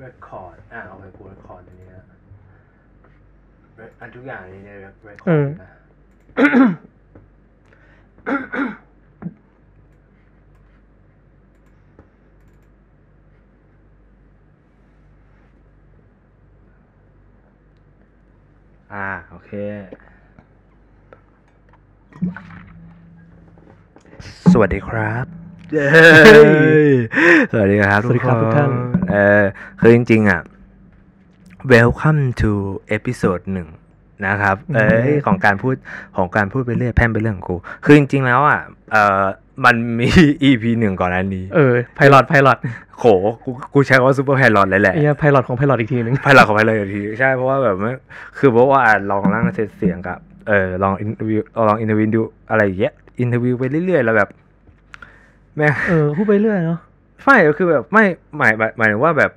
record อ่าโอเคกู record อันนี้นะอันทุกอย่างนี้เนี่ย record นะอ่า โอเค สวัสดีครับเย้สวัสดีครับ สวัสดีครับทุกท่าน เออคือจริงๆ อะ welcome to episode หนึ่งนะครับ เอ้ยของการพูดของการพูดไปเรื่อยแพร่มไปเรื่องของกู คือจริง ๆ แล้วอะ เออมันมี EP หนึ่งก่อนอันนี้ เออ pilot pilot โหกูกูใช้คำว่า super pilot เลยแหละไอ้เหี้ย pilot ของ pilot อีกทีนึง pilot ของ pilot อีกที ใช่ เพราะว่าแบบไม่คือเพราะว่าลองร่างเซตเสียงกับ เออลอง interviewลอง interview ดูอะไรอย่างเงี้ย interview ไปเรื่อยๆ แล้วแบบ แม่งเออพูดไปเรื่อยเนาะ ไม่ก็คือแบบไม่หมายหมายหมายถึงว่าแบบ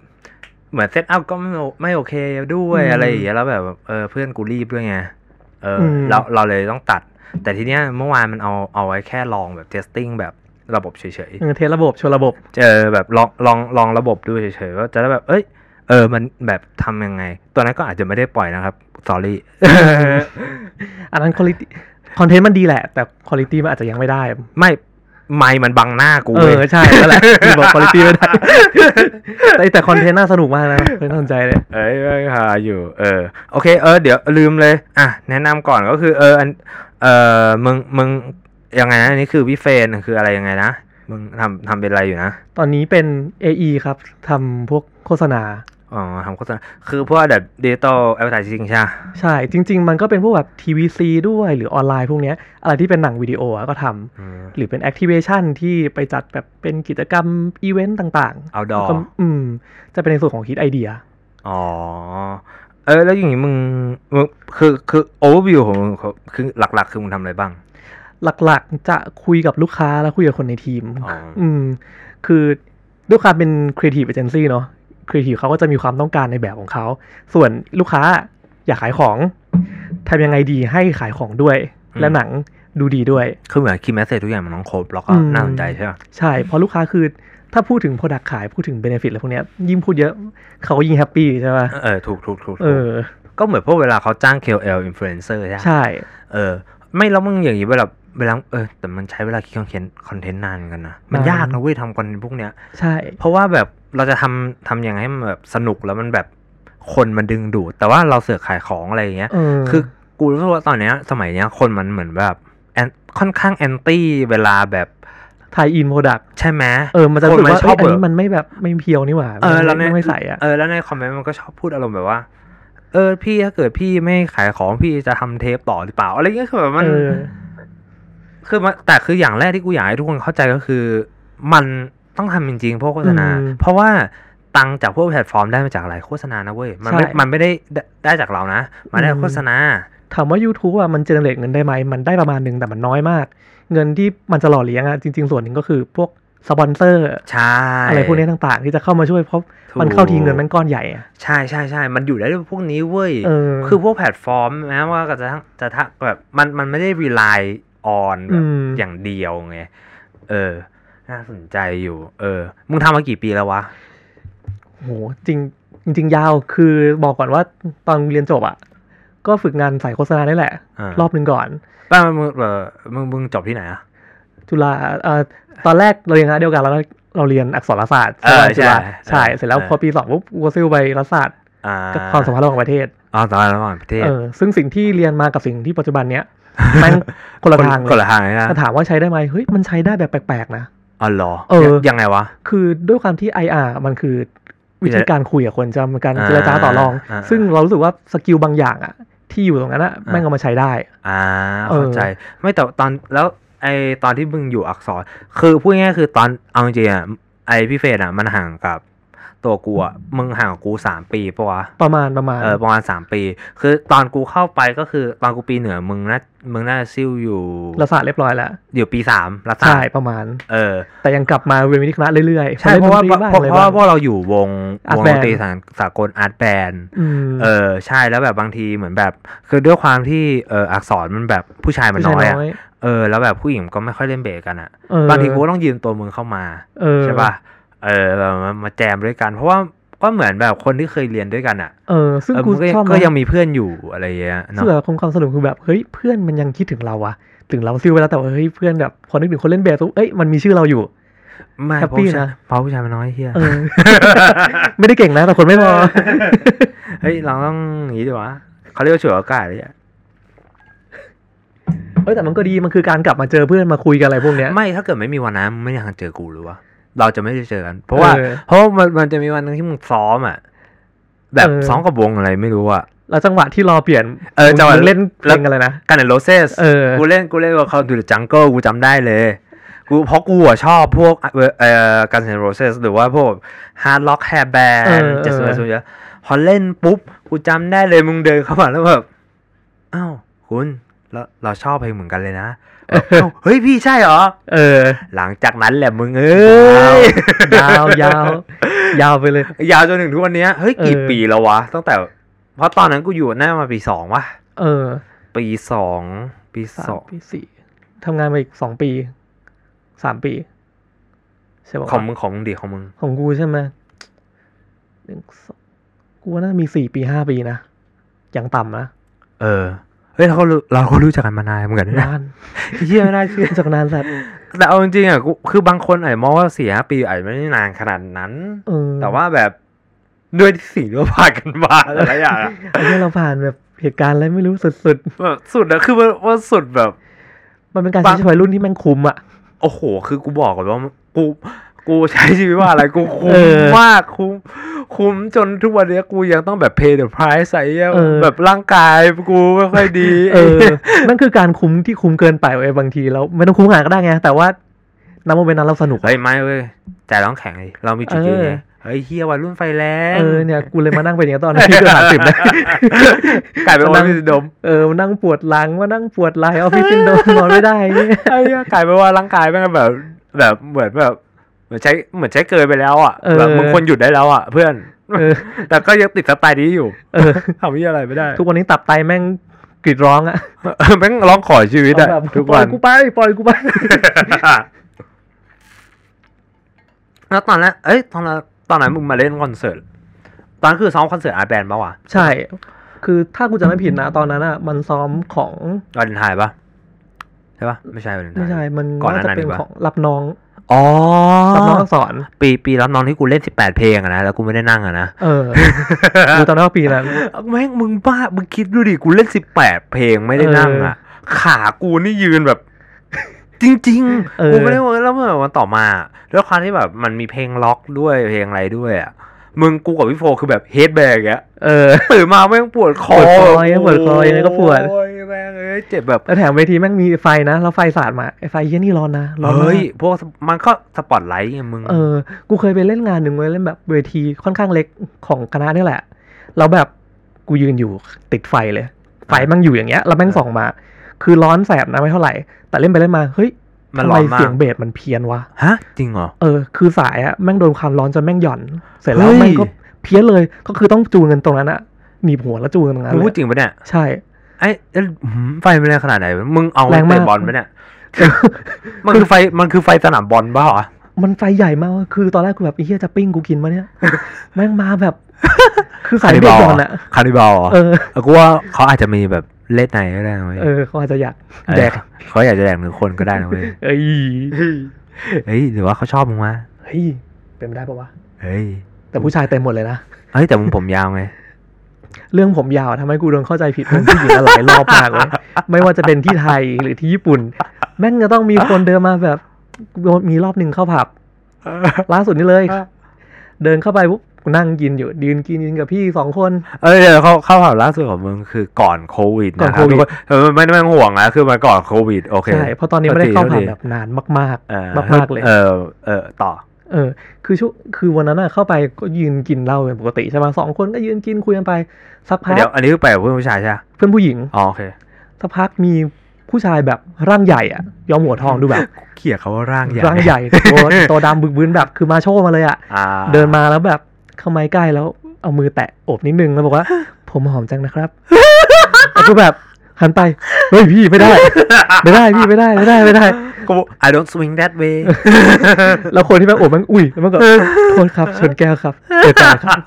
เหมือน set up ก็ไม่โอไม่โอเคด้วยอะไรอย่างเงี้ยแล้วแบบเออเพื่อนกูรีบด้วยไงเอออเราเราเลยต้องตัด แต่ทีเนี้ยเมื่อวานมันเอาเอาไว้แค่ลองแบบ testing แบบระบบเฉยๆเออ test ระบบโชว์ระบบเจอแบบลองลองลองระบบดูเฉยๆว่าจะได้แบบเอ้ยเออ มันแบบทำยังไง ตัวนั้นก็อาจจะไม่ได้ปล่อยนะครับ sorry อันนั้นคุณภาพคอนเทนต์มันดีแหละ แต่คุณภาพมันอาจจะยังไม่ได้ ไม่ ไม่มันบังหน้ากูเอเว้อยใช่นั่นแหละคือบอกคุณภาพไม่ได้แต่แต่คอนเทนต์น่าสนุกมากนะเคยน่าสนใจเลยเอ้ยไม่หาอยู่ เออ โอเค เออ เดี๋ยวลืมเลย อะ แนะนำก่อนก็คือ เอออันเออมึงมึงยังไงนะอันนี้คือวิเฟนคืออะไรยังไงนะมึงทำทำเป็นอะไรอยู่นะ ตอนนี้เป็น AE ครับทำพวกโฆษณา อ๋อทำโฆษณาคือพวกแบบ digital advertising ใช่ไหมใช่จริง ๆ มันก็เป็นพวกแบบ TVC ด้วยหรือออนไลน์พวกเนี้ยอะไรที่เป็นหนังวิดีโออะก็ทำอืมหรือเป็น Activation ที่ไปจัดแบบเป็นกิจกรรมอีเวนต์ต่างๆ outdoor ก็อืม จะเป็นในส่วนของคิดไอเดีย อ๋อ เออแล้วอย่างนี้มึงมึงคือคือโอเวอร์วิวของมึงคือหลัก ๆ คือมึงทำอะไรบ้างหลักๆ จะคุยกับลูกค้าและคุยกับคนในทีมอ๋ออืม คือด้วยความเป็น Creative Agency เนาะ Creative เขาก็จะมีความต้องการในแบบของเขา ส่วนลูกค้าอยากขายของทำยังไงดีให้ขายของด้วย และหนังดูดีด้วย คือเหมือน key message ทุกอย่างมันต้องครบแล้วก็อืมน่าสนใจใช่ไหมใช่ เพราะลูกค้าคือถ้าพูดถึง Product ขายพูดถึง Benefit อะไรพวกเนี้ยยิ่งพูดเยอะเขาก็ยิ่ง happy ใช่ป่ะเออถูกถูกถูกเอถูกอก็เหมือนพวกเวลาเขาจ้าง KOL influencer ใช่ไหมใช่ เออ ไม่แล้วมึงอย่างนี้เวลาเวลาเออแต่มันใช้เวลาคิด content content นานเหมือนกันนะ มันนานยากนะเว้ยทำ content พวกเนี้ยใช่ เพราะว่าแบบ เราจะทำทำยังไงให้มันแบบสนุกแล้วมันแบบคนมันดึงดูดแต่ว่าเราเสือกขายของอะไรอย่างเงี้ยเออคือกูรู้สึกว่าตอนเนี้ย สมัยเนี้ยคนมันเหมือนแบบแอนค่อนข้าง anti เวลาแบบ tie-in product ใช่ไหมเออ มันจะครู้นสึกมันว่าเอ้ยอันชอบเบอนี้ร์มันไม่แบบไม่ pure นี่หว่าเออแล้วในไม่ไม่ใส่อะเออแล้วในคอมเมนต์มันก็ชอบพูดอารมณ์แบบว่า เออพี่ถ้าเกิดพี่ไม่ขายของพี่จะทำเทปต่อหรือเปล่า อะไรเงี้ยคือแบบมันเออคือมันแต่คืออย่างแรกที่กูอยากให้ทุกคนเข้าใจก็คือ มัน ต้องทำจริงๆพวกโฆษณาอืมเพราะว่าตังค์จากพวกแพลตฟอร์มได้มาจากอะไรโฆษณานะเว้ย มันไม่ใช่มันไม่ได้ได้ได้จากเรานะ มันได้อืมโฆษณา ถามว่า YouTube อะมัน generate เงินได้ไหม มันได้ประมาณหนึ่งแต่มันน้อยมาก เงินที่มันจะหล่อเลี้ยงอะจริง ๆ ส่วนหนึ่งก็คือพวกสปอนเซอร์ใช่อะไรพวกนี้ต่างๆ ที่จะเข้ามาช่วยเพราะถูกมันเข้าทีเงินมันก้อนใหญ่อะใช่ใช่ใช่มันอยู่ได้ด้วยพวกนี้เว้ยเออคือพวกแพลตฟอร์มแม้ว่าก็จะทั้งจะทั้งแบบมันมันไม่ได้ rely on แบบมอย่างเดียวไงเออ น่าสนใจอยู่ เออ มึงทำมากี่ปีแล้ววะโหจริงจริงๆยาวคือบอกก่อนว่าตอนเรียนจบอะ ก็ฝึกงานสายโฆษณาได้แหละอ่ารอบหนึ่งก่อนป้ามึงเออมึงมึงจบที่ไหนอะจุฬาเอ่อตอนแรกเราเรียนคณะเดียวกันแล้วเราเรียนอักษรศาสตร์เออไหมจุฬาใช่ใช่เสร็จแล้วเออพอปีสองปุ๊บกูก็ซิ่วไปรัฐศาสตร์อ่ากับความสัมพันธ์ระหว่างประเทศอ๋อตอนระหว่างประเทศเออซึ่งสิ่งที่เรียนมากับสิ่งที่ปัจจุบันเนี้ยแม่งคนละทางเลยคนละทางเลยนะถ้าถามว่าใช้ได้ไหมเฮ้ยมันใช้ได้แบบแปลกๆนะ อ๋อเหรอเออยังไงวะ คือด้วยความที่ IR มันคือวิธีการคุยกับคนจะมีการอ่าเจรจาต่อรองอ่าซึ่งเรารู้สึกว่า skill บางอย่างอะที่อยู่ตรงนั้นอะแม่งเอามาใช้ได้ อ่าเออเข้าใจ ไม่แต่ตอนแล้วไอตอนที่มึงอยู่อักษร คือพูดง่ายๆคือตอนเอาจริงๆอะไอพี่เฟรดอะมันห่างกับ ตัวกูอะมึงห่างกับกูสามปีปะวะประมาณประมาณเออประมาณสามปี คือตอนกูเข้าไปก็คือตอนกูปีเหนือมึงน่ามึงน่าจะซิ่วอยู่รัฐศาสตร์เรียบร้อยแล้วอยู่ปีสามรัฐศาใช่สตร์ประมาณ เออ แต่ยังกลับมาเรียนวิทยาคณะเรื่อยๆใช่เพราะว่าล่นดนตเพราะบ้งเพราะว่าอไบ้งพวกเราอยู่วง Art วงด band นตรีสาสากลอาร์ตแบนอืมเออใช่แล้วแบบบางทีเหมือนแบบ คือด้วยความที่เอออักษรมันแบบผู้ชายมันผู้น้ชายอยอะน้อยเออแล้วแบบผู้หญิงก็ไม่ค่อยเล่นเบสกันอะเออบางทีกูก็ต้องยืมตัวมึงเข้ามาเออใช่ป่ะ เออแบบมามาแจมด้วยกัน เพราะว่าก็เหมือนแบบคนที่เคยเรียนด้วยกันอะ เออ ซึ่งเออกูมันก็ชอบก็นะยังมีเพื่อนอยู่อะไรอย่างเงี้ยซึ่งเนาะแบบความสนุกคือแบบเฮ้ยเพื่อนมันยังคิดถึงเราอะถึงเราซิ่วไปแล้วแต่ว่าเฮ้ยเพื่อนแบบพอนึกถึงคนเล่นเบสปุ๊บเอ้ยมันมีชื่อเราอยู่ไม่แฮปเพราะปี้ผู้ชายนะเพราะผู้ชายมันน้อยเฮียเออไม่ได้เก่งนะแต่คนไม่พอ เฮ้ยเราต้องอย่างนี้ดีวะเขาเรียกว่าฉวยโอกาสเลยอะเอ้ยแต่มันก็ดีมันคือการกลับมาเจอเพื่อนมาคุยกันอะไรพวกเนี้ยไม่ถ้าเกิดไม่มีวันนั้นมึงไม่อยากเจอกูหรือวะ เราจะไม่ได้เจอกัน เพราะว่าเออเพราะว่ามันมันจะมีวันหนึงที่มึงซ้อมอะแบบเออซ้อมกับวงอะไรไม่รู้อะแล้วจังหวะที่รอเปลี่ยน เออจังหวะมึงเล่นเพลงอะไรนะ Guns N' Roses เออกูเล่นกูเล่น Welcome to the Jungle กูจำได้เลยกูเพราะกูอะชอบพวกเอ่อเอ่อ Guns N' Roses หรือว่าพวก hard rock hair band เออเจสเอเซออร์เยอะพอเล่นปุ๊บ กูจำได้เลยมึงเดินเข้ามาแล้วแบบอ้าวคุณเราเราชอบเพลงเหมือนกันเลยนะแบบอ้าว เฮ้ยพี่ใช่เหรอ เออ หลังจากนั้นแหละมึงเอ้ยยาวยาวยาวไปเลย ยาวจนถึงทุกวันเนี้ยเฮ้ยกี่เออปีแล้ววะ ตั้งแต่ เพราะตอนนั้นกูอยู่น่าจะปีสองวะเออ ปีสองปีสาสมองปีสี่ทำงานมาอีกสองปีสามปีใช่ปะวะของมึงของมึงดีของมึงของกูใช่ไหมหนึ่งสองกูว่าน่ามีสี่ปีห้าปีนะอย่างต่ำนะเออ เฮ้ยเราก็รู้เราก็รู้จักกันมานานเหมือนกันนะ นานเฮียไม่น่าเชื่อจากนานสัตว์แต่เอาจริงๆอะกูคือบางคนอาจจะมองว่าสี่ห้าปีอาจจะไม่ได้นานขนาดนั้น เออแต่ว่าแบบด้วยสิ่งที่เราผ่านกันมาแต่ละอย่างอะไอ้ที่เราผ่านแบบเหตุการณ์อะไรไม่รู้สุดแบบสุดอะคือมันว่าสุดแบบ ๆ มันเป็นการบางใช้ชีวิตวัยรุ่นที่แม่งคุ้มอะ โอ้โห คือกูบอกก่อนว่ากู กูใช้ชีวิตว่าอะไรกูคุ้เอมอมากคุ้มคุ้มจนทุกวันเนี้ยกูยังต้องแบบ pay the price ใส่เหี้ยเออแบบร่างกายกูไม่ค่อยดี เออ นั่นคือการคุ้มที่คุ้มเกินไปเว้ยบางทีแล้วไม่ต้องคุ้มขนาดก็ได้ไง แต่ว่าณโมเมนต์นั้นเราสนุกอะเฮ้ยไม่เว้ยใจต้องแข็งเลยเรามีจุดยืนไงเฮ้ยเฮียวัยรุ่นไฟแรงเออเนี่ยกูเลยมานั่งเป็นอย่างนี้ตอนที่เกิดหาสิบนะกลายเป็นมาว่านั่งซินโดมเออมานั่งปวดหลังมานั่งปวดไหล่ออฟฟิศซินโดรมนอนไม่ได้เนี่ยไอ้เหี้ยกลายเป็นว่าร่างกายแม่งแบบแบบเหมือนแบบเห มือนใช้เหมือนใช้เกินไปแล้วอะเออแบบมึงควรหยุดได้แล้วอะเพื่อนเออแต่ก็ยังติดสไตล์นี้อยู่เออทำยี่อะไรไม่ได้ ทุกวันนี้ตับไตแม่งกรีดร้องอะเออแม่งร้องขอชีวิตอะเอาแบบทุกวันปล่อยกูไปปล่อยกูไปแล้วตอนนั้นเอ้ยตอนนั้นตอนนั้นมึงมาเล่นคอนเสิร์ตตอนนั้นคือซ้อมคอนเสิร์ต Arts Band ปะวะใช่ คือถ้ากูจะไม่ผิดนะตอนนั้นอะมันซ้อมของวาเลนไทน์ปะใช่ปะไม่ใช่วาเลนไทน์ไม่ใช่มันก่อนหน้าน่าจะนั้นเป็นดีกว่าของรับน้อง อ๋อรับน้องอักษรปีปีรับน้องที่กูเล่นสิบแปดเพลงอะนะแล้วกูไม่ได้นั่งอะนะเออกูตอนนั้นว่าปีนั้นแม่งมึงบ้ามึงคิดดูดิกูเล่นสิบแปดเพลงไม่ได้นั่งอะขากูนี่ยืนแบบ จริงๆเออกูไม่ได้ว่าแล้วเมื่อวันต่อมาด้วยความที่แบบมันมีเพลงล็อกด้วยเพลงอะไรด้วยอะมึงกูกับพี่โฟคือแบบ headbang อะเออตื่นมาแม่งปวดคอปวดคอยังปวดคอยังไงก็ปวดโอ้ยแม่ง เอ้ยเจ็บแบบแล้วแถมเวทีแม่งมีไฟนะ แล้วไฟสาดมาไอ้ไฟเหี้ยนี่ร้อนนะร้อนมากเฮ้ยพวกมันก็สปอตไลท์ไงมึงเออกูเคยไปเล่นงานหนึ่งเว้ยเล่นแบบเวทีค่อนข้างเล็กของคณะนี่แหละแล้วแบบกูยืนอยู่ติดไฟเลย ไฟแมันอยู่อย่างเงี้ยแล้วแม่งส่องมา คือร้อนแสบนะไม่เท่าไหร่ แต่เล่นไปเล่นมาเฮ้ยมันทำร้ไมอนมาเสีกยงเบสมันเพี้ยนวะฮะจริงเหรอเออคือสายอะแม่งโดนความร้อนจนแม่งหย่อน เสร็จแล้วเฮ้ยแม่งก็เพี้ยนเลยก็คือต้องจูนกันตรงนั้นอะหนีบหัวแล้วจูนกันตรงนั้นมึงเลพูดยจริงปะเนี่ยใช่ ไอ้เอ้ยหืมไฟมันแรงขนาดไหน มึงเอาแรงมากเตะบอลไหมเนี่ย มันคือไฟมันคือไฟสนามบอลเปล่าอะมันไฟใหญ่มาก คือตอนแรกกูแบบไอ้เหี้ยจะปิ้งกูกินมาเนี่ย แม่งมาแบบ คือสายเบสบอลอะคาริบาลเหรอเออเออกูว่าเขาอาจจะมีแบบเล่นไหนก็ได้นะเว้ยเออเขาอาจจะอยากเออแดกเขาอยากจะแดกหนึ่งคนก็ได้นะเว้ยเอ้ยเฮ้ยหรือว่าเขาชอบมึงวะเฮ้ยเป็นไปได้ปะวะเฮ้ยแต่ผู้ชายเต็มหมดเลยนะเฮ้ยแต่มึงผมยาวไง เรื่องผมยาวทำให้กูโดนเข้าใจผิดเรื่องผู้หญิงหลายรอบมากเลยไม่ว่าจะเป็นที่ไทยหรือที่ญี่ปุ่น แม่งจะต้องมีคนเดินมาแบบมีรอบหนึ่งเข้าผับล่าสุดนี่เลย เดินเข้าไปปุ๊บกูนั่งกินอยู่ยืนกินยืนกับพี่สองคน เอ้ยเดี๋ยวเขาเข้าข่าวล่าสุดของมึงคือก่อนโควิดก่อนนะครับโควิดทุกคนเออไม่ไม่ต้องห่วงนะคือมันก่อนโควิดโอเคใช่เพราะตอนนี้ไม่ได้เข้าผับโทษทีแบบนานมากเออๆมากๆเลย เออเออต่อ เออ คือช่วงคือวันนั้นน่ะเข้าไปก็ยืนกินเหล้าเป็นปกติใช่ไหมสองคนก็ยืนกินคุยกันไป สักพักเดี๋ยวอันนี้คือไปกับเพื่อนผู้ชายใช่ไหมเพื่อนผู้หญิงอ๋อโอเคสักพักมีผู้ชายแบบร่างใหญ่อะยอมหัวทองดูแบบเขียเขาว่าร่างใหญ่ร่างใหญ่ตัวตัวดำบึกบึนแบบคือมาโชว์มาเลยอะอ่าเดินมาแล้วแบบเข้ามาใกล้แล้วเอามือแตะโอบนิดนึงแล้วบอกว่า ผมหอมจังนะครับแล้วก็แบบหันไปเฮ้ยพี่ไม่ได้ ไม่ได้พี่ไม่ได้ไม่ได้ไม่ได้ กูกู I don't swing that way แล้วคนที่แม่งโอบแม่งอุ้ยแล้วมันก็โทษครับชนแก้วครับเจอกันครับ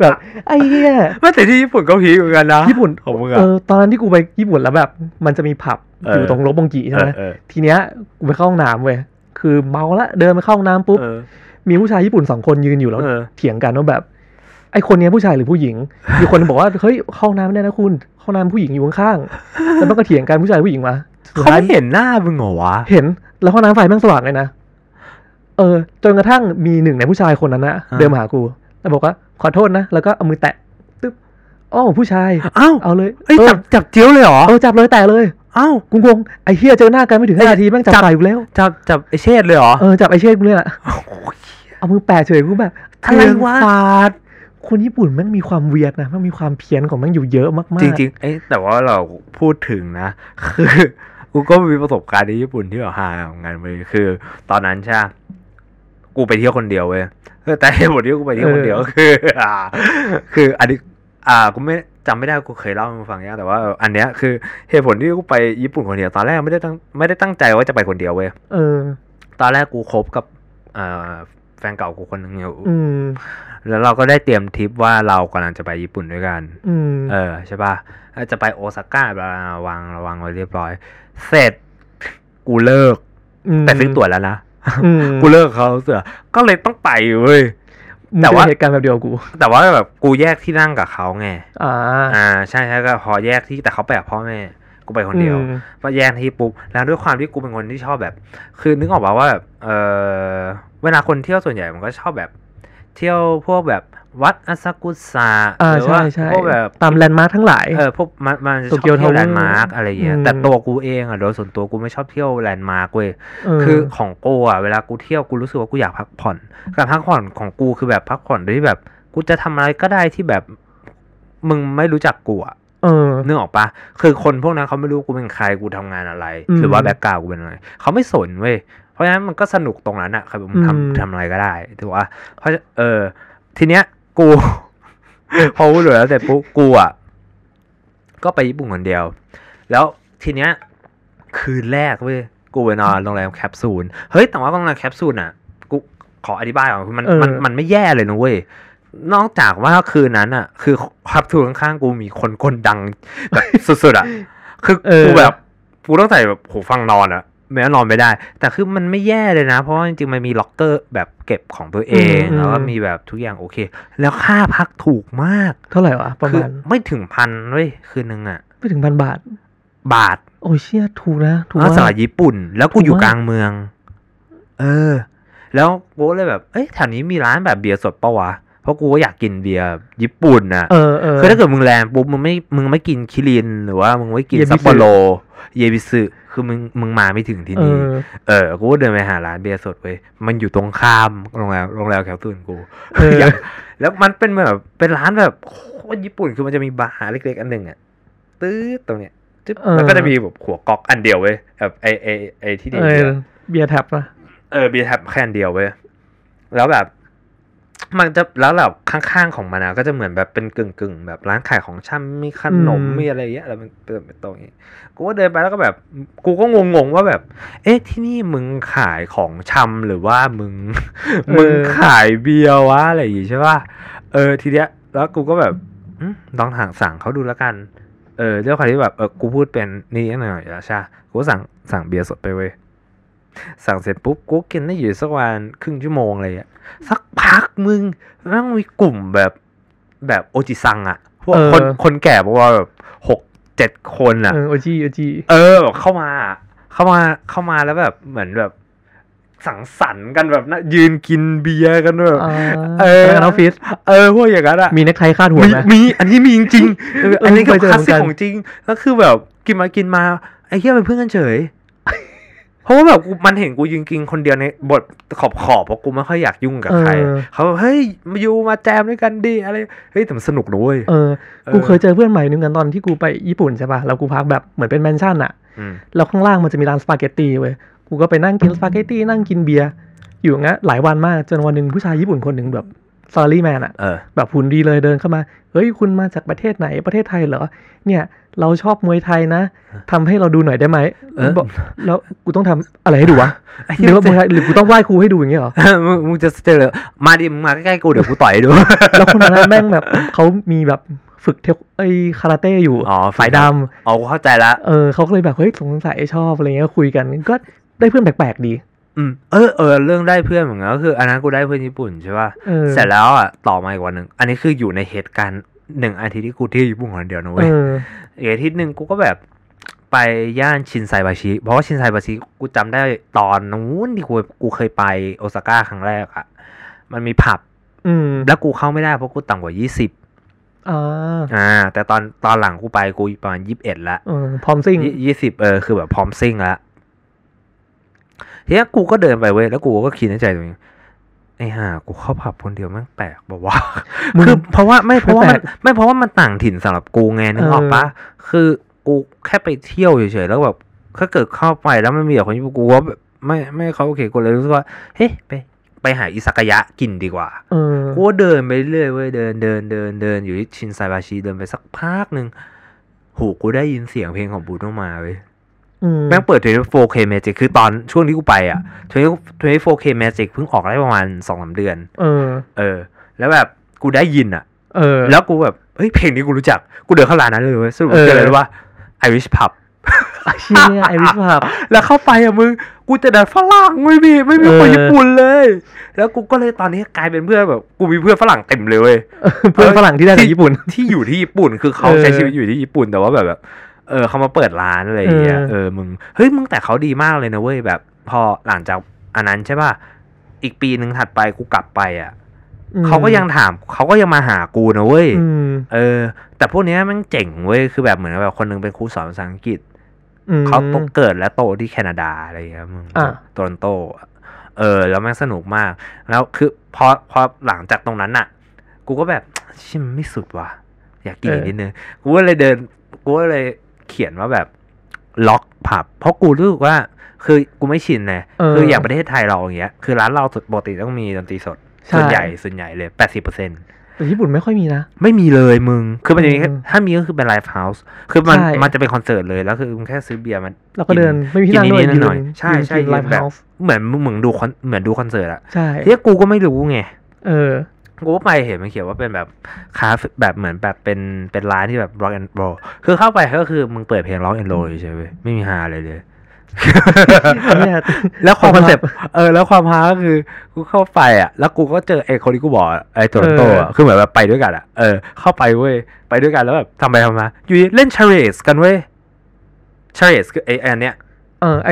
แบบไอ้เหี้ยไม่แต่ที่ญี่ปุ่นก็พีคเหมือนกันนะญี่ปุ่นของมึงเออะอตอนนั้นที่กูไปญี่ปุ่นแล้วแบบ มันจะมีผับเอออยู่ตรงโรบงกิใช่ไหมเออทีเนี้ยกูไปเข้าห้องน้ำเว้ยคือเมาละเดินไปเข้าห้องน้ำปุ๊บเออมีผู้ชายญี่ปุ่นสองคนยืนอยู่แล้วเออเถียงกันว่าแบบไอ้คนเนี้ยผู้ชายหรือผู้หญิง มีคนบอกว่าเฮ้ยเข้าห้องน้ำไม่ได้นะคุณเข้าห้องน้ำผู้หญิงอยู่ข้างๆแล้วมันก็เถียงกันผู้ชายผู้หญิงมาสุดเขาท้ายไม่เห็นหน้ามึงเหรอวะ เห็น แล้วห้องน้ำไฟแม่งสว่างเลยนะ เออ จนกระทั่งมีหนึ่งในผู้ชายคนนั้นนะอ่าเดินมาหากู แล้วบอกว่าขอโทษนะ แล้วก็เอามือแตะตึ๊บอ๋อผู้ชายอ้าวเอาเลยเอ้ยเออจับจับเจียวเลยเหรอเออจับเลยแตะเลยอ้าวกูงงไอ้เฮียเจอหน้ากันไม่ถึงเอ้ห้ายนาทีแม่งจับจับใส่กูแล้ว จับจับไอเชษเลยเหรอเออจับไอ้เชษกูเนี่ยแหละโอ้ยเอามือแปะเฉยกูแบบอะไรวะเทือนฟาดคนญี่ปุ่นแม่งมีความเวียดนะแม่งมีความเพี้ยนของแม่งอยู่เยอะมากๆ จริงๆ เอ้ยแต่ว่าเราพูดถึงนะ คือ กูก็มีประสบการณ์ที่ญี่ปุ่นที่แบบฮาเหมือนกันเว้ยคือ ตอนนั้นใช่ปะกูไปเที่ยวคนเดียวเว้ยเออแต่เหตุผลที่กูไปเที่ยวคนเดียวคืออ่า คืออันนี้อ่ากูไม่จำไม่ได้กูเคยเล่าให้มึงฟังยังแต่ว่าอันเนี้ยคือเหตุผลที่กูไปญี่ปุ่นคนเดียวตอนแรกไม่ได้ตั้งไม่ได้ตั้งใจว่าจะไปคนเดียวเว้ยเออ ตอนแรกกูคบกับอ่าแฟนเก่ากูคนหนึ่งอยู่อืมแล้วเราก็ได้เตรียมทริปว่าเรากำลังจะไปญี่ปุ่นด้วยกันอืมเออใช่ป่ะแล้วจะไปโอซาก้าบลาบลาวางระวังไว้เรียบร้อย เสร็จกูเลิกมแต่ซื้อตั๋วแล้วนะอืมกูเลิกเขาเสือ ก็เลยต้องไปเว้ยแต่แต่ว่าว่าเหตุการณ์แบบเดียวกับกู แต่ว่าแบบกูแยกที่นั่งกับเขาไงอ่าอ่า ใช่ใช่ก็พอแยกที่แต่เขาไปกับพ่อแม่กูไปคนเดียวอืมพอแยกที่ปุ๊บแล้วด้วยความที่กูเป็นคนที่ชอบแบบ คือนึกออกป่าว่าแบบเออเวลาคนเที่ยวส่วนใหญ่มันก็ชอบแบบ เที่ยวพวกแบบวัดอาซากุสะอ่าหรือใช่ว่าใช่พวกแบบตามแลนด์มาร์คทั้งหลายเออพวกมันมันจะชอบโตเกียวเที่ยว Tower แลนด์มาร์กอะไรอย่างเงี้ยอืมแต่ตัวกูเองอะโดยส่วนตัวกูไม่ชอบเที่ยวแลนด์มาร์กเว้ยเออคือของกูอะเวลากูเที่ยวกูรู้สึกว่ากูอยากพักผ่อนการพักผ่อนของกูคือแบบพักผ่อนโดยที่แบบกูจะทำอะไรก็ได้ที่แบบมึงไม่รู้จักกูอะเออนึกออกปะคือคนพวกนั้นเขาไม่รู้กูเป็นใครกูทำงานอะไรอืมหรือว่า background กูเป็นอะไรเขาไม่สนเว้ย เพราะฉะนั้นมันก็สนุกตรงนั้นอะคือมึงอืมทำทำอะไรก็ได้ถือว่าเพราะเออ ทีเนี้ยกู พอพูดเลยแล้วเสร็จปุ๊บกูอะก็ไปญี่ปุ่นคนเดียว แล้วทีเนี้ย คืนแรกเว้ยกูไปนอนโรงแรมแคปซูลเฮ้ยแต่ว่าโรงแรมแคปซูลอะกูขออธิบายก่อนคือมันเออมันมันไม่แย่เลยนะเว้ยนอกจากว่าคืนนั้นอะ คือแคปซูลข้างๆกูมีคนกลดังแบบสุดๆอะ คือเออกูแบบกูต้องใส่แบบหูฟังนอนอะ ไม่งั้นนอนไม่ได้ แต่คือมันไม่แย่เลยนะ เพราะว่าจริงๆมันมีล็อกเกอร์แบบเก็บของตัวเองอืม แล้วก็มีแบบทุกอย่างโอเค แล้วค่าพักถูกมากเท่าไหร่วะ คือประมาณไม่ถึงพันเว้ยคืนนึงอะไม่ถึงพันบาท บาท โอ้ยเชี่ยถูกนะถูกภาษามากญี่ปุ่น แล้วกูถูกอยู่มาก กลางเมือง เออ แล้วกูก็เลยแบบ เอ้ยแถวนี้มีร้านแบบเบียร์สดปะวะ เพราะกูก็อยากกินเบียร์ญี่ปุ่นนะเออเออ คือถ้าเกิดมึง land ปุ๊บมึงไม่มึงไม่กินคิรินหรือว่ามึงไม่กินเยบิสึ ซัปโปโรเยบิสึ คือมึงมึงมาไม่ถึงที่นี่เออเออกูก็เดินไปหาร้านเบียร์สดเว้ยมันอยู่ตรงข้ามโรงแรมโรงแรมแคปซูลกูเอออยากแล้วมันเป็นแบบเป็นร้านแบบโคตรญี่ปุ่นคือมันจะมีบาร์เล็กๆอันหนึ่งอะตื้อตรงเนี้ยจึ๊บเออแล้วก็จะมีแบบหัวก๊อกอันเดียวเว้ยแบบไอไอไอทีเดียวเออ beer tap นะเออ beer tap แค่อันเดียวเว้ยแล้วแบบ มันจะแล้วแบบข้างๆของมันนะก็จะเหมือนแบบเป็นกึ่งๆ แบบร้านขายของช่ำมีขนมมีอะไรอย่างเงี้ยแล้วมันเป็นเป็นตรงนี้กูก็เดินไปแล้วก็แบบ กูก็งงๆว่าแบบ เอ๊ะที่นี่มึงขายของชำหรือว่ามึง มึงขายเบียร์วะอะไรอย่างงี้ใช่ป่ะเออทีเนี้ย แล้วกูก็แบบอืมลองถางสั่งเขาดูแล้วกัน เออด้วยความที่แบบเออกูพูดเป็นนี่หน่อยแล้วใช่ปะกูก็สั่งสั่งเบียร์สดไปเว้ย สั่งเสร็จปุ๊บกูกินได้อยู่สักวันครึ่งชั่วโมงอะไรอะสักพักมึงแม่งมีกลุ่มแบบแบบโอจิซังอะพวกเออคนคนแก่บอกว่าแบบหกเจ็ดคนอะเออโอจีโอจีเออแบบเข้ามาเข้ามาเข้ามาแล้วแบบเหมือนแบบสังสรรค์กันแบบนะยืนกินเบียร์กันแบบอ่าเออพนักงานออฟฟิศเออพวกอย่างนั้นอะมีเน็กไทคาดหัวมีไหมมีอันนี้มีจริงๆเอออันนี้ก็เคยเจอคลาสสิกเหมือนกันของจริงแล้วคือแบบกินมากินมาไอ้เหี้ยเป็นเพื่อนกันเฉย เพราะว่าแบบกูมันเห็นกูยืนกินคนเดียวในบทขอบขอบๆเพราะกูไม่ค่อยอยากยุ่งกับใครเออเขาแบบเฮ้ยมาอยู่มาแจมด้วยกันดิอะไรเฮ้ยแต่มันสนุกนะเว้ยเออเออ กูเคยเจอเพื่อนใหม่นึงกันตอนที่กูไปญี่ปุ่นใช่ป่ะแล้วกูพักแบบเหมือนเป็นแมนชั่นอะอืมแล้วข้างล่างมันจะมีร้านสปาเกตตีเว้ยกูก็ไปนั่งกินสปาเกตตีนั่งกินเบียร์อยู่อย่างงั้นหลายวันมากจนวันหนึ่งผู้ชายญี่ปุ่นคนหนึ่งแบบ salaryman อะเออแบบหุ่นดีเลยเดินเข้ามา เฮ้ย คุณมาจากประเทศไหนประเทศไทยเหรอ เนี่ย เราชอบมวยไทยนะทำให้เราดูหน่อยได้ไหมเออบอกแล้วกูต้องทำอะไรให้ดูวะหรือว่ามวยไทยหรือกูต้องไหว้ครูให้ดูอย่างเงี้ยเหรอมึงมึงจะเจอเลยมาดิมึงมาใกล้ๆกูเดี๋ยวกูต่อยให้ดู แล้วคนนั้นแม่งแบบเขามีแบบฝึกเทคไอคาราเต้อยู่อ๋อฝ่ายดอ๋อกูเข้าใจละำเออเขาก็เลยแบบเฮ้ยสงสัยชอบอะไรเงี้ยคุยกันก็ได้เพื่อนแปลกๆดี อืมเออเออเรื่องได้เพื่อนเหมือนกันก็คือ อันนั้นกูได้เพื่อนญี่ปุ่นใช่ป่ะเออ เสร็จแล้วอะต่อมาอีกวันหนึ่งอันนี้คืออยู่ในเหตุการณ์หนึ่งอาทิตย์ที่กูเที่ยวญี่ปุ่นคนเดียวนะเอเว้ยอ อีกอาทิตย์หนึ่งกูก็แบบไปย่านชินไซบาชิ เพราะว่าชินไซบาชิกูจำได้ตอนนู้นที่กูกูเคยไปโอซาก้าครั้งแรกอะ มันมีผับ อืมแล้วกูเข้าไม่ได้เพราะกูต่ำกว่ายี่สิบอ่าอ่าแต่ตอนตอนหลังกูไปกูประมาณยี่สิบเอ็ดละเออพร้อมซิ่งยี่สิบเออคือแบบพร้อมซิ่งแล้ว ทีนี้กูก็เดินไปเว้ยแล้วกูก็คิดในใจตัวเองไอ้ห่ากูเข้าผับคนเดียวแม่งแปลกบอกว่ามึงคือเพราะว่าไม่เพราะว่าแปมัลนกไม่เพราะว่ามันต่างถิ่นสำหรับกูไงนึกออกปะคือกูแค่ไปเที่ยวเฉยๆแล้วแบบถ้าเกิดเข้าไปแล้วมันมีแต่คนญี่ปุ่นกูว่าแบบไม่ไม่เขาโอเคกูเลยรู้สึกว่าเฮ้ยไปไปหาอิซากายะกินดีกว่าเออกูก็เดินไปเรื่อยเว้ยเดินเดินเดินเดินอยู่ที่ชินไซบาชิเดินไปสักพักหนึ่งหูกูได้ยินเสียงเพลงของบูโนมาเว้ยอืม แม่งเปิด 24K Magic คือตอนช่วงที่กูไปอะ 24K Magic เพิ่งออกได้ประมาณสองสามเดือน เออ เออ แล้วแบบกูได้ยินอะ เออ แล้วกูแบบ เฮ้ย เพลงนี้กูรู้จัก กูเดินเข้าร้านนั้นเลยเว้ยสรุปเออเจออะไรรู้ป่ะ Irish Pub ไอ้เชี่ยไอริสภาพแล้วเข้าไปอะมึง กูเจะดันฝรั่งไม่มีไม่มีเออคนญี่ปุ่นเลย แล้วกูก็เลยตอนนี้กลายเป็นเพื่อนแบบ กูมีเพื่อนฝรั่งเต็มเลยเว้ยเพื่อนฝรั่งที่ได้จากญี่ปุ่นที่อยู่ที่ญี่ปุ่นคือเขาเออใช้ชีวิตอยู่ที่ญี่ปุ่นแต่ว่าแบบแบบ เออเขามาเปิดร้านอะไรอย่างเงี้ยเออเออมึงเฮ้ยมึงแต่เขาดีมากเลยนะเว้ยแบบ พอหลังจากอันนั้นใช่ป่ะอีกปีหนึ่งถัดไปกูกลับไปอะอืมเขาก็ยังถามเขาก็ยังมาหากูนะเว้ยอืมเออ แต่พวกเนี้ยแมันเจ๋งเว้ยคือแบบเหมือนแบบคนหนึงเป็นครูสอนภาษาอังกฤษอืมเขาโตเกิดและโตที่แคนาดาอะไรอย่างเงี้ยมึงอะโตรอนโตอะเออ แล้วแม่งสนุกมาก แล้วคือพอพอหลังจากตรงนั้นน่ะ กูก็แบบชิมนไม่สุดว่ะ อยากกินอีกนิดนึง กูก็เลยเดิน กูก็เลย เขียนว่าแบบ rock pub เพราะกูรู้สึกว่า คือกูไม่ชินไงเออคืออย่างประเทศไทยเราอย่างเงี้ยคือร้านเราปกติต้องมีดนตรีสดใช่ส่วนใหญ่ส่วนใหญ่เลยแปดสิบเปอร์เซ็นแต่ญี่ปุ่นไม่ค่อยมีนะ ไม่มีเลยมึง คือมันจะมีแค่อืมถ้ามีก็คือเป็น live house คือมันใช่มันจะเป็นคอนเสิร์ตเลยแล้วคือมึงแค่ซื้อเบียร์มันเราก็เดินไม่มีที่นั่งด้วยกินนิดๆหน่อยๆยืนใช่ใช่ไลฟ์แบบ house เหมือนมึงเหมือนดูคอนเหมือนดูคอนเสิร์ตอะใช่เฮ้ยกูก็ไม่รู้ไงเออ กูก็ไปเห็นมันเขียนว่าเป็นแบบคาเฟ่แบบเหมือนแบบเป็นเป็นร้านที่แบบ rock and roll คือเข้าไปก็คือมึงเปิดเพลง rock and roll เฉยๆเว้ยไม่มีอะไรเลยเนี่ยแล้วความฮา concept เออ แล้วความฮาก็คือ กูเข้าไปอะ แล้วกูก็เจอไอ้คนที่กูบอกอะไอ้ตัวโตอะเออคือเหมือนแบบไปด้วยกันอะเออเข้าไปเว้ยไปด้วยกันแล้วแบบทำไปทำมาอยู่ดีเล่น charades กันเว้ย charades คือไอ้ไอ้อันเนี้ยเออไอ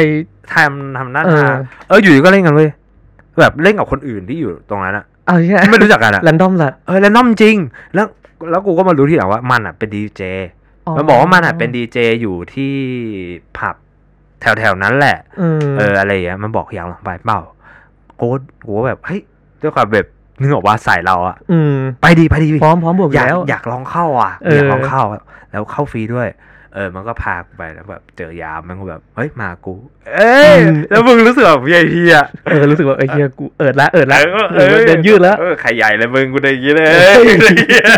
ทำทำหน้าเออทางเอออยู่ดีก็เล่นกันเว้ยแบบเล่นกับคนอื่นที่อยู่ตรงนั้นอะ เอาใช่ไม่รู้จักกันอะแรนดอมสัตว์เออแล้วน้อมจริง แล้วแล้วกูก็มารู้ทีหลังว่ามันอะเป็นดีเจมันบอกว่ามันอะเป็นดีเจอยู่ที่ผับแถวแถวๆนั้นแหละอืมเอออะไรอย่างเงี้ยมันบอกอยากลองไปเปล่ากูก็กูก็แบบเฮ้ยด้วยความแบบนึกออกว่าใส่เราอะอืมไปดีไปดีพร้อมพร้อมบวกออยากยู่แล้วอยากลองเข้าอะเออออยากลองเข้า แล้วเข้าฟรีด้วย เออ มันก็พากูไปแล้วแบบเจอยามมันก็แบบเฮ้ยมากู เอ้ยแล้วมึงรู้สึกแบบ VIP อะเออรู้สึกว่าเออเฮียกูเอิดละเอิดละเออเดินยืดแล้วเออไข่ใหญ่เลยมึงกูเดินอย่างนี้เลยเฮ้ยอะไรอย่างเงี้ย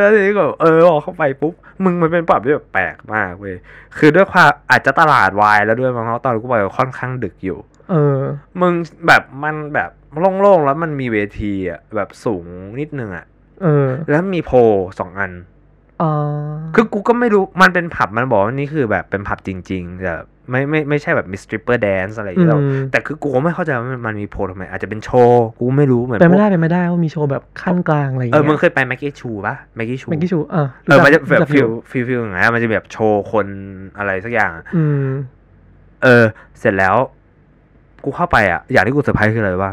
แล้วทีนี้ก็เออออกเข้าไปปุ๊บมึงมันเป็นปรับที่แบบแปลกมากเว้ยคือด้วยความอาจจะตลาดวายแล้วด้วยมั้งเพราะตอนกูไปค่อนข้างดึกอยู่ เออ มึงแบบมันแบบโล่งๆแล้วมันมีเวทีอะแบบสูงนิดนึงอะเออ แล้วมีโพลสองอันอ๋อ คือกูก็ไม่รู้มันเป็นผับมันบอกว่านี่คือแบบเป็นผับจริงๆแต่ไม่ไม่ไม่ใช่แบบมี stripper dance อะไรอย่างเงี้ยหรอกอืมแต่คือกูก็ไม่เข้าใจว่ามันมันมี pole ทำไม อาจจะเป็นโชว์กูไม่รู้เหมือนเป็นไม่พวกได้เป็นไม่ได้ว่ามีโชว์แบบคั่นกลางอะไรอย่างเงี้ยมึงเคยไปแม็กกี้ชูปะแม็กกี้ชูแม็กกี้ชูเออเออมันจะแบบรู้จัก feel อยู่ feel feel อย่างเงี้ยมันจะแบบโชว์คนอะไรสักอย่างอะอืมเออ เสร็จแล้ว กูเข้าไปอะ อย่างที่กูเซอร์ไพรส์คืออะไรว่า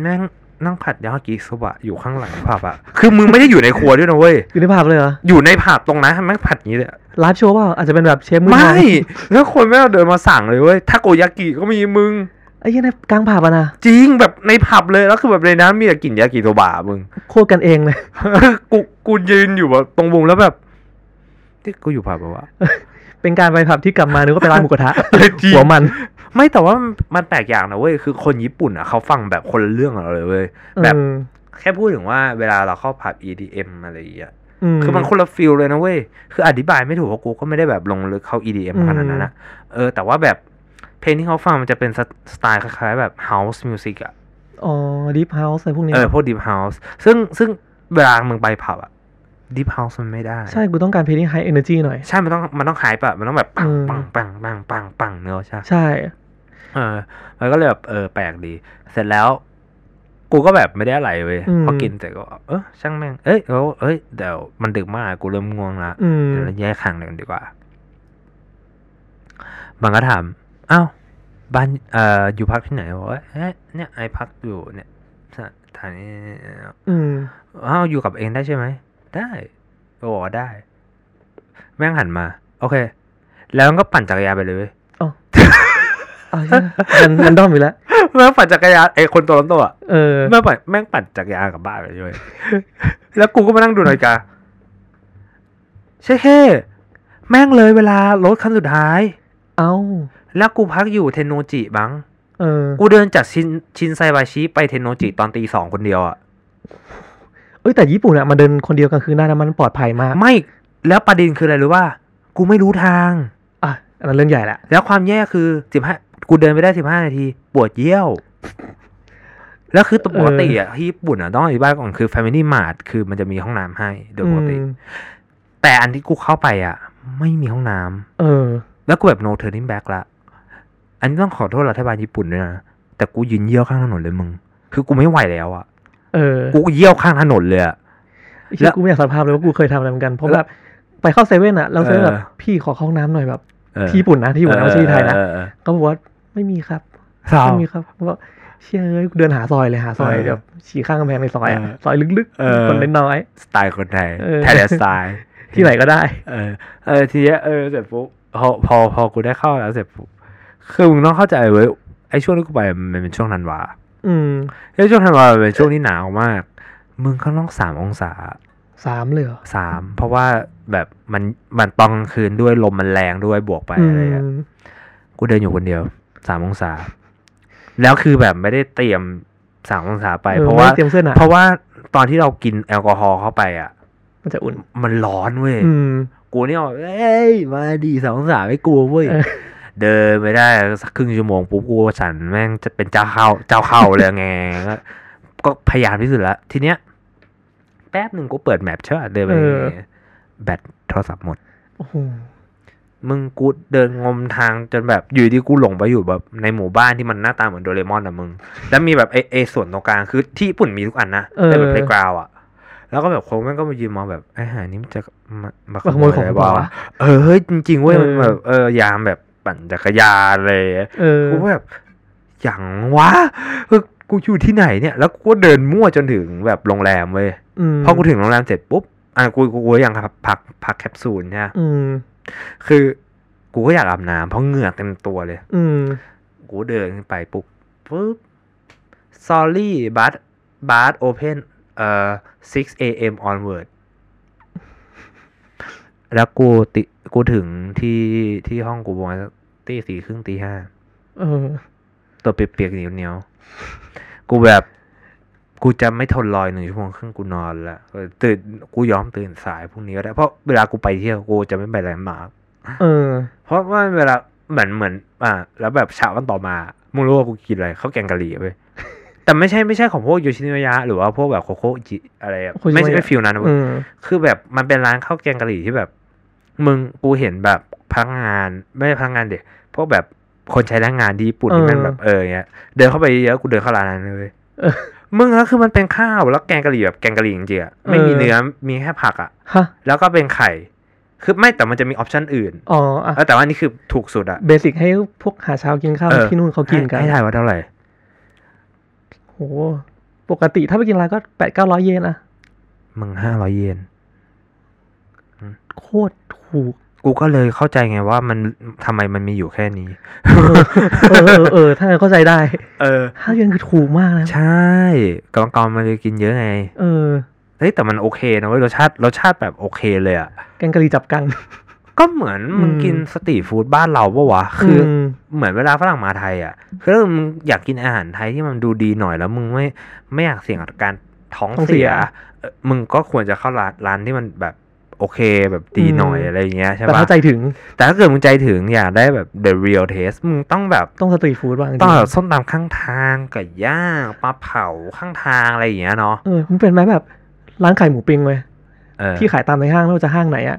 แม่ง นั่งผัดยากิโซบะอยู่ข้างหลังผับอะคือมึงไม่ได้อยู่ในครัวด้วยนะเว้ย อยู่ในภาพเลยเหรอ อยู่ในผับตรงนั้นแม่งผัดอย่างนี้เลยอะไลฟ์โชว์เปล่าอาจจะเป็นแบบเชฟมือทไม่องแล้วคนไม่เอาเดินมาสั่งเลยเว้ยทาโกยากิก็มีมึงไอ้เหี้ยในกลางผับอะนะจริงแบบในผับเลยแล้วคือแบบในนั้นมีแต่กลิ่นยากิโซบะมึงโคตรกันเองเลยกูกูยืนอยู่แบบตรงวงแล้วแบบที่กูอยู่ผับปะวะไป เป็นการไปผับที่กลับมานึกว่าไปร้านหมูกระทะจริงหัวมัน ไม่แต่ว่ามันมันแปลกอย่างนะเว้ยคือคนญี่ปุ่นอะเขาฟังแบบคนละเรื่องกับเราเลยเว้ยแบบเออแค่พูดถึงว่าเวลาเราเข้าผับ EDM อะไรอย่างเงี้ยคือมันคนละ feel เลยนะเว้ย คืออธิบายไม่ถูกเพราะกูก็ไม่ได้แบบลงลึกเข้า EDM อืมขนาดนั้นนะ เออ แต่ว่าแบบเพลงที่เขาฟังมันจะเป็นสไสไตล์คล้ายๆแบบ House Music อะอ๋อ Deep House อะไรพวกนี้ เออ พวก Deep House ซึ่งซึ่งเวลามึงไปผับอะ Deep House มันไม่ได้ ใช่ กูต้องการเพลงที่ high energy หน่อย ใช่ มันต้องมันต้อง high ปะมันต้องแบบปังอืมปังปังปังปังปังเนอะใช่ใช่เออมันก็เลยแบบเออแปลกดี เสร็จแล้ว กูก็แบบไม่ได้อะไรเว้ยอืมพอกินเสร็จก็ เออช่างแม่งเอ้ยแล้วเอ้ยเดี๋ยวมันดึกมากกูเริ่มง่วงละอืมเดี๋ยวเราแยกทางกันดีกว่าบางก็ถามอ้าวบ้านเอ่ออยู่พักที่ไหนบอกว่าเอ๊ะเนี่ยไอพักอยู่เนี่ยสถานีอืมอ้าวอยู่กับเองได้ใช่ไหม ได้ก็บอกว่าได้ แม่งหันมา โอเค แล้วมันก็ปั่นจักรยานไปเลยเว้ยอ๋อใช่มันมันด้อมอยู่แล้วแม่งปั่นจักรยานไอคนตัวล้นตัวอะเออ แม่งปั่นแม่งปั่นจักรยานกลับบ้านไปเลยเว้ยแล้วกูก็มานั่งดูนาฬิกาใช่แค่แม่งเลยเวลารถคันสุดท้าย เอ้า แล้วกูพักอยู่เทนโนจิบังเออ กูเดินจากชินชินไซบาชิไปเทนโนจิตอนตีสองคนเดียวอะเอ้ยแต่ญี่ปุ่นอะมาเดินคนเดียวกลางคืนได้นะมันปลอดภัยมาก ไม่แล้วประเด็นคืออะไรรู้ว่า กูไม่รู้ทาง อะอันนั้นเรื่องใหญ่แหละแล้วความแย่คือสิบห้ากูเดินไปได้สิบห้านาที ปวดเยี่ยว แล้วคือตัวปกติอะที่ญี่ปุ่นอะต้องอธิบายก่อนคือ Family Mart คือมันจะมีห้องน้ำให้โดยปกติอืมแต่อันที่กูเข้าไปอะไม่มีห้องน้ำเออ แล้วกูแบบ no turning back ละ อันนี้ต้องขอโทษรัฐบาลญี่ปุ่นด้วยนะ แต่กูยืนเยี่ยวข้างถนนเลยมึง คือกูไม่ไหวแล้วอะ เออ กูเยี่ยวข้างถนนเลยอะไอ้เหี้ยกูไม่อยากสารภาพเลยว่ากูเคยทำอะไรเหมือนกันเพราะแล้แบวบไปเข้าเซเว่นอะแล้วเซเว่นเออแบบพี่ขอเข้าห้องน้ำหน่อยแบบเออที่ญี่ปุ่นนะที่ญี่ปุ่นนะไม่ใช่ที่ไทยนะเออเออก็บอกว่าไม่มีครับเศร้าไม่มีครับเพราะว่าเชื่อเอ้ยกูเดินหาซอยเลยหาซอยเออแบบฉี่ข้างกำแพงในซอยอะเออซอยลึกเออๆคนน้อยสไตล์คนไทยเออ Thailand style ๆที่ไหนก็ได้ เออ เออทีเนี้ยเออเสร็จปุ๊บพอพอพอกูได้เข้าแล้วเสร็จปุ๊บคือมึงต้องเข้าใจเว้ยไอ้ช่วงที่กูไปมันเป็นช่วงธันวา อืมไอ้ช่วงธันวามันเป็นช่วงที่หนาวมาก มึงข้างนอกสามองศาสามเลยเหรอสามเพราะว่าแบบมันมันตอนกลางคืนด้วยลมมันแรงด้วยบวกไปอะไรอะอืมกูเดินอยู่คนเดียวสามองศา แล้วคือแบบไม่ได้เตรียมสามองศาไปออเพราะว่าไม่เตรียมเสื้อหนาเพราะว่าตอนที่เรากินแอลกอฮอล์เข้าไปอะ มันจะอุ่นมันร้อนเว้ยอืมกูเนี่ยบอกเอ้ยมาดีสามองศาไม่กลัวเว้ย เออเดินไปได้สักครึ่งชั่วโมงปุ๊บกูสั่นแม่งจะเป็นเจ้าเข้าเจ้าเข้าเลยไงก็ก็พยายามที่สุดละทีเนี้ย แป๊บหนึ่งกูเปิด map ใช่ป่ะเดินไปเออแบตโทรศัพท์หมดโอ้โหมึงกูเดินงมทางจนแบบอยู่ดีกูหลงไปอยู่แบบในหมู่บ้านที่มันหน้าตาเหมือนโดเรมอนอะมึง แล้วมีแบบเอเอส่วนตรงกลางคือที่ญี่ปุ่นมีทุกอันนะเออแต่เป็น playground อะแล้วก็แบบคนแม่งก็มายืนมองแบบไอ้ห่านี่มันจะมามามาขโมยของะไรเปล่าวะเออเฮ้ยจริงๆเว้ยเออมันแบบเออยามแบบ ปั่นจักรยานเลยเออกูก็แบบอย่างวะเออกูอยู่ที่ไหนเนี่ย แล้วกูก็เดินมั่วจนถึงแบบโรงแรมเว้ยอืมพอกูถึงโรงแรมเสร็จปุ๊บอะกูกูกูยังพักพักพักแคปซูลเนี่ยอืมคือกูก็อยากอาบน้ำเพราะเหงื่อเต็มตัวเลย อืมกูเดินขึ้นไปปุ๊บปุ๊บ sorry but but open เอ่อ 6 a.m. onward แล้วกูติ กูถึงที่ที่ห้องกูประมาณสักตีสี่ครึ่งตีห้าเออตัวเปียกๆเหนียวเหนียวๆกูแบบ กูจะไม่ทนรอยหนึ่งชั่วโมงครึ่งกูนอนละเออตื่นกูยอมตื่นสายพรุ่งนี้ก็ได้เพราะเวลากูไปเที่ยวกูจะไม่ไปแลนด์มาร์คเออเพราะว่าเวลาเหมือนเหมือน อ่า แล้วแบบเช้าวันต่อมามึงรู้ว่ากูกินอะไรข้าวแกงกะหรี่เว้ยแต่ไม่ใช่ไม่ใช่ของพวกโยชิโนยะหรือว่าพวกแบบโคโค่อิจิอะไรอะโคชิโนยะไม่ใช่ไม่ฟิลนั้นเว้อืยมคือแบบมันเป็นร้านข้าวแกงกะหรี่ที่แบบ มึงกูเห็นแบบพนักงานไม่ใช่พนักงานเด็กพวกแบบคนใช้แรงงานที่ญี่ปุ่นที่มันแบบเอออย่างเงี้ยเดินเข้าไปเยอะกูเดินเข้าร้านนั้นเลยเออมึงแล้วคือมันเป็นข้าวแล้วแกงกะหรี่แบบแกงกะหรี่จริงๆอะไม่มีเออเนื้อมีแค่ผักอะฮะแล้วก็เป็นไข่คือไม่แต่มันจะมีออปชันอื่นอ๋ออะเออแต่ว่านี่คือถูกสุดอะเบสิกให้พวกหาเช้ากินข้าวเออที่นู่นเขากินกันให้ให้ถ่ายว่าเท่าไหร่โหปกติถ้าไปกินร้านก็แปดเก้าร้อยเยนอะมึงห้าร้อยเยนโคตรถูกกูก็เลยเข้าใจไงว่ามันทำไมมันมีอยู่แค่นี้ เออเออเออเออถ้างั้นเข้าใจได้ เออห้าเยนคือถูกมากนะ ใช่กองกองมันเลยกินเยอะไง เออเฮ้ยแต่มันโอเคนะเว้ยรสชาติรสชาติแบบโอเคเลยอะแกงกะหรี่จับกังก็เหมือนมึงอืมกินสตรีทฟู้ดบ้านเราปะวะ คืออมเหมือนเวลาฝรั่งมาไทยอะ คือถ้ามึงอยากกินอาหารไทยที่มันดูดีหน่อยแล้วมึงไม่ไม่อยากเสี่ยงกับการท้องท้องเสีเสียยเอ่อมึงก็ควรจะเข้าร้านร้านที่มันแบบ โอเคแบบดีหน่อยอืมอะไรอย่างเงี้ยใช่แต่ปะถ้าใจถึง แต่ถ้าเกิดมึงใจถึงอยากได้แบบ the real taste มึงต้องแบบต้องสตรีทฟู้ดบ้างจริงต้องแบบส้มตำข้างทางไก่ย่างปลาเผาข้างทางอะไรอย่างเงี้ยเนาะเออมึงเป็นไหมแบบร้านขายหมูปิ้งเว้ยเออที่ขายตามในห้างไม่ว่าจะห้างไหนอะ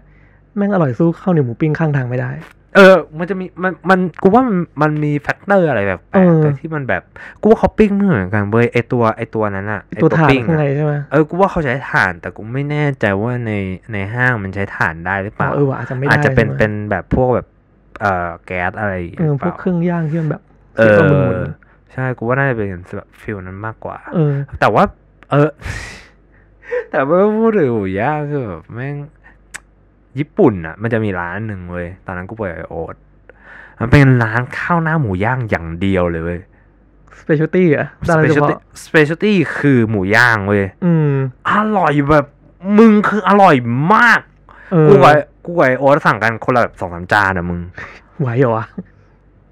แม่งอร่อยสู้ข้าวเหนียวหมูปิ้งข้างทางไม่ได้ เออ มันจะมีมันมันกูว่ามันมันมี factor อะไรแบบแปลเอกอที่มันแบบกูว่าเขาปิ้งไม่เหมือนกันเว้ยไอตัวไอตัวนั้นอะไอ้ตัวถ่านปิ้งข้างในอะใช่ไหมเออกูว่าเขาใช้ถ่านแต่กูไม่แน่ใจว่าในในห้างมันใช้ถ่านได้หรือเปอ๋อเออว่ะอาจจะไม่ได้อาจจะเป็นใช่ไหมเป็นแบบพวกแบบเอ่อแก๊สอะไรอย่างเอเงี้ยอหรือเปล่าพวกเครื่องย่างที่มันแบบเอสียงอหมุนใช่กูว่าน่าจะเป็นแบบฟิลนั้นมากกว่าๆเออ แต่ว่า เออ แต่ว่าพูดถึงหมูย่างคือแบบแม่ง ญี่ปุ่นอะ มันจะมีร้านหนึ่งเว้ยตอนนั้นกูไปไอโอ๊ตมันเป็นร้านข้าวหน้าหมูย่างอย่างเดียวเลยเว้ย specialty อะด้านเฉ specialty พาะ specialty คือหมูย่างเว้ยอืมอร่อยแบบ มึงคืออร่อยมากเออกูกับกูกับไอโอ๊ตสั่งกันคนละแบบสองสามจานอะมึงไหวเหรอวะ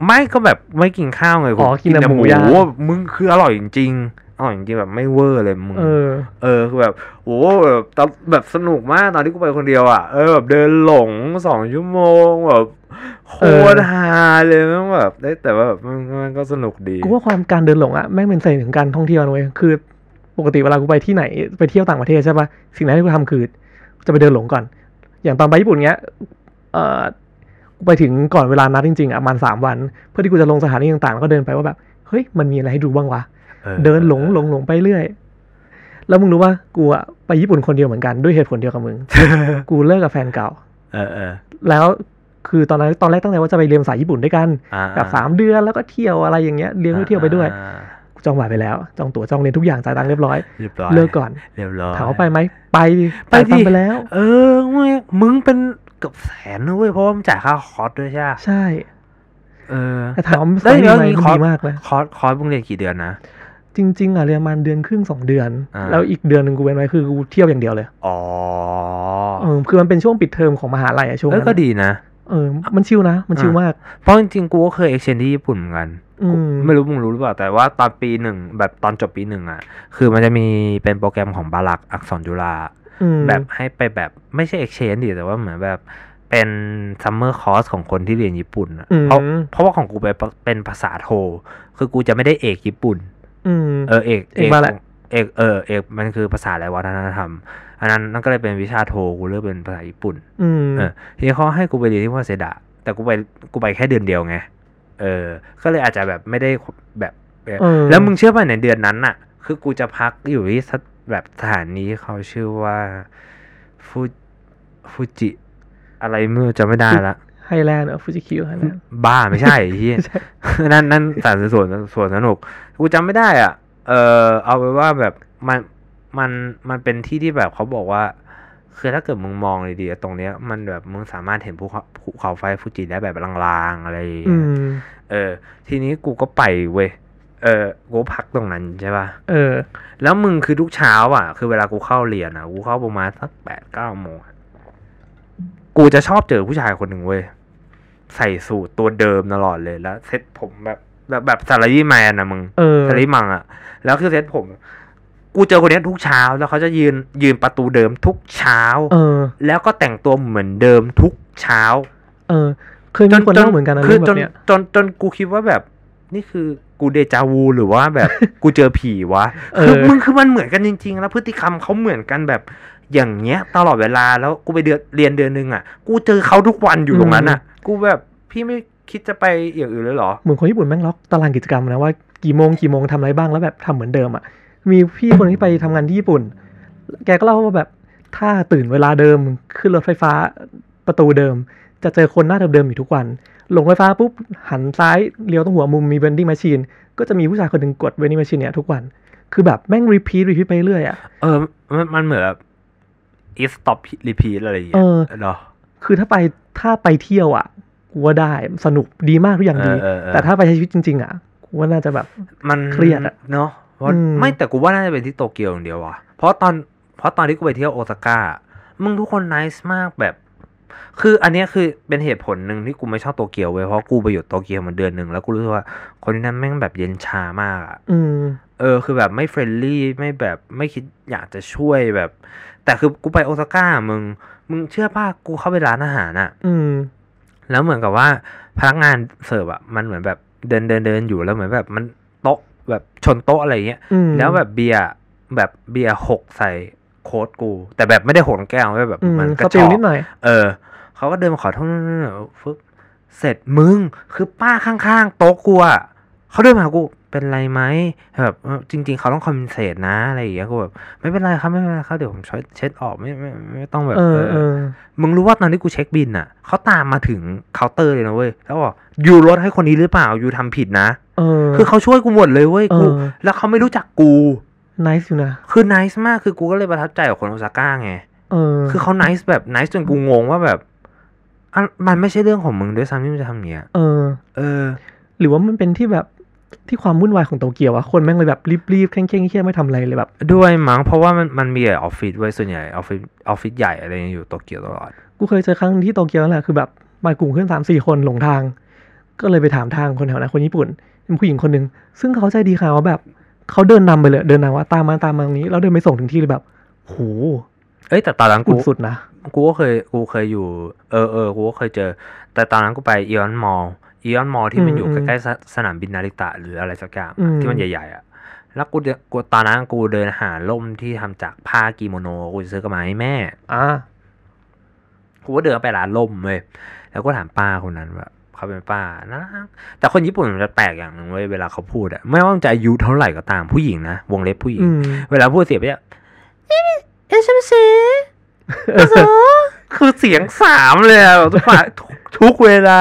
ไม่ก็แบบไม่กินข้าวไงอ๋อกินแต่หมูย่างมึงคืออร่อยจริงๆ อร่อยจริงๆแบบไม่เวอร์เลยมึงเออ เออคือแบบโอ้แบบตอนแบบสนุกมากตอนที่กูไปคนเดียวอะเออแบบเดินหลงสองชั่วโมงแบบโคตรฮาเลยแมันแบบได้แต่ว่าแบบมันมันก็สนุกดีกูว่าความการเดินหลงอะแม่งเป็นเสน่ห์ของการท่องเที่ยวนะเว้ยคือ ปกติเวลากูไปที่ไหนไปเที่ยวต่างประเทศใช่ปะสิ่งแรกที่กูทำคือ จะไปเดินหลงก่อน อย่างตอนไปญี่ปุ่นเงี้ยเออกูไปถึงก่อนเวลานัดจริงๆอะประมาณสามวัน เพื่อที่กูจะลงสถานีต่างๆแล้วก็เดินไปว่าแบบเฮ้ยมันมีอะไรให้ดูบ้างวะออ เดินหลงหลงหลงไปเรื่อย แล้วมึงรู้ว่ากูอะไปญี่ปุ่นคนเดียวเหมือนกันด้วยเหตุผลเดียวกับมึง กูเลิกกับแฟนเก่า เออเออแล้วคือตอนนั้นตอนแรกตั้งใจว่าจะไปเรียนภาษาญี่ปุ่นด้วยกันอ่าแบบสามเดือนแล้วก็เที่ยวอะไรอย่างเงี้ยเรียนไปเที่ยวไปด้วยอ่ากูจองบัตรไปแล้ว จองตั๋วจองเรียนทุกอย่างจ่ายตังค์เรียบร้อยเรียบร้อยเลิกก่อนเรียบร้อยถามว่าไปไหมไปดิไปจ่ายดิตังค์ไปแล้ว เออมึงมึงเป็นเกือบแสนนะเว้ยเพราะว่ามึงจ่ายค่าคอร์สด้วยใช่ปะใช่ เออแต่ถามว่าแล้วมันได้สแล้นุวกไหมนี่มันคอร์สดีมากนะคอร์สคอร์สมึงเรียนกี่เดือนนะ จริง ๆอะเรียนประมาณเดือนครึ่งสองเดือน อ่า แล้วอีกเดือนหนึ่งกูเว้นไว้คือกูเที่ยวอย่างเดียวเลยอ๋อเออคือมันเป็นช่วงปิดเทอมของมหาลัยอะช่วงเออนั้นก็อะดีนะ เออมัน chill นะ มัน chill มาก เพราะจริงๆกูก็เคยเอ็กเชนที่ญี่ปุ่นเหมือนกัน อืม ไม่รู้มึงรู้หรือเปล่า แต่ว่าตอนปีหนึ่งแบบตอนจบปีหนึ่งอะ คือมันจะมีเป็นโปรแกรมของบาลักอักษรจุฬาอืมแบบให้ไปแบบไม่ใช่เอ็กเชนดิแต่ว่าเหมือนแบบเป็น summer course ของคนที่เรียนญี่ปุ่นอะอืมเพราะเพราะว่าของกูไปเป็นภาษาโท คือกูจะไม่ได้เอกญี่ปุ่นอืม เออเอกเอกมาแหละเอกเออเอกมันคือภาษาและวัฒนธรรม อันนั้นนั่นก็เลยเป็นวิชาโทกูเลือกเป็นภาษาญี่ปุ่นอืมเออทีนี้เขาให้กูไปเรียนที่วาเซดะ แต่กูไปกูไปแค่เดือนเดียวไงเออ ก็เลยอาจจะแบบไม่ได้แบบเออเออแล้วมึงเชื่อป่ะในเดือนนั้นน่ะ คือกูจะพักอยู่ที่สถแบบสถานีเขาชื่อว่าฟูฟูจิ อะไรไม่รู้จะไม่ได้ละ ไฮแลนด์เออฟูจิคิวไฮแลนด์บ้าไม่ใช่ไอ้เหี้ยใช่นั่นนั่นสารสวนสวนสนุกกูจำไม่ได้อะ เออเอาไปนว่าแบบมันมันมันเป็นที่ที่แบบเขาบอกว่า คือถ้าเกิดมึงมองดีๆตรงเนี้ย มันแบบมึงสามารถเห็นภูเขาภูเขาไฟฟูจิได้แบบลางๆอะไรอย่างอืเงี้ยมเออ ทีนี้กูก็ไปเว้ยเออกูพักตรงนั้นใช่ป่ะ เออ แล้วมึงคือทุกเช้า อะ คือเวลากูเข้าเรียนอะ กูเข้าประมาณสักแปดเก้าโมงอะกูจะชอบเจอผู้ชายคนหนึ่งเว้ย ใส่สูตรตัวเดิมตลอดเลยแล้วเซ็ตผมแบบแบบแบบ salaryman อะมึงเออサラリーマン อะแล้วคือเซ็ตผม กูเจอคนเนี้ยทุกเช้าแล้วเขาจะยืนยืนประตูเดิมทุกเช้า เออ แล้วก็แต่งตัวเหมือนเดิมทุกเช้า เออเคยมีคนเล่าเหมือนกันนะคืเรื่องจแบนบเนี้ยจนจนกูคิดว่าแบบ นี่คือกูเดจาวูหรือว่าแบบกูเจอผีวะเออคือมึงคือมันเหมือนกันจริง ๆ แล้วพฤติกรรมเขาเหมือนกันแบบอย่างเงี้ย ตลอดเวลาแล้วกูไปเดือนเรียนเดือนหนึงอะ กูเจอเขาทุกวันอยู่ตรงนั้นอะ กูแบบพี่ไม่คิดจะไปอย่างอื่นเลยเหรอ เหมือนคนญี่ปุ่นแม่งล็อกตารางกิจกรรมนะว่ากี่โมงกี่โมงทำอะไรบ้างแล้วแบบทำเหมือนเดิมอะ มีพี่คนที่ไปทำงานที่ญี่ปุ่น แกก็เล่าว่าแบบถ้าตื่นเวลาเดิมขึ้นรถไฟฟ้าประตูเดิม จะเจอคนหน้าเดิมๆอยู่ทุกวัน ลงรถไฟฟ้าปุ๊บหันซ้ายเลี้ยวตรงหัวมุมมี vending machine ก็จะมีผู้ชายคนหนึ่งกด vending machine เนี่ยทุกวัน คือแบบแม่ง repeat repeat ไปเรื่อยอะ เออ มันมันเหมือนแบบ if stop repeat อะไรอย่างเงี้เอยอเนาะคือถ้าไปถ้าไปเที่ยวอะ กูว่าได้สนุกดีมากทุกอย่างดีเออเออเออแต่ถ้าไปใช้ชีวิตจริง ๆ อะกูว่าน่าจะแบบมันเครียดอะเนาะเพราะอืมไม่แต่กูว่าน่าจะเป็นที่โตเกียวอย่างเดียวว่ะเพราะตอนเพราะตอนที่กูไปเที่ยวโอซาก้ามึงทุกคนนิสมากแบบ คืออันเนี้ยคือเป็นเหตุผลหนึ่งที่กูไม่ชอบโตเกียวเว้ยเพราะกูไปอยู่โตเกียวมาเดือนหนึ่งแล้วกูรู้สึกว่า คนที่นั่นแม่งแบบเย็นชามากอะอืมเออ คือแบบไม่ friendly ไม่แบบไม่คิดอยากจะช่วยแบบ แต่คือกูไปโอซาก้ามึง มึงเชื่อป่ะกูเข้าไปร้านอาหารอะอืม แล้วเหมือนกับว่าพนักงานเสิร์ฟอะมันเหมือนแบบเดินเดินเดินอยู่แล้วเหมือนแบบมันโต๊ะแบบชนโต๊ะอะไรเงี้ยอืมแล้วแบบเบียร์แบบเบียร์หกใส่ coat กู แต่แบบไม่ได้หกทั้งแก้วเว้ยแบบอืมมันกสระปิชลอกนิดหน่อยเออเขาก็เดินมาขอโทษฟึบเสร็จมึงคือป้าข้างๆโต๊ะกูอะเขาเดินมาหากู เป็นไรไหมแบบเออจริง ๆ เขาต้อง compensate นะอะไรอย่างเงี้ยกูแบบไม่เป็นไรครับไม่เป็นไรครับเดี๋ยวผมช่วยเช็ดออกไม่ไม่ไม่ไม่ต้องแบบเออเออเออมึงรู้ว่าตอนที่กูเช็คบิลอะเขาตามมาถึงเคาน์เตอร์เลยนะเว้ยแล้วบอก you ลดให้คนนี้หรือเปล่า you ทำผิดนะเออคือเขาช่วยกูหมดเลยเว้ยกูเออแล้วเขาไม่รู้จักกู nice อยู่นะคือ n น c e มากคือกูก็เลยประทับใจกับคนโอซาก้าไงเออคือเขา n น c e แบบ n น c e จนกูงงว่าแบบอะมันไม่ใช่เรื่องของมึงด้วยซ้ำที่มึงจะทำอย่างเงี้ยเออ เออ หรือว่ามันเป็นที่แบบ ที่ความวุ่นวายของโตเกียวอะคนแม่งเลยแบบรีบๆเคร่งๆเครียดๆไม่ทำอะไรเลยแบบ ด้วยมั้งเพราะว่ามันมันมีแต่ออฟฟิศไว้ยส่วนใหญ่ออฟฟิศออฟฟิศใหญ่อะไรเงี้ยอยู่โตเกียวตลอด กูเคยเจอครั้งที่โตเกียวนั่นแหละคือแบบมากลุ่มเพื่อนสามสี่คนหลงทาง ก็เลยไปถามทางคนแถวนั้นคนญี่ปุ่นเป็นผู้หญิงคนหนึ่งซึ่งเขาใจดีค่ะว่าแบบเขาเดินนำไปเลยเดินนำว่าตามมาตามมาตรงนี้แล้วเดินไปส่งถึงที่เลยแบบโหเอ้ยแต่ตอนนั้นกุกูดสุดนะกูก็เคยกูเคยอยู่ เออเออกูก็เคยเจอ แต่ตอนนั้นกูไปอีออนมอล อีออนมอลที่มันอยู่อืมใกล้ๆสสนามบินนาริตะ หรืออะไรสักอย่างอืมที่มันใหญ่ ๆอะแล้วกูเดินกูตอนนั้นกูเดินหาล่มที่ทำจากผ้ากิโมโนกูจะซื้อกลับมาให้แม่อ่ากูก็เดินไปร้านล่มเว้ยแล้วก็ถามป้าคนนั้นแบบเขาเป็นป้านะแต่คนญี่ปุ่นมันจะแปลกอย่างหนึ่งเว้ยเวลาเขาพูดอะไม่ว่ามันจะอายุเท่าไหร่ก็ตามผู้หญิงนะวงเล็บผู้หญิงอืมเวลาพูดเสียงไปอะเอชมซี คือเสียงสามเลยอะแบบทุกฝ่ายทุกทุกเวลา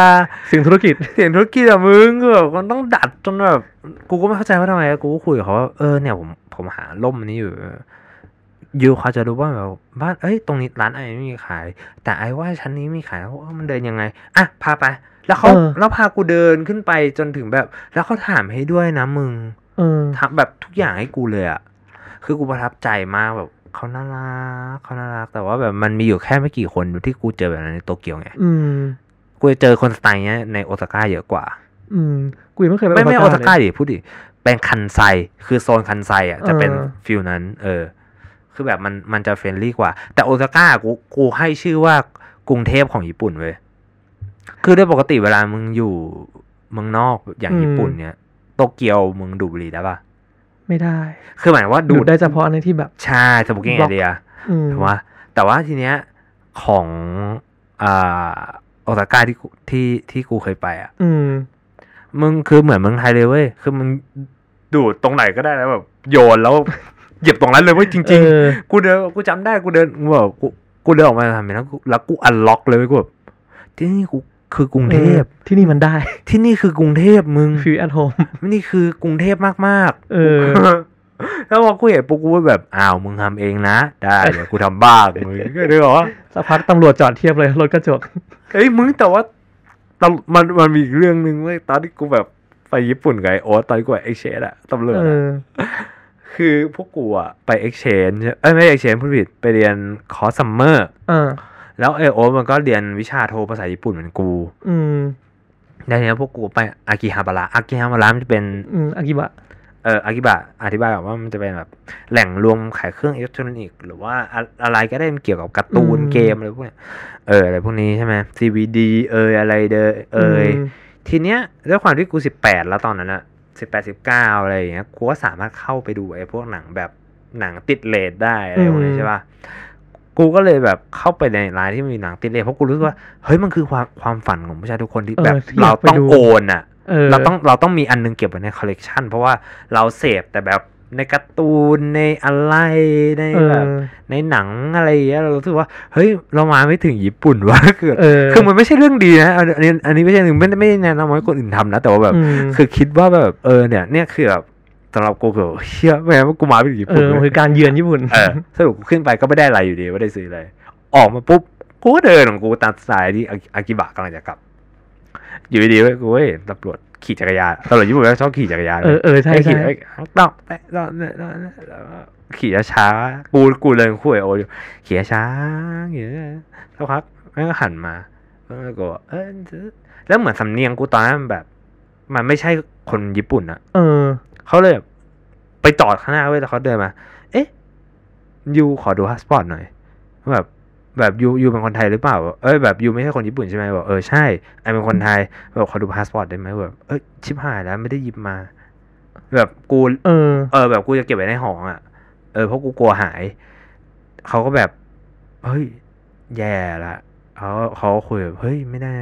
สิ่งธุรกิจ เสียงธุรกิจอะมึงคือแบบมันต้องดัดจนแบบกูก็ไม่เข้าใจว่าทำไมกูก็คุยกับเขาว่าเออเนี่ยผมผมหาล่มอันนี้อยู่ยูเขาจะรู้ว่าแบบบ้านเอ้ยตรงนี้ร้านไอ้ไม่มีขาย แต่ไอ้ว่าชั้นนี้มีขายแล้วว่ามันเดินยังไงอะพาไป แล้วเขาเออ แล้วพากูเดินขึ้นไปจนถึงแบบ แล้วเขาถามให้ด้วยนะมึง เออ ทำแบบทุกอย่างให้กูเลยอะคือกูประทับใจมากแบบ เขาน่ารักเขาน่ารักแต่ว่าแบบมันมีอยู่แค่ไม่กี่คนที่กูเจอแบบนั้นในโตเกียวไงอืมกูจะเจอคนสไตล์เนี้ยในโอซาก้าเยอะกว่า อืมกูยังไม่เคยไปไม่ไม่โอซาก้าเลยดิพูดดิเป็นคันไซคือโซนคันไซอะจะเป็นเออ feel นั้น เออ คือแบบมันมันจะ friendly กว่า แต่โอซาก้ากูกูให้ชื่อว่ากรุงเทพของญี่ปุ่นเว้ยคือโดยปกติเวลามึงอยู่เมืองนอกอย่างญี่ปุ่นเนี่ยโตเกียวมึงดูดบุหรี่ได้ปะ ไม่ได้ คือหมายว่าดูดูดได้เฉพาะในที่แบบ ใช่สโมกิ้งบล็ไออก เดียอืม ถูกปะแต่ว่าทีเนี้ยของอ่าโอซาก้าที่กูที่ที่กูเคยไปอะ อืม มึงคือเหมือนเมืองไทยเลยเว้ย คือมึงดูดตรงไหนก็ได้แล้วแบบโยนแล้ว เหยียบตรงนั้นเลยเว้ยจริง เออ ๆ กูเดินกูจำได้กูเดินกูแบบกูกูเดินออกมาทำอย่างนั้นกูแล้วกู unlock เลยเว้ยกูแบบที่นี่กู คือกรุงเทพออที่นี่มันได้ ที่นี่คือกรุงเทพมึง feel at home นี่คือกรุงเทพมากๆ เออแล้วพอกูเห็นปุ๊บกูก็แบบอ้าวมึงทำเองนะ ได้เดี๋ยวกูทำบ้างมึงก็เลยบอกว่าสักพักตำรวจจอดเทียบเลยรถกระจกเฮ้ยมึงแต่ว่าตำมันมันมีอีกเรื่องหนึ่งเว้ยตอนที่กูแบบไปญี่ปุ่นกับไอโอ๊ตตอนที่กูไปเอ็กชแนอะตำรวจเออะอคือพวกกูอะไป exchange เอ้ยไม่ exchange พูดผิดไปเรียนคอร์ส summer อ่า แล้วไอโอ๊ตมันก็เรียนวิชาโทภาษาญี่ปุ่นเหมือนกู อืมแล้วทีนี้พวกกูไปอากิฮาบาระอากิฮาบาระมันจะเป็นอืมอากิบะเอออากิบะอธิบายแบบว่ามันจะเป็นแบบแหล่งรวมขายเครื่องอิเล็กทรอนิกส์หรือว่าอะอะไรก็ได้มันเกี่ยวกับการ์ตูนอืมเกมอะไรพวกเนี้ยเอออะไรพวกนี้ใช่ไหม CVD เอยอะไรเดอเอยมทีเนี้ยด้วยความที่กูสิบแปดแล้วตอนนั้นอะสิบแปดสิบเก้าอะไรอย่างเงี้ยกูก็สามารถเข้าไปดูไอ้พวกหนังแบบหนังติดเลทได้อะไรพวกนี้ใช่ป่ะ กูก็เลยแบบเข้าไปในร้านที่มีหนังติดเลทเพราะกูรู้สึกว่าเฮ้ยมันคือความความฝันของผู้ชายทุกคนที่เออแบบที่อยากเราต้องไปดูโอนอะเออเราต้องเราต้องมีอันนึงเก็บไว้ในคอลเลกชันเพราะว่าเราเสพแต่แบบในการ์ตูนในอะไรในเอแบอบในหนังอะไรอย่างเงี้ยเรารู้สึกว่าเฮ้ยเรามาไม่ถึงญี่ปุ่นวะคือเออคือมันไม่ใช่เรื่องดีนะอันอันนี้อันนี้ไม่ใช่หนึ่งไม่ได้ไม่ได้แนะนำให้คนอื่นทำนะแต่ว่าแบบอืมคือคิดว่าแบบเออเนี่ยเนี่ยคือแบบ สำหรับกูคือเชื่อแม่งว่ากูมาไม่ถึงญี่เอปุ่นอเว้ยคือการเยือนญี่ปุ่นเออสรุปกูขึ้นไปก็ไม่ได้อะไรอยู่ดีไม่ได้ซื้ออะไรออกมาปุ๊บกูก็เดินของกูตามสายที่อาอากิบะกำลังจะกลับ อยู่ดีๆเว้ยกูเว้ยตำรวจขี่จักรยานตำรวจญี่ปุ่นก็ชอบขี่จักรยานเออเออใช่ขี่ใช่ไอ้ต้องแต่ต้องขี่ช้าๆกูกูเลยคุยกับโออยู่ขี่ช้าๆอย่างเงี้ยสักพักแม่งก็หันมาแล้วก็บอกเออแล้วเหมือนสำเนียงกูตอนนั้นมันแบบ มันไม่ใช่คนญี่ปุ่นอะเออ เขาเลยแบบไปจอดข้างหน้าเว้ยแล้วเขาเดินมา เอ๊ะ you ขอดูพาสปอร์ตหน่อย แบบแบบ you you เป็นคนไทยหรือเปล่า เอ้ยแบบ you ไม่ใช่คนญี่ปุ่นใช่ไหมบอกเออใช่ I เป็นคนไทยแบบขอดูพาสปอร์ตได้ไหมแบบเอ้ยชิบหายแล้วไม่ได้หยิบมา แบบกูเออ เออ แบบกูจะเก็บไว้ในห้องอะเออเพราะกูกลัวหายเขาก็แบบเฮ้ยแย่ละเขาเขาคุยแบบเฮ้ยไม่ได้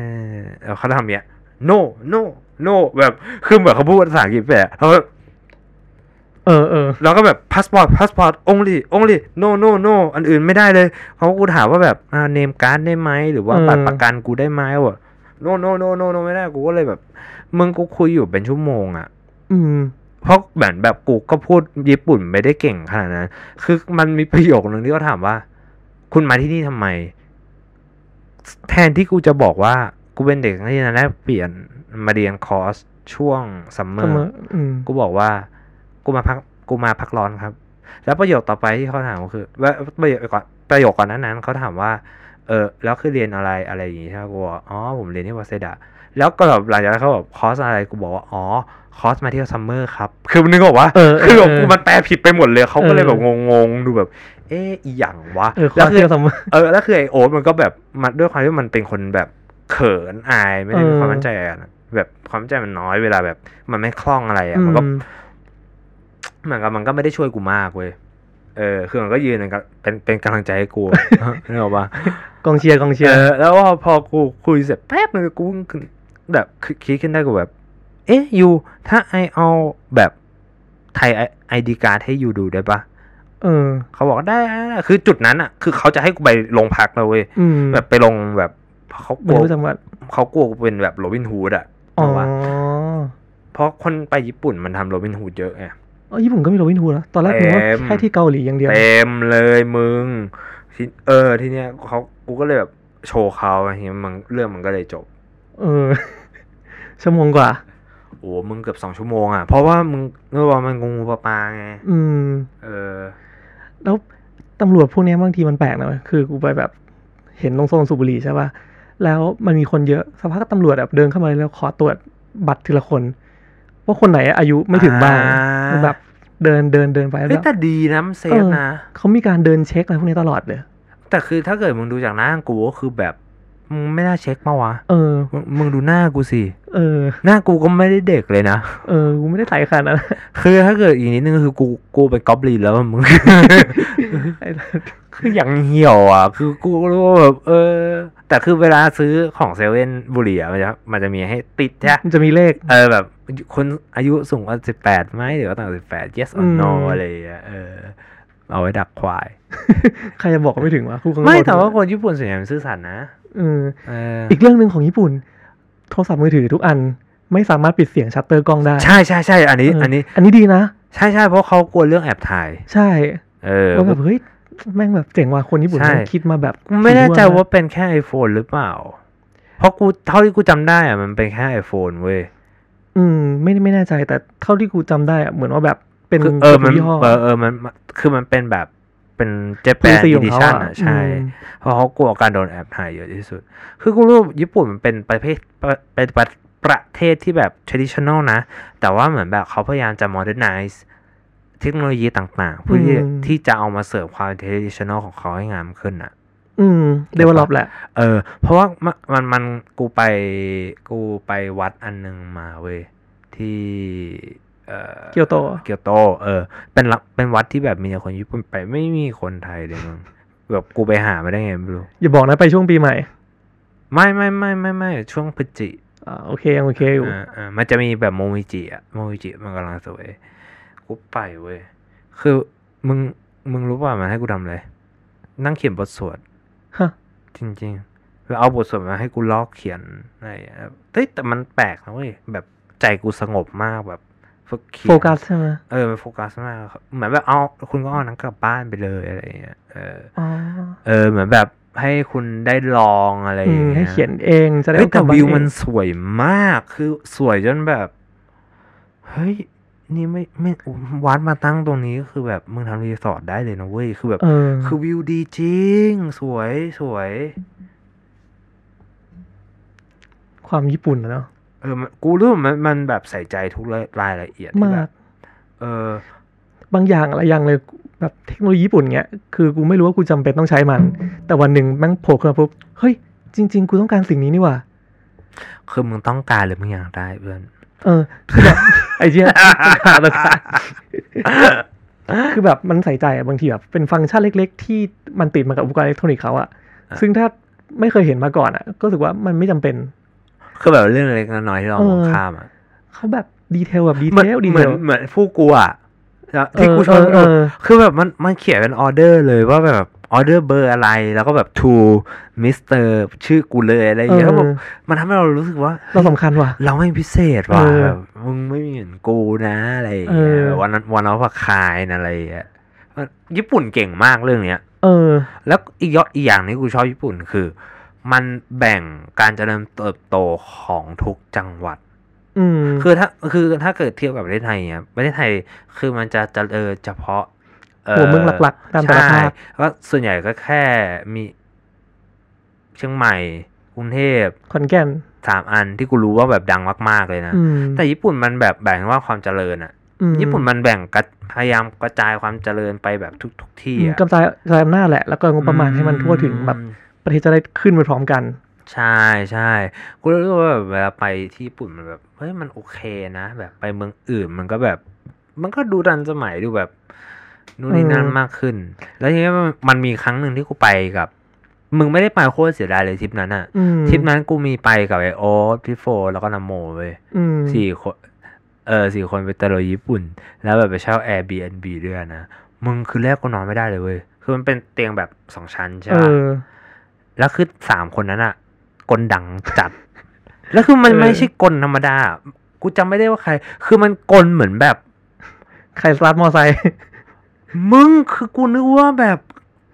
แล้วเขาทำเนี้ย no no no แบบคือเหมือนเขาพูดภาษาอังกฤษไปอะเขาแบบ เออเออแล้วก็แบบพาสปอร์ตพาสปอร์ต only only no no no อันอื่นไม่ได้เลยเขากูถามว่าแบบอ่า name card ได้ไหมหรือว่าเออบัตรประกันกูได้ไหมวะ no no no no no ไม่ได้กูก็เลยแบบ มึงกูคุยอยู่เป็นชั่วโมงอะ อืมเพราะเหมือนแบบกูก็พูดญี่ปุ่นไม่ได้เก่งขนาดนั้น คือมันมีประโยคนึงที่เขาถามว่า คุณมาที่นี่ทำไม แทนที่กูจะบอกว่า กูเป็นเด็กนักเรียนแลกเปลี่ยนมาเรียนคอร์สช่วง summer summer อืมกูบอกว่า กูมาพักกูมาพักร้อนครับ แล้วประโยคต่อไปที่เขาถามก็คือว่าประโยคก่อนประโยคก่อนนั้นนั้นเขาถามว่า เออแล้วคือเรียนอะไรอะไรอย่างงี้ใช่ไหมกูบอกอ๋อผมเรียนที่วาเซดะแล้วก็แบบหลังจากนั้นเขาบอกคอร์สอะไรกูบอกว่าอ๋อคอร์สมาเที่ยว summer ครับ คือนึกออกว่าเออเออคือแบบเออกูมันแปลผิดไปหมดเลยเขาก็เลยเออแบบงงๆดูแบบ เอ๊ะอีหยังวะเออแล้วความคือเที่ยว summer เออแล้วคือไอโอ๊ตมันก็แบบมันด้วยความที่มันเป็นคนแบบเขินอายไม่ได้มีเออความมั่นใจอะแบบความมั่นใจมันน้อยเวลาแบบ มันไม่คล่องอะไรอะมันก็อืม เหมือนกับมันก็ไม่ได้ช่วยกูมากเว้ยเออคือมันก็ยืนเป็นกำเป็นเป็นกำลังใจให้กูนึกออกปะกองเชียร์กองเชียเอร์อแล้วพอพอกูคุยเสร็จแป๊บนึงกูขึ้นแบบคิดขึ้นได้กูแบบ เอ๊ะ you ถ้า I เอาแบบ Thai ID card ให้ you ดูได้ปะเออ เขาบอกได้ได้ได้คือจุดนั้นอะ คือเขาจะให้กูไปโรงพักเลยเว้ยอืมแบบไปลงแบบเขากลัวไม่รู้จังหวัดเขากลัวกูเป็นแบบโรบินฮูดอะอ๋อเอาวะเพราะคนไปญี่ปุ่นมันทำโรบินฮูดเยอะไงเออญี่ปุ่นก็มีโรบินฮูดแล้วตอนแรกนึกว่าเต็มแค่ที่เกาหลีอย่างเดียวเต็มเลยมึงทีเออทีเนี้ยเขากูก็เลยแบบโชว์เขาอะไรเงี้ยมันเรื่องมันก็เลยจบ เออ ชั่วโมงกว่าโอ้มึงเกือบสองชั่วโมงอะ เพราะว่ามึงเมื่อวานมันงูปลาปลาไง อืม เออ แล้วตำรวจพวกเนี้ยบางทีมันแปลกนะเว้ยคือกูไปแบบเห็นตรงโซนสุบุหรีใช่ป่ะ แล้วมันมีคนเยอะสักพักตำรวจแบบเดินเข้ามาแล้วขอตรวจบัตรทีละคน ว่าคนไหนอายุไม่ถึงบ้างอ่าแบบเดินเดินเดินไปเฮ้ยแล้วแต่ดีนะมัน safe นะเขามีการเดินเช็คอะไรพวกนี้ตลอดเลย แต่คือถ้าเกิดมึงดูจากหน้ากูก็คือแบบ มึงไม่น่าเช็คมาวะ เออมึงมึงดูหน้ากูสิ เออ หน้ากูก็ไม่ได้เด็กเลยนะ เออ กูไม่ได้ใส่ขนาดนั้นคือถ้าเกิดอีกนิดนึงคือกู กูไปก๊อบลีนแล้วอะมึง คืออย่างเหี่ยวอะ คือกูรู้ว่าแบบเออ แต่คือเวลาซื้อของเซเว่นบุหรี่อะมันจะ มันจะมีให้ติดใช่ปะมันจะมีเลข เออแบบ คนอายุสูงกว่าสิบแปดไหมหรือว่าต่างสิบแปด yes อื or ม no อะไรอย่างเงี้ย เออ เอาไว้ดักควาย ใครจะบอกว่าไม่ถึงวะคู่ข้างนอกไม่แต่ว่าคนญี่ปุ่นส่วนใหญ่มันซื่อสัตย์นะ เออเอออีกเรื่องหนึ่งของญี่ปุ่น โทรศัพท์มือถือทุกอันไม่สามารถปิดเสียงชัตเตอร์กล้องได้ ใช่ใช่ใช่อันนี้เอันนี้ อันนี้ดีนะ ใช่ใช่เพราะเขากลัวเรื่องแอบถ่าย ใช่ เออแล้วแบบเฮ้ยแม่งแบบเจ๋งว่ะคนญี่ปุ่นใช่แม่งคิดมาแบบกูไม่แน่ใจถี่ถ้นว่าเป็นแค่ iPhone หรือเปล่า เพราะกูเท่าที่กูจำได้อะมันเป็นแค่ iPhone เว้ยอืม ไม่ไม่แน่ใจแต่เท่าที่กูจำได้อะเหมือนว่าแบบเป็นคือเออมันยี่ห้อเออเออมันมันคือมันเป็นแบบ เป็นเจแปน policy อีของดิเขาชันอะอะใช่อืมเพราะเขากลัวการโดนแอบถ่ายเยอะที่สุด คือกูรู้ญี่ปุ่นมันเป็นประเทศประเป็นประประเทศที่แบบ traditional นะ แต่ว่าเหมือนแบบเขาพยายามจะ modernize เทคโนโลยีต่างๆเพื่อที่อืมที่จะเอามาเสิร์ฟความ traditional ของเขาให้งามขึ้นอะ อืมเดเวลลอปแหละ เออ เพราะว่ามันมันมันกูไปกูไปวัดอันหนึงมาเว้ยที่ เอ่อเกียวโตเกียวโต เออ เป็นละเป็นวัดที่แบบมีแต่คนญี่ปุ่นไปไม่มีคนไทยเลยมึงแบบกูไปหามาได้ไงไม่รู้อย่าบอกนะไปช่วงปีใหม่ ไม่ไม่ไม่ไม่ไม่ช่วงพฤศจิอ่าโอเคยังโอเคอยู่อ่าอ่ามันจะมีแบบโมมิจิอะโมมิจิมันกำลังสวยกูไปเว้ยคือมึงมึงรู้ป่ะมันให้กูทำอะไรนั่งเขียนบทสวดฮะจริงๆแล้วเอาบทสวดมาให้กูลอกเขียนอะไรอย่างเงี้ยเฮ้ยแต่มันแปลกนะเว้ยแบบใจกูสงบมากแบบ ฝึกเขียนโฟกัสใช่ไหมเออมันโฟกัสมากเหมือนแบบเอาคุณก็เอาหนังกลับบ้านไปเลยอะไรอย่างเงี้ยเอออ๋อเออ เหมือนแบบให้คุณได้ลองอะไรออืย่างมเงี้ยให้เขียนเองจะได้เฮ้ยแต่กลับบ้าวิวเองมันสวยมากคือสวยจนแบบเฮ้ยนี่ไม่ไม่วัดมาตั้งตรงนี้ก็คือแบบมึงทำรีสอร์ทได้เลยนะเว้ยคือแบบเออคือวิวดีจริง สวยสวย ความญี่ปุ่นอะเนาะ เออมันกูรู้ว่ามันมันแบบใส่ใจทุกรายละเอียดที่มาแบกบเออบางอย่างอะไรอย่างเลยแบบเทคโนโลยีญี่ปุ่นเงี้ยคือกูไม่รู้ว่ากูจำเป็นต้องใช้มัน แต่วันหนึ่งแม่งโผล่ขึ้นมาปุ๊บเฮ้ยจริง ๆ กูต้องการสิ่งนี้นี่หว่าคือมึงต้องการหรือมึงอยากได้เพื่อนเออคือแบบไอ้เจี๊ยหาตัวการคือแบบมันใส่ใจอะบางทีแบบเป็นฟังก์ชันเล็ก ๆ ที่มันติดมากับอุปกรณ์อิเล็กทรอนิกส์เขาอะอะซึ่งถ้าไม่เคยเห็นมาก่อนอะก็รู้สึกว่ามันไม่จำเป็น คือแบบเรื่องเล็กๆน้อยๆที่เราเออมองข้ามอะเขาแบบ detail แบบดีเหมือนเทลดีเหเทมือนลเหมือนผู้กูอะที่กูชเออบอเออเออคือแบบมันมันเขียนเป็นออเดอร์เลยว่าแบบออเดอร์เบอร์อะไรแล้วก็แบบ to Mr ชื่อกูเลยอะไรอย่างเงี้ยแล้วแบบมันทำให้เรารู้สึกว่า เราสำคัญว่ะ เราไม่พิเศษว่ะเออแบบมึงไม่มีเหมือนกูนะอะไรอย่างเงี้ยเออแบบวันนั้นวันนั้นว่าคายนะอะไรอย่างเงี้ยมันญี่ปุ่นเก่งมากเรื่องเนี้ย เออ แล้วอีกยออีกอย่างที่กูชอบญี่ปุ่นคือ มันแบ่งการเจริญเติบโตของทุกจังหวัดอืมคือถ้าคือถ้าเกิดเทียบกับประเทศไทยเนี่ยประเทศไทยคือมันจะเจริญเฉพาะหัวเมืองหลักๆตามแต่ละภาคใช่ก็ส่วนใหญ่ก็แค่มีเชียงใหม่ กรุงเทพขอนแก่นสามอันที่กูรู้ว่าแบบดังมากๆเลยนะอืมแต่ญี่ปุ่นมันแบบแบ่งว่าความเจริญอะอืมญี่ปุ่นมันแบ่งกระพยายามกระจายความเจริญไปแบบทุกทุกๆที่อืมอะกระจายกระจายอำนาจแหละ แล้วก็งบประมาณให้มันทั่วถึงแบบอืม ประเทศจะได้ขึ้นไปพร้อมกัน ใช่ใช่กูรู้สึกว่าแบบเวลาไปที่ญี่ปุ่นมันแบบเฮ้ยมันโอเคนะ แบบไปเมืองอื่นมันก็แบบ มันก็ดูทันสมัยดูแบบนู่นนี่นั่นเออมากขึ้น แล้วทีนี้มันมันมีครั้งหนึ่งที่กูไปกับ มึงไม่ได้ไปโคตรเสียดายเลยทริปนั้นอะอืมทริปนั้นกูมีไปกับไอโอ๊ตพี่โฟแล้วก็นโมเว้ยอืมสี่คนเออสี่คนไปตะลุยญี่ปุ่น แล้วแบบไปเช่า Airbnb ด้วยนะ มึงคือแรกกูนอนไม่ได้เลยเว้ย คือมันเป็นเตียงแบบสองชั้นใช่เอปะอ แล้วคือสามคนนั้นอะกลดังจัด แล้วคือมันเออไม่ใช่กลธรรมดา กูจำไม่ได้ว่าใคร คือมันกลเหมือนแบบ ใครสตาร์ทมอไซค์มึงคือกูนึกว่าแบบ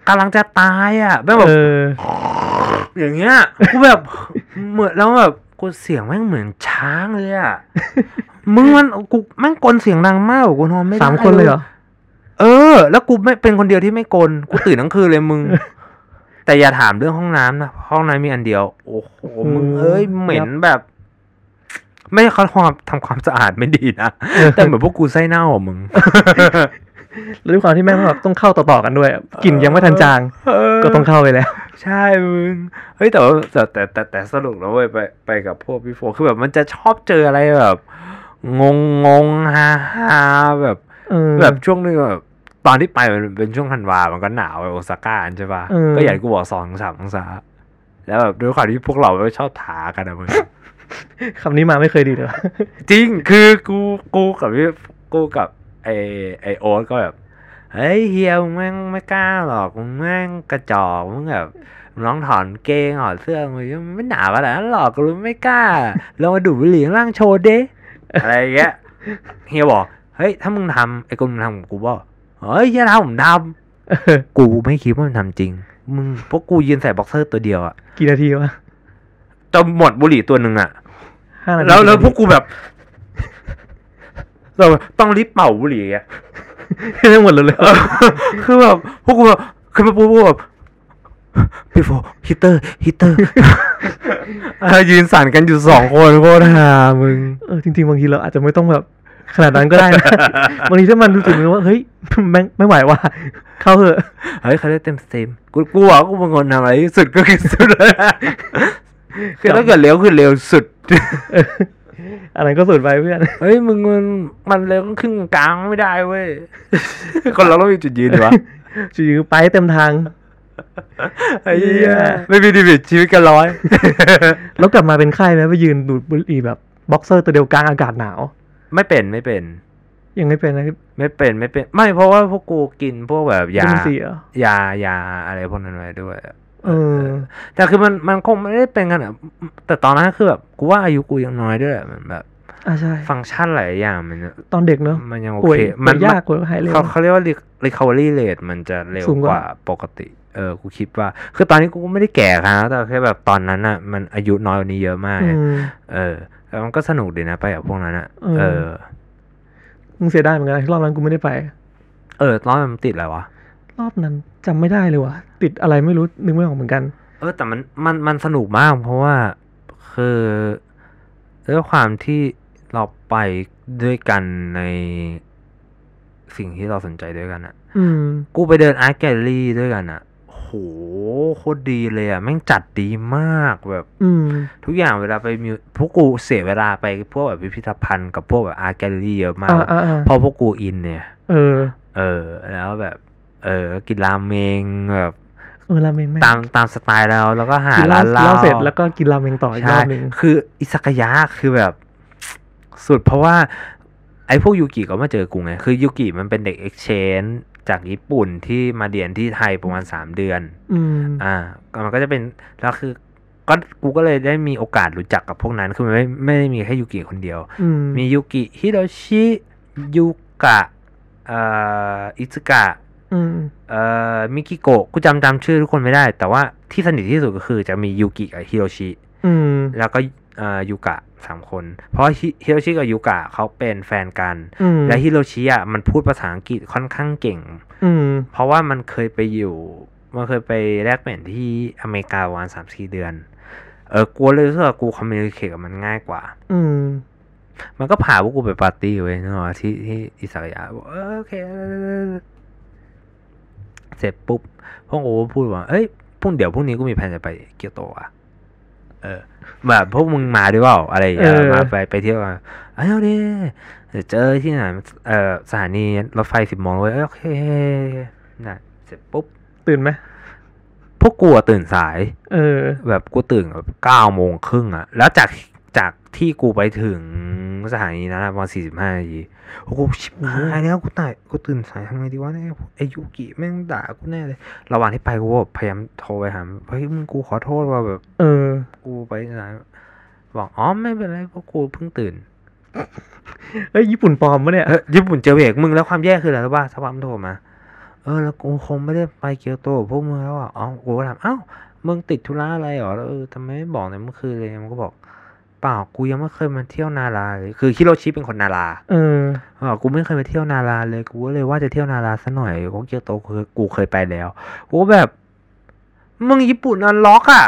กำลังจะตายอะแบบแบบเอออย่างเงี้ยกูแบบเหมือนแล้วแบบกูเสียงแม่งเหมือนช้างเลยอะมึงมันกูแม่งกลเสียงดังมากกว่ากูนอนไม่ได้สามคนเลยเหรอเออ แล้วกูไม่เป็นคนเดียวที่ไม่กลกูตื่นทั้งคืนเลยมึง แต่อย่าถามเรื่องห้องน้ำนะห้องน้ำมีอันเดียว โอ้โหมึงเอ้ยเหม็นแบบ ไม่เขาความทำความสะอาดไม่ดีนะแต่เหมือนพวกกูไส้เน่าอะมึงแล้วด้วยความที่แม่งแบบต้องเข้าต่อๆกันด้วยกลิ่นยังไม่ทันจางก็ต้องเข้าไปแล้ว ใช่มึงเฮ้ยแต่ว่าแต่แต่แต่แต่สนุกนะเว้ยไปไปกับพวกพี่โฟคือแบบมันจะชอบเจออะไรแบบ งงงงฮาฮาแบบเออแบบช่วงนึงแบบ ตอนที่ไปมันเป็นช่วงธันวา มันก็หนาวไปโอซาก้าใช่ปะเออก็อย่างที่กูบอกสองถึงสามองศา แล้วแบบด้วยความที่พวกเราไม่ชอบถากันอะมึงคำนี้มาไม่เคยดีเลยจริงคือกูกูกับพี่กูกับไอไอโอ๊ตก็แบบเฮ้ยเฮียมึงแม่งไม่กล้าหรอกมึงแม่งกระจอกมึงแบบมึงลองถอนเกงถอดเสื้อมึงมันไม่หนาวขนาดนั้นหรอกกูรู้ไม่กล้าลองมาดูดบุหรี่ข้างล่างโชว์เด้อะไรอย่างเงี้ยเฮียบอกเฮ้ยถ้ามึงทำไอ้กูมึงทำกูบอก เฮ้ยเฮียทำผมทำกูไม่คิดว่ามันทำจริง มึงพวกกูยืนใส่บ็อกเซอร์ตัวเดียวอะกี่นาทีวะจนหมดบุหรี่ตัวหนึ่งอะห้านาทีแล้วแล้วพวกกูแบบ เราต้องรีบเป่าบุหรี่อะทั้งหมดเลยเลยเออคือแบบพวกกูแบบคือพวกกูแบบพี่โฟ heater heaterยืนสั่นกันอยู่สองคนโคตรฮามึงเออจริงๆบางทีเราอาจจะไม่ต้องแบบ ขนาดนั้นก็ได้นะบางทีถ้ามันรู้สึกว่าเฮ้ยแม่งไม่ไหวว่ะเข้าเถอะเฮ้ยเขาได้เต็มเต็มกูกูอะกูเป็นคนทำอะไรที่สุดก็คือสุดเลยคือถ้าเกิดเร็วคือเร็วสุดเอออันนั้นก็สุดไปเพื่อน เฮ้ยมึงมันมันเร็วครึ่งกลางไม่ได้เว้ย คนเราต้องมีจุดยืนดีวะจือไปเต็มทางไอ้เหี้ยไม่มีดีบิตชีวิตกันร้อย แล้วกลับมาเป็นไข้ไหมไปยืนดูดบุหรี่แบบบ็อกเซอร์ตัวเดียวกลางอากาศหนาว ไม่เป็นไม่เป็น ยังไม่เป็นนะไม่เป็นไม่เป็น ไม่เพราะว่าพวกกูกินพวกแบบยาวิตามินซีเหรอยายาอะไรพวกนั้นไว้ด้วยเออ แต่คือมันมันคงไม่ได้เป็นกันอะแต่ตอนนั้นคือแบบกูว่าอายุกูยังน้อยด้วยอะมันแบบอ่าใช่ฟังก์ชันหลายอย่างมันตอนเด็กเนอะมันยังโอป่วยเคป่วยยากกว่าหายเร็วเขาเขาเรียกว่า recovery rate มันจะเร็วสูงกกว่าว่าปกติ เออกูคิดว่า คือตอนนี้กูก็ไม่ได้แก่ขนาดนั้นแต่แค่แบบตอนนั้นอะ มันอายุน้อยกว่านี้เยอะมากอืมเออ แต่มันก็สนุกดีนะไปกับพวกนั้นอะเออเออ มึงเสียดายเหมือนกันนะรอบนั้นกูไม่ได้ไป เออรอบนั้นมันติดอะไรวะ รอบนั้นจำไม่ได้เลยว่ะติดอะไรไม่รู้นึกไม่ออกเหมือนกัน เออ แต่มันมันมันสนุกมาก เพราะว่าคือด้วยความที่เราไปด้วยกันในสิ่งที่เราสนใจด้วยกันอะอืมกูไปเดิน art gallery ด้วยกันอะ โหโคตรดีเลยอะแม่งจัดดีมากแบบ อืมทุกอย่างเวลาไปมิวพวกกูเสียเวลาไปพวกแบบพิพิธภัณฑ์กับพวกแบบ art gallery เยอะมากอ่าอ่าอ่าเพราะพวกกูอินเนี่ย เออ เออ แล้วแบบ เออ กินรามเมงแบบเออราเมงแม่งตามตามสไตล์เราแล้วก็หากินเหล้าร้านเหล้าเสร็จแล้วก็กินราเมงต่ออีกรใช่อบหนึ่งคืออิซากายะคือแบบ สุดเพราะว่า ไอ้พวกยูกิก็มาเจอกูไง คือยูกิมันเป็นเด็กเอ็กชแนน จากญี่ปุ่นที่มาเรียนที่ไทยประมาณสามเดือนอืมอ่าก็มันก็จะเป็นแล้วคือก็กูก็เลยได้มีโอกาสรู้จักกับพวกนั้น คือมันไม่ไม่ได้มีแค่ยูกิคนเดียวอืมมียูกิฮิโรชิยูกะเอ่ออิซึกะอืมเอ่อมิกิโกะกูจำจำชื่อทุกคนไม่ได้ แต่ว่าที่สนิทที่สุดก็คือจะมียูกิกับฮิโรชิอืมแล้วก็เอ่อยูกะ สามคน เพราะฮิฮิโรชิกับยูกะเขาเป็นแฟนกันอืมและฮิโรชิอะมันพูดภาษาอังกฤษค่อนข้างเก่ง อืมเพราะว่ามันเคยไปอยู่ มันเคยไปแลกเปลี่ยนที่อเมริกาวันสามสี่เดือน เออกูเลยรู้สึกว่ากู communicate กับมันง่ายกว่า อืมมันก็พาพวกกูไปปาร์ตี้เว้ยนึกออกปะที่ที่อิซากายะบอกเออโอเคเสร็จปุ๊บพวกกูก็พูดว่าเอ้ยพรุ่งเดี๋ยวพรุ่งนี้กูมีแผนจะไปเกียวโตอะ เออแบบพวกมึงมาด้วยเปล่าอะไรอย่างเงี้ยเออมาไปไปเที่ยวกันเอ้ยเอาดิเดี๋ยวเจอที่ไหนเออสถานีรถไฟสิบโมงเลยเอ้ยโอเคน่ะเสร็จปุ๊บตื่นไหมพวกกูอะตื่นสาย เออ แบบกูตื่นแบบเก้าโมงครึ่งอะแล้วจาก จากที่กูไปถึงสถานีนั้นอะประมาณสี่สิบห้านาทีโอ้โหชิบหายแล้วกูตายกูตื่นสายทำไงดีวะเนี่ยไอยูกิแม่งด่ากูแน่เลย ระหว่างที่ไปกูก็พยายามโทรไปหาเฮ้ยมึงกูขอโทษว่าแบบ เออ กูไปสายบอกอ๋อไม่เป็นไรเพราะกูเพิ่งตื่นเอ้ยญี่ปุ่นปลอมปะเนี่ยเออญี่ปุ่นเจอเบรกมึงแล้วความแย่คืออะไรรู้ป่ะสักพักมันโทรมา เออแล้วกูคงไม่ได้ไปเกียวโตกับพวกมึงแล้วอะอ๋อกูก็ถามเอ้ามึงติดธุระอะไรเหรอแล้วเออทำไมไม่บอกในเมื่อคืนเลยมันก็บอก เปล่ากูยังไม่เคยมาเที่ยวนาราเลยคือฮิโรชิเป็นคนนาราเออเออกูไม่เคยไปเที่ยวนาราเลยกูก็เลยว่าจะเที่ยวนาราซะหน่อยเพราะเกียวโตคือกูเคยไปแล้วกูก็แบบมึงญี่ปุ่นอันล็อกอะ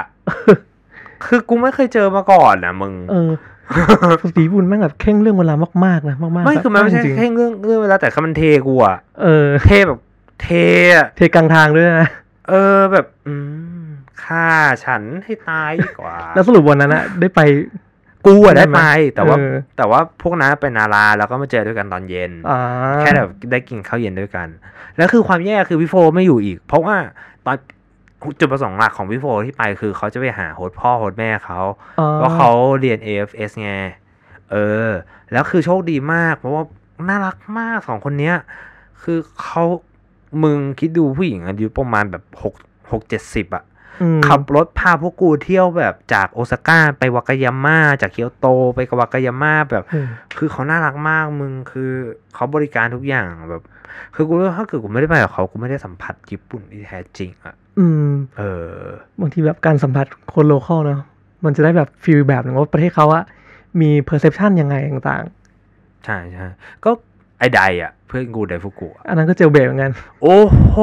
คือกูไม่เคยเจอมาก่อนอะมึงเออปกติญี่ปุ่นแม่งแบบเข่งเรื่องเวลามากๆนะมากๆไม่คือมันไม่ใช่จริงๆแค่เรื่องเรื่องเวลาแต่คือมันเทกูอะเออ เทแบบ เทอะเทกลางทางด้วยนะเออแบบ อืมฆ่าฉันให้ตายดีกว่า แล้วสรุปวันนั้นอะได้ไป กูอะได้ได้ไหมไปแต่ว่าเออแต่ว่าพวกนั้นเป็นนาราแล้วก็มาเจอด้วยกันตอนเย็นอ่าแค่แบบได้กินข้าวเย็นด้วยกัน แล้วคือความแย่คือพี่โฟไม่อยู่อีก เพราะว่าตอนจุดประสงค์หลักของพี่โฟที่ไปคือเขาจะไปหา host พ่อ host แม่เขาอ๋อเพราะเขาเรียน AFS ไงเออ แล้วคือโชคดีมาก เพราะว่าน่ารักมากสองคนเนี้ย คือเขามึงคิดดูผู้หญิงอายุประมาณแบบหกหกเจ็ดสิบอะอืม ขับรถพาพวกกูเที่ยวแบบจากโอซาก้าไปวากายาม่าจากเกียวโตไปวากายาม่าแบบเออคือเขาน่ารักมากมึงคือเขาบริการทุกอย่างแบบ คือกูรู้ว่าถ้าเกิดกูไม่ได้ไปกับเขากูไม่ได้สัมผัสญี่ปุ่นที่แท้จริงอะอืม เออบางทีแบบการสัมผัสคน local เนาะมันจะได้แบบ feel แบบหนึ่งว่าประเทศเขาอะมี perception ยังไงต่างใช่ใช่ก็ ไอ้ไดอะเพื่อนกูไดฟุกุอะๆอันนั้นก็ jailbreak เหมือนกัน โอ้โห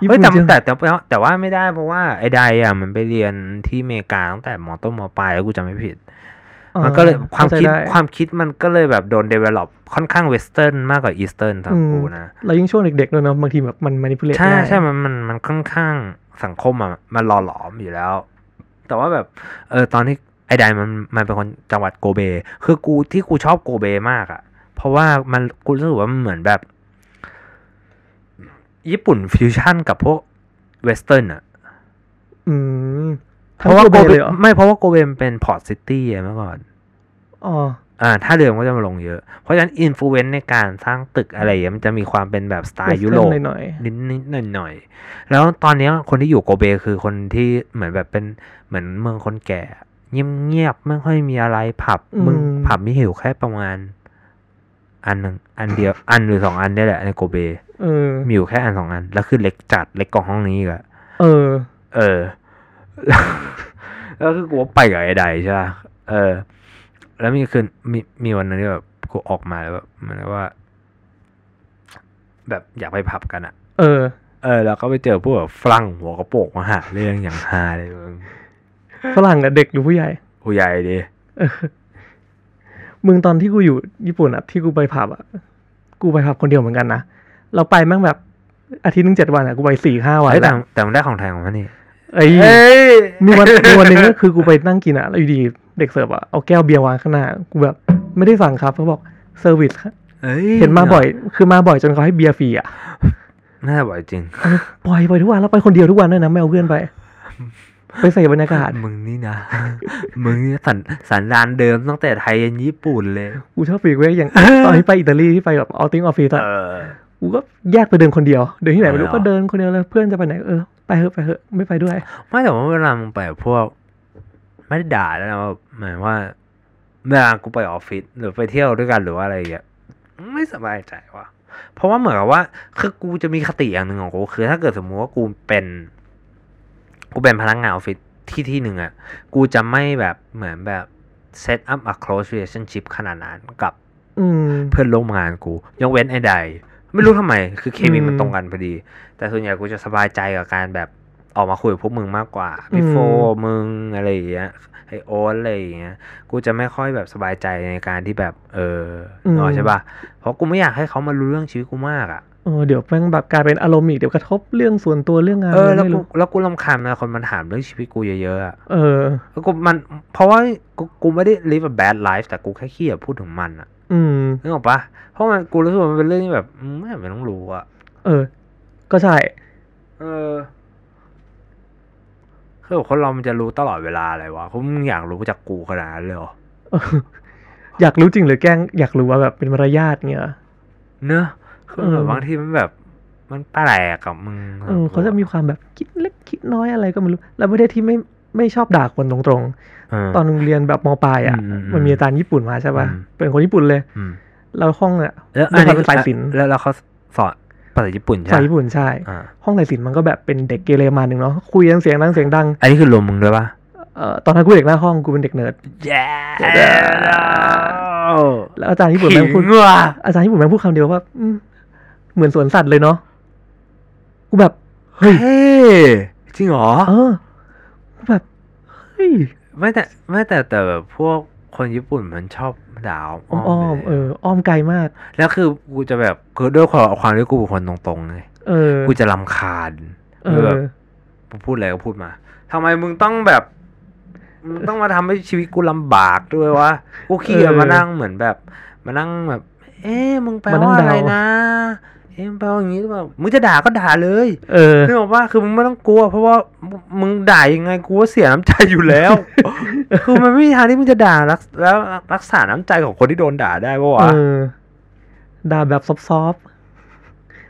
ญี่เฮ้ยปุ่นแต่จริงแต่แต่แต่ว่าไม่ได้เพราะว่าไอ้ไดอะมันไปเรียนที่อเมริกาตั้งแต่มต้นมปลายแล้วกูจำไม่ผิด มันก็เลยอ่ความเข้คิดใจไความคิดมันก็เลยแบบโดน develop ค่อนข้าง western มากกว่า eastern สำหรับอืมกูนะแล้วยิ่งช่วงเด็กๆด้วยเนาะบางทีแบบมัน manipulate ใช่ง่ายใช่มันมันมันค่อนข้างสังคมอะมันหล่อหลอมอยู่แล้ว แต่ว่าแบบเออตอนที่ไอ้ไดมันมันเป็นคนจังหวัดโกเบ คือกูที่กูชอบโกเบมากอะ เพราะว่ามันกูรู้สึกว่ามันเหมือนแบบ ญี่ปุ่นฟิวชั่นกับพวก western อะอืมเพราะว่าโกทั้งเบเลยเหรอไม่เพราะว่าโกเบมันเป็น port city เมื่อก่อนอ๋ออ่าถ้าเรือมันก็จะมาลงเยอะ เพราะฉะนั้น influence ในการสร้างตึกอะไรอย่างเงี้ยมันจะมีความเป็นแบบสไตล์ยุโรปหน่อยนิดนิดหน่อยหน่อยๆแล้วตอนเนี้ยคนที่อยู่โกเบคือคนที่เหมือนแบบเป็นเหมือนเมืองคนแก่ เงียบเงียบๆไม่ค่อยมีอะไรผับมึงผับมีหิวแค่ประมาณ อันหนึ่งอันเดียวอันหรือสองอันได้แหละในโกเบๆเออมีอยู่แค่อันสองอัน แล้วคือเล็กจัดเล็กกว่าห้องนี้อีกอะเออ เออ แล้วคือกูว่าไปกับไอ้ใดใช่ป่ะเออ แล้วมีคืนมีมีวันนึงที่แบบกูออกมาแล้วแบบเหมือนว่า แบบอยากไปผับกันอะเออ เออ แล้วก็ไปเจอพวกแบบฝรั่งหัวกระโปกมาหาเรื่องอย่างฮาเลยมึงฝรั่งกับเด็กหรือผู้ใหญ่ ผู้ใหญ่ดิ มึงตอนที่กูอยู่ญี่ปุ่นอะที่กูไปผับอะกูไปผับคนเดียวเหมือนกันนะเราไปแม่งแบบอาทิตย์หนึงเจ็ดวันอะกูไปสี่ห้าวันเฮ้ยแต่แล้วแต่มันได้ของแทงของมันนี่ไอ้ยเอ้ยมีวันมีวันหนึ่งก็คือกูไปนั่งกินอะแล้วอยู่ดีเด็กเสิร์ฟอะเอาแก้วเบียร์วางข้างหน้ากูแบบไม่ได้สั่งครับเขาบอก serviceเอ้ยเห็นมาบ่อย คือมาบ่อยจนเขาให้เบียร์ฟรีอะน่าบ่อยจริงปล่อยบ่อยทุกวันแล้วไปคนเดียวทุกวันด้วยนะไม่เอาเพื่อนไป ไปใส่บรรยากาศมึงนี่นะ มึงนี่สันสันดานเดิมตั้งแต่ไทยยันญี่ปุ่นเลยกูชอบปลีกเว้ยอย่างตอนที่ไปอิตาลีที่ไปแบบ outing ออฟฟิศอะเออกูก็แยกไปเดินคนเดียว เดินที่ไหนไม่รู้อ๋อก็เดินคนเดียวเลยเพื่อนจะไปไหนเออไปเถอะไปเถอะไม่ไปด้วย ไม่แต่ว่าเวลามึงไปกับพวก ไม่ได้ด่าแล้วนะว่าหมายว่าเวลากูไปออฟฟิศหรือไปเที่ยวด้วยกันหรือว่าอะไรอย่างเงี้ยไม่สบายใจว่ะเพราะว่าเหมือนกับว่า คือกูจะมีคติอย่างหนึ่งของกูคือถ้าเกิดสมมุติว่ากูเป็น กูเป็นพนักงานออฟฟิศที่ที่หนึ่งอะ กูจะไม่แบบเหมือนแบบ set up a close relationship ขนาดนั้นกับอืมเพื่อนร่วมงานกู ยกเว้นไอ้ใด ไม่รู้ทำไม คือเคมีอืมมันตรงกันพอดี แต่ส่วนใหญ่กูจะสบายใจกับการแบบออกมาคุยกับพวกมึงมากกว่าพี่อืมโฟมึงอะไรอย่างเงี้ยไอโอ๊ตอะไรอย่างเงี้ยกูจะไม่ค่อยแบบสบายใจในการที่แบบ เออเนกอะใช่ปะเพราะกูไม่อยากให้เขามารู้เรื่องชีวิตกูมากอะ เออเดี๋ยวแม่งแบบกลายเป็นอารมณ์อีกเดี๋ยวกระทบเรื่องส่วนตัวเรื่องงานเออแล้วไม่กูรู้แล้วกูรำคาญเวลาคนมันถามเรื่องชีวิตกูเยอะๆอะเออแล้วกูมันเพราะว่ากูกูไม่ได้ live a bad life แต่กูแค่ขี้เกียจพูดถึงมันอะอืมนึกออกปะเพราะมันกูรู้สึกว่ามันเป็นเรื่องที่แบบอืมไม่จำเป็นต้องรู้อะเออ ก็ใช่ เออคือแบบคนเรามันจะรู้ตลอดเวลาอะไรวะเพราะมึงอยากรู้จากกูขนาดนั้นเลยเหรอเอออยากรู้จริงหรือแกล้งอยากรู้ว่าแบบเป็นมารยาทเงี้ยเนอะ คือเออแบบบางทีมันแบบ มันแปลกกับมึงเออเขาจะมีความแบบคิดเล็กคิดน้อยอะไรก็ไม่รู้ แล้วประเทศที่ไม่ไม่ชอบด่าคนตรงเออๆตอนเรียนแบบมปลายอะอืมอืมอืมมันมีอาจารย์ญี่ปุ่นมาใช่ป่ะอืมเป็นคนญี่ปุ่นเลยอืมแล้วห้องอะแล้วด้วยความเป็นสายศิลป์แล้วแล้วเขาสอนภาษาญี่ปุ่นใช่สายไหมญี่ปุ่นใช่อ่าห้องสายศิลป์มันก็แบบเป็นเด็กเกเรมาหนึ่งเนาะ คุยกันเสียงดังเสียงดัง อันนี้คือรวมมึงด้วยปะเอ่อตอนนั้นกูเด็กหน้าห้องกูเป็นเด็กเนิร์ดแย่แล้วอาจารย์ญี่ปุ่นแม่งพูดขิงว่ะอาจารย์ญี่ปุ่นแม่งพูดคำเดียวว่าอืม เหมือนสวนสัตว์เลยเนาะกูแบบเฮ้ยเฮ้จริงเหรอเออกูแบบเฮ้ยไม่แต่ไม่แต่แต่แบบพวกคนญี่ปุ่นมันชอบด่าอ้อมอ้อ้ออมมไปเอเลยออ้อมไกลมาก แล้วคือกูจะแบบคือด้วยความความที่กูเป็นคนตรงๆไงเออกูจะรำคาญเอคืออแบบกูพูดอะไรก็พูดมาทำไมมึงต้องแบบมึงต้องมาทำให้ชีวิตกูลำบากด้วยวะกูขี้เกียจเออมานั่งเหมือนแบบ มานั่งแบบ เอ๊ะมึงแปลมานั่งว่าอะไรเดานะ เอ๊ะมึงแปลว่าอย่างนี้หรือเปล่ามึงจะด่าก็ด่าเลยเออนึกออกว่าคือมึงไม่ต้องกลัว เพราะว่ามึงด่ายังไงกูก็เสียน้ำใจอยู่แล้ว คือมันไม่มีทางที่มึงจะด่ารักแล้วรักษาน้ำใจของคนที่โดนด่าได้ปะวะเออด่าแบบซอฟต์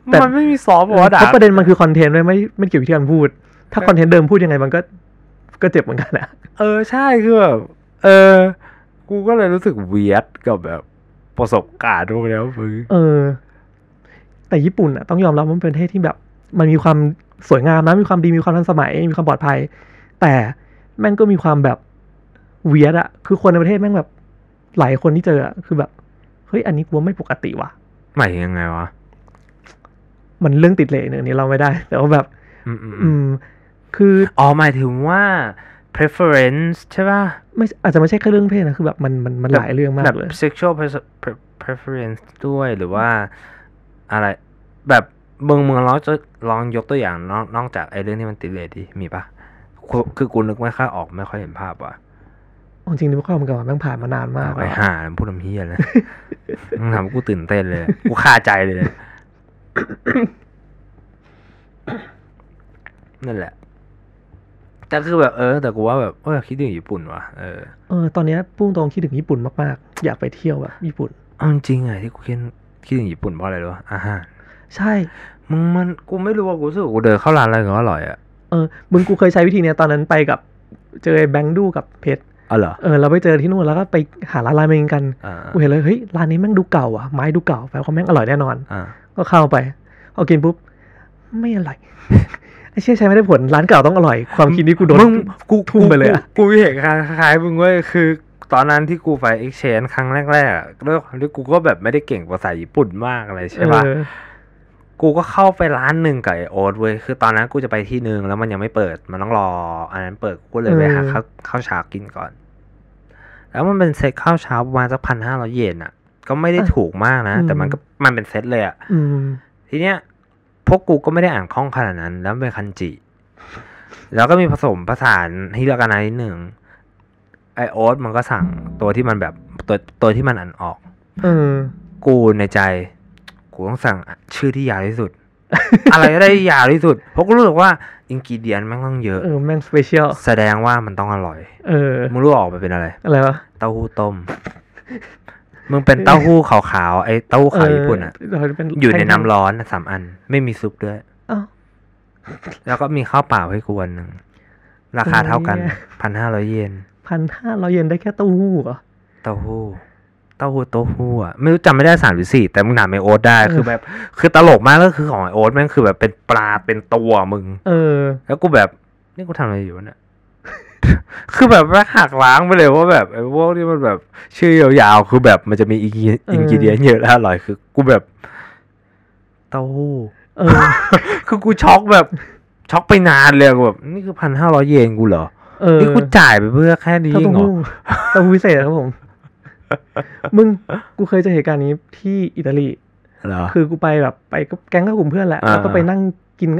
แต่มันไม่มีซอฟต์ๆปะวะด่าเพราะประเด็นมันคือคอนเทนต์ด้วยไม่ไม่เกี่ยวกับที่การพูด ถ้าคอนเทนต์เดิมพูดยังไงมันก็ก็เจ็บเหมือนกันอะเออใช่คือแบบเออ กูก็เลยรู้สึกเวียดกับแบบประสบการณ์พวกนี้วมึงเออ แต่ญี่ปุ่นอะต้องยอมรับว่ามันเป็นประเทศที่แบบ มันมีความสวยงามนะมีความดีมีความทันสมัย มีความปลอดภัย แต่แม่งก็มีความแบบเวียดอะคือคนในประเทศแม่งแบบหลายคนที่เจออะคือแบบเฮ้ยอันนี้กูว่าไม่ปกติว่ะหมายถึงยังไงวะมันเรื่องติดเหลยเนี่ยนี้เราไม่ได้ แต่ว่าแบบอืมอืมอืมคืออ๋อหมายถึงว่า preference ใช่ป่ะไม่อาจจะไม่ใช่แค่เรื่องเพศนะ คือแบบมันมันมันหลายเรื่องมาแบกบเลย sexual pre- pre- preference ด้วยหรือว่า อะไร แบบมึงมึงลองจะลองยกตัวอย่างนอกนอกจากไอ้เรื่องที่มันติดเลยดิมีปะคือคือกูนึกไม่ค่อยออกไม่ค่อยเห็นภาพว่ะจริงๆนี่ไม่ค่อยมันกันว่าแม่งผ่านมานานมากเอาไปแล้วหาพูดทำเฮียเลยมึงทำให้กูตื่นเต้นเลย กูคาใจเลย นั่นแหละแต่คือแบบเออ แต่กูว่าแบบเออคิดถึงญี่ปุ่นว่ะเออเออตอนเนี้ยพุ่งตรงคิดถึงญี่ปุ่นมากๆ อยากไปเที่ยวแบบญี่ปุ่นเอาจริงๆอะที่กูคิด คิดถึงญี่ปุ่นเพราะอะไรรู้ปะอาหารใช่มึงมันกูไม่รู้ว่ากูรู้สึกว่ากูเดินเข้าร้านอะไรก็อร่อยอะเออมึงกูเคยใช้วิธีเนี้ยตอนนั้นไปกับเจอไอ้แบงค์ดูกับเพชรอ๋อเหรอเออเราไปเจอที่นู่นแล้วก็ไปหาร้านราเมงกันอ่ากูเห็นเลยเฮ้ยร้านนี้แม่งดูเก่าอะไม้ดูเก่าแปลว่าแม่งอร่อยแน่นอนอ่าก็เข้าไปเอากินปุ๊บไม่อร่อยไอ้เชี่ยใช้ไม่ได้ผลร้านเก่าต้องอร่อย ความคิดนี้กูโดนมึงกูทุ่มไปเลยอะกูกูมีเหตุการณ์คล้ายๆมึงเว้ยคือ ตอนนั้นที่กูไป exchange ครั้งแรกๆอะด้วยความที่กูก็แบบไม่ได้เก่งภาษาญี่ปุ่นมากอะไรใช่ปะเออกูก็เข้าไปร้านหนึ่งกับไอโอ๊ตเว้ย คือตอนนั้นกูจะไปที่หนึ่งแล้วมันยังไม่เปิด มันต้องรอ อันนั้นเปิดกูเลยไปหาข้าวข้าวเช้ากินก่อน แล้วมันเป็นเซตข้าวเช้าประมาณสักพันห้าร้อยเยนอะ ก็ไม่ได้ถูกมากนะ แต่มันก็มันเป็นเซตเลยอะอืมทีเนี้ยพวกกูก็ไม่ได้อ่านคล่องขนาดนั้น แล้วมันเป็นคันจิ แล้วก็มีผสมผสานฮิรากานานิดหนึ่ง ไอ้โอ๊ตมันก็สั่งตัวที่มันแบบตัวตัวที่มันอ่านออกเออกูในใจ กูต้องสั่งชื่อที่ยาวที่สุด อะไรก็ได้ยาวที่สุด เพราะกูรู้สึกว่า ingredient แม่งต้องเยอะเออแม่ง special แสดงว่ามันต้องอร่อย เออมึงรู้ออกมาเป็นอะไร อะไรวะเต้าหู้ต้มมึงเป็นเต้าหู้ขาวๆไอ้เต้าหู้ขาวญี่ปุ่นอะเเราเป็นอยู่ในน้ำร้อนสามอัน ไม่มีซุปด้วยอ้าวแล้วก็มีข้าวเปล่าให้กูวันหนึ่งราคาเท่ากันโอ้ยพันห้าร้อยเยน พันห้าร้อยเยนได้แค่เต้าหู้เหรอเต้าหู้เต้าหู้เต้าหู้อะไม่รู้จำไม่ได้สามหรือสี่แต่มึงถามไอโอ๊ตได้เออคือแบบ คือตลกมากก็คือของไอโอ๊ตแม่งคือแบบเป็นปลาเป็นตัวมึง เออ แล้วกูแบบนี่กูทำอะไรอยู่วะเนี่ยคือแบบว่าหักล้างไปเลยว่าแบบไอ้พวกที่มันแบบ ชื่อยาวๆคือแบบมันจะมีอินกิเอออิอินกิเดียนเยอะและอร่อยคือ กูแบบเต้าหู้เออคือกูช็อกแบบช็อกไปนานเลยกูแบบ นี่คือพันห้าร้อยเยนกูเหรอ เออนี่กูจ่ายไปเพื่อแค่นี้เต้าเองเหรอหู้เต้าหู้พิเศษครับผม มึงกูเคยเจอเหตุการณ์นี้ที่อิตาลีเหรอคือกูไปแบบไปกับแก๊งกับกลุ่มเพื่อนแหละอ่าแล้วก็ไปนั่งกิน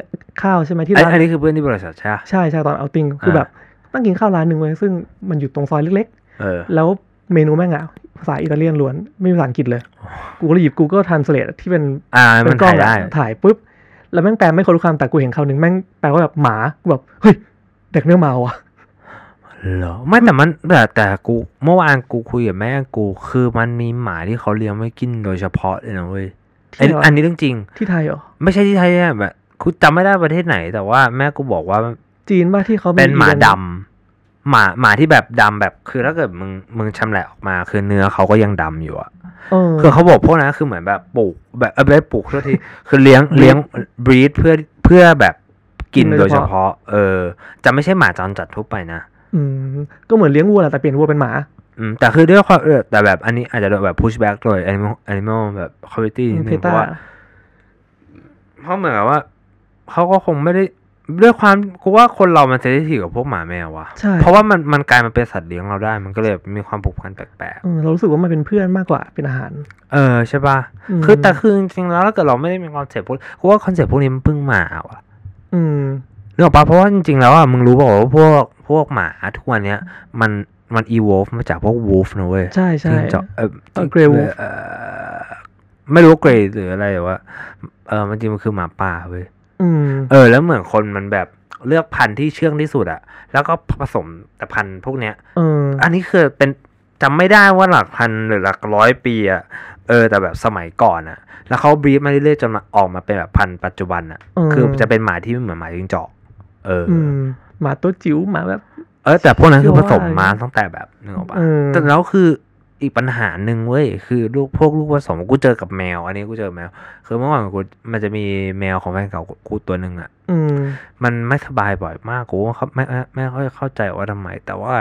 ข้าวใช่ไหมที่ไอ้ร้านอันนี้คือเพื่อนที่บริษัทใช่ปะใช่ใช่ตอนเอาติงคืออ่าแบบนั่งกินข้าวร้านหนึ่งเว้ยซึ่งมันอยู่ตรงซอยเล็กเออๆแล้วเมนูแม่งอะภาษาอิตาเลียนล้วนไม่มีภาษาอังกฤษเลย กูก็เลยหยิบ Google Translate ที่เป็นอ่าเป็มันนกล้อถ่างยได้อะถ่ายปุ๊บ แล้วแม่งแปลไม่คนรู้คำแต่กูเห็นคำหนึ่งแม่งแปลว่าแบบหมากูแบบเฮ้ยเด็กเนื้อเมาอะ เหรอไม่แต่มันแต่แต่กูเมื่อวานกูคุยกับแม่กู คือมันมีหมาที่เขาเลี้ยงไว้กินโดยเฉพาะเลยนะเว้ยไอ้ที่ไหนวะอันนี้เรื่องจริง ที่ไทยเหรอ ไม่ใช่ที่ไทยอะแบบกูจำไม่ได้ประเทศไหน แต่ว่าแม่กูบอกว่า จีนป่ะที่เขาเป็นหมาอีวดำหมาหมาที่แบบดำแบบคือถ้าเกิดมึงมึงชำแหละออกมา คือเนื้อเขาก็ยังดำอยู่อะเออคือเขาบอกพวกนั้นคือเหมือนแบบปลูกแบบเออไม่ได้ปลูกเท่าทีคือเลี้ยงเลี้ยงบรีดเพื่อเพื่อแบบกินโดยเฉพาะ เออ จะไม่ใช่หมาจรจัดทั่วไปนะ อืมก็เหมือนเลี้ยงวัวแหละแต่เปลี่ยนวัวเป็นหมา อืมแต่คือด้วยความเออแต่แบบอันนี้อาจจะโดนแบบ push back โดย animal animal แบบ quality นิดนึเพงเพต้าราะว่าเพราะเหมือนกับว่าเขาก็คงไม่ได้ด้วยความกูว่าคนเรามัน sensitive กับพวกหมาแมววะใช่เพราะว่ามันมันกลายมาเป็นสัตว์เลี้ยงเราได้ มันก็เลยแบบมีความผูกพันแปลกเออเรารู้สึกว่ามันเป็นเพื่อนมากกว่าเป็นอาหารๆเออใช่ป่ะมคือแต่คือจริงๆแล้วถ้าเกิดเราไม่ได้มี concept พวกกูว่า concept พวกนี้มันเพิ่งมาว่ะ อืม นึกออกปะเพราะว่าจริงๆแล้วอะมึงรู้เปล่าว่าพวกพวกหมาทุกวันเนี้ยมันมัน evolve มาจากพวก wolf นะเว้ยใช่ใช่จิ้งจอกเออเออ Grey Wolf เอ่อไม่รู้เกรย์หรืออะไรแต่ว่าเออมันจริงมันคือหมาป่าเว้ยอืมเออ แล้วเหมือนคนมันแบบเลือกพันธุ์ที่เชื่องที่สุดอะแล้วก็ผสมแต่พันธุ์พวกเนี้ยเอออันนี้คือเป็นจำไม่ได้ว่าหลักพันหรือหลักร้อยปีอะเออ แต่แบบสมัยก่อนอะแล้วเขาบรีฟมาเรื่อยๆจนมาออกมาเป็นแบบพันธุ์ปัจจุบันอะเออคือจะเป็นหมาที่ไม่เหมือนหมาจิ้งจอก เออออืมหมาตัวจิ๋วหมาแบบ เออแต่พวกนั้นคือผสมเชื่อว่ามาตั้งแต่แบบนึกออกปะเออแต่แล้วคืออีกปัญหาหนึ่งเว้ยคือลูกพวกลูกผสมกูเจอกับแมว อันนี้กูเจอแมว คือเมื่อก่อนกูมันจะมีแมวของแฟนเก่ากูตัวหนึ่งอะอืมมันไม่สบายบ่อยมากกูว่าเขาไม่ไม่ไม่ค่อยเข้าใจว่าทำไม แต่ว่า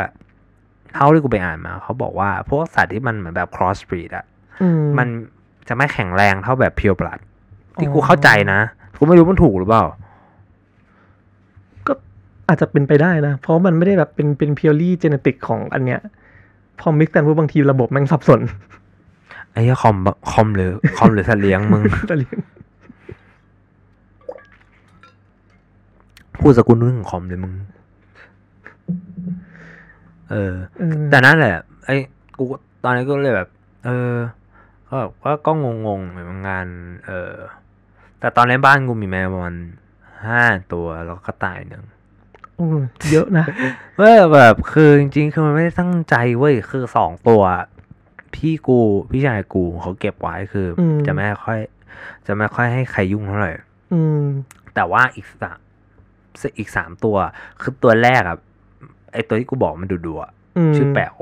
เท่าที่กูไปอ่านมา เขาบอกว่า พวกสัตว์ที่มันเหมือนแบบ cross breed อะอืมมันจะไม่แข็งแรงเท่าแบบ pure blood ที่กูอ๋อเข้าใจนะ กูไม่รู้มันถูกหรือเปล่าก็ อาจจะเป็นไปได้นะ เพราะมันไม่ได้แบบเป็นเป็น purely genetic ของอันเนี้ย พอ mix กันปุ๊บบางทีระบบแม่งสับสน ไอ้เหี้ยคอมคอมหรือคอมหรือสัตว์เลี้ยงมึงแต่เลี้ยงพูดสกุลนึกถึงคอมเลยมึงเออเออ แต่นั่นแหละ ไอ้กูตอนนี้ก็เลยแบบ เออ ก็แบบก็ก็งงงๆเหมือนกันเออ แต่ตอนในบ้านกูมีแมวประมาณห้าตัวแล้วก็กระต่ายหนึ่งอืม เยอะนะเว้ยแบบคือจริงๆคือมันไม่ได้ตั้งใจเว้ยคือสองตัว พี่กูพี่ชายกูเขาเก็บไว้คืออมจะไม่ค่อย จะไม่ค่อยให้ใครยุ่งเท่าไหร่อืมแต่ว่าอีกสามอีกสามตัว คือตัวแรกอะไอตัวที่กูบอกมันดุดุๆอะมชื่อแป๋ว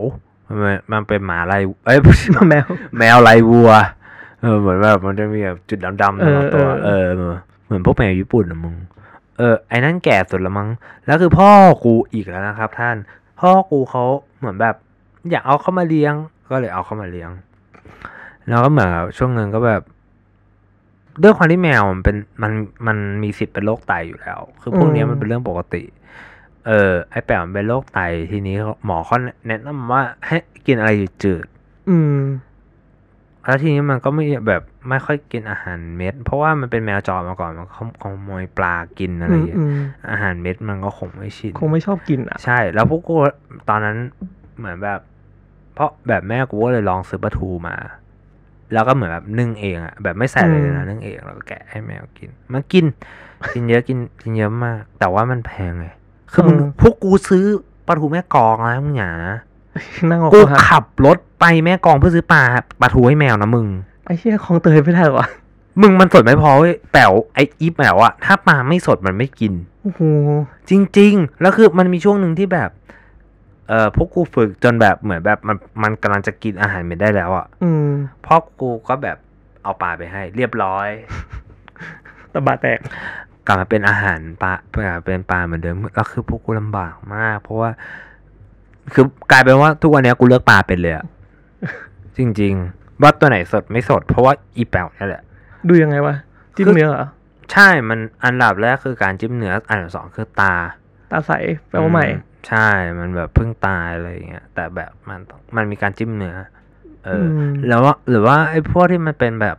มันเป็นมันเป็นหมาลายเอ้ยแมวแมวลายวัว เออเหมือนแบบมันจะมีแบบจุดดำๆตลอดตัว เออเออเออเหมือนเหมือนพวกแมวญี่ปุ่นอะมึง เออไอ้นั่นแก่สุดละมั้งแล้วคือพ่อกูอีกแล้วนะครับ ท่าน พ่อกูเขาเหมือนแบบ อยากเอาเข้ามาเลี้ยง ก็เลยเอาเข้ามาเลี้ยง แล้วก็เหมือนกับช่วงนึงก็แบบด้วยความที่แมวมันเป็นมันมันมีสิทธิ์เป็นโรคไตอยู่แล้ว คือพวกเนี้ยอืมมันเป็นเรื่องปกติ เออไอแป๋วมันเป็นโรคไตทีนี้หมอเขาแนะนำว่าให้กินอะไรจืดอืมๆ แล้วทีนี้มันก็ไม่แบบไม่ค่อยกินอาหารเม็ด เพราะว่ามันเป็นแมวจรมาก่อนมันขขโมยปลากินอะไรอือมย่างเงี้ยอืมอาหารเม็ดมันก็คงไม่ชินคงไม่ชอบกินอะใช่ แล้วพวกกูตอนนั้นเหมือนแบบ เพราะแบบแม่กูก็เลยลองซื้อปลาทูมา แล้วก็เหมือนแบบนึ่งเองอะแบบไม่ใส่อะไรเลยนะอืมนึ่งเองแล้วก็แกะให้แมวกิน มันกิน กินเยอะกินกินเยอะมาก แต่ว่ามันแพงไงคือมึงพวกกูซื้อปลาทูแม่กลองนะมึงอย่านะ นั่งออกกูมาขับรถไปแม่กลองเพื่อซื้อปลาปลาทูให้แมวนะมึงไอ้เชี่ยคลองเตยไม่ได้เหรอวะมึงมันสดไม่พอเว้ยแป๋วไออีฟแป๋วอะถ้าปลาไม่สดมันไม่กินโอ้โหจริง ๆ แล้วคือมันมีช่วงหนึ่งที่แบบเออพวกกูฝึกจนแบบเหมือนแบบมันมันกำลังจะกินอาหารเม็ดได้แล้วอะ่ะ อืมพ่อกูก็แบบเอาปลาไปให้ เรียบร้อยตะบะแตกกลับมาเป็นอาหารปลากลับมาเป็นปลาเหมือนเดิมแล้วคือพวกกูลำบากมาก เพราะว่า คือกลายเป็นว่าทุกวันเนี้ยกูเลือกปลาเป็นเลยอะจริง ๆ ว่าตัวไหนสดไม่สด เพราะว่าอีแป๋วนี่แหละ ดูยังไงวะ จิ้มคือเนื้อเหรอ ใช่มันอันดับแรกคือการจิ้มเนื้อ อันดับสองคือตา ตาใสแปลว่าใหม่อืใช่ มันแบบเพิ่งตายอะไรอย่างเงี้ย แต่แบบมันต้องมันมีการจิ้มเนื้อ เอออมแล้วว่าหรือว่าไอ้พวกที่มันเป็นแบบ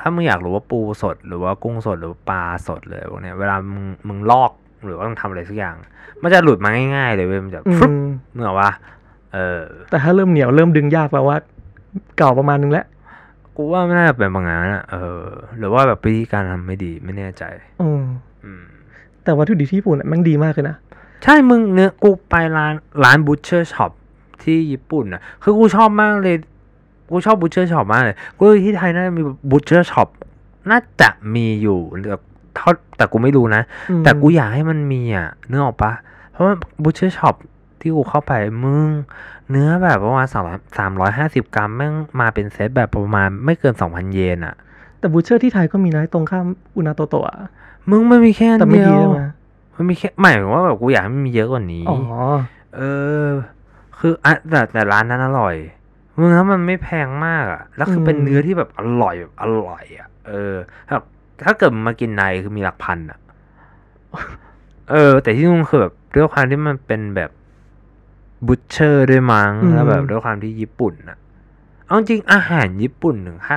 ถ้ามึงอยากรู้ว่าปูสด หรือว่ากุ้งสดหรือว่าปลาสดเลยพวกเนี้ย เวลามึงมึงลอก หรือว่ามึงทำอะไรสักอย่าง มันจะหลุดมาง่ายๆเลยเว้ยมันจะอืฟึบมเมื่อว่าเออ แต่ถ้าเริ่มเหนียวเริ่มดึงยากแปลว่า เก่าประมาณนึงแล้วกูว่าไม่น่าจะเป็นบางงานอะเออ หรือว่าแบบวิธีการทำไม่ดีไม่แน่ใจอืมอืมแต่วัตถุดิบที่ญี่ปุ่นอะแม่งดีมากเลยนะใช่มึงเนื้อกูไปร้านร้าน butcher shop ที่ญี่ปุ่นอะ คือกูชอบมากเลย กูชอบ butcher shop มากเลย กูว่าที่ไทยน่าจะมี butcher shopน่าจะมีอยู่แต่ เท่าแต่กูไม่รู้นะอืมแต่กูอยากให้มันมีอะนึกออกปะเพราะว่า butcher shop ที่กูเข้าไปมึง เนื้อแบบประมาณสามร้อยสามร้อยห้าสิบกรัมแม่งมาเป็นเซตแบบประมาณไม่เกินสองพันเยนอะ แต่ butcher ที่ไทยก็มีนะตรงข้ามอุนาโตโตะอะมึงมันมีแค่อันแต่ไม่เดีดียวใช่ไหมมันมีแค่หมายถึงว่าแบบกูอยากให้มันมีเยอะกว่านี้อ๋อเออ คืออะแต่แต่ร้านนั้นอร่อยมึงแล้วมันไม่แพงมากอะ แล้วคือเป็นอืมเนื้อที่แบบอร่อยแบบอร่อยอะ เออแบบ ถ้าเกิดมึงมากินในคือมีหลักพันอะเออ แต่ที่นู่นคือแบบด้วยความที่มันเป็นแบบบูชเชอร์ด้วยมั้งอืมแล้วแบบด้วยความที่ญี่ปุ่นอะเอาจริงอาหารญี่ปุ่นหนึ่งค่า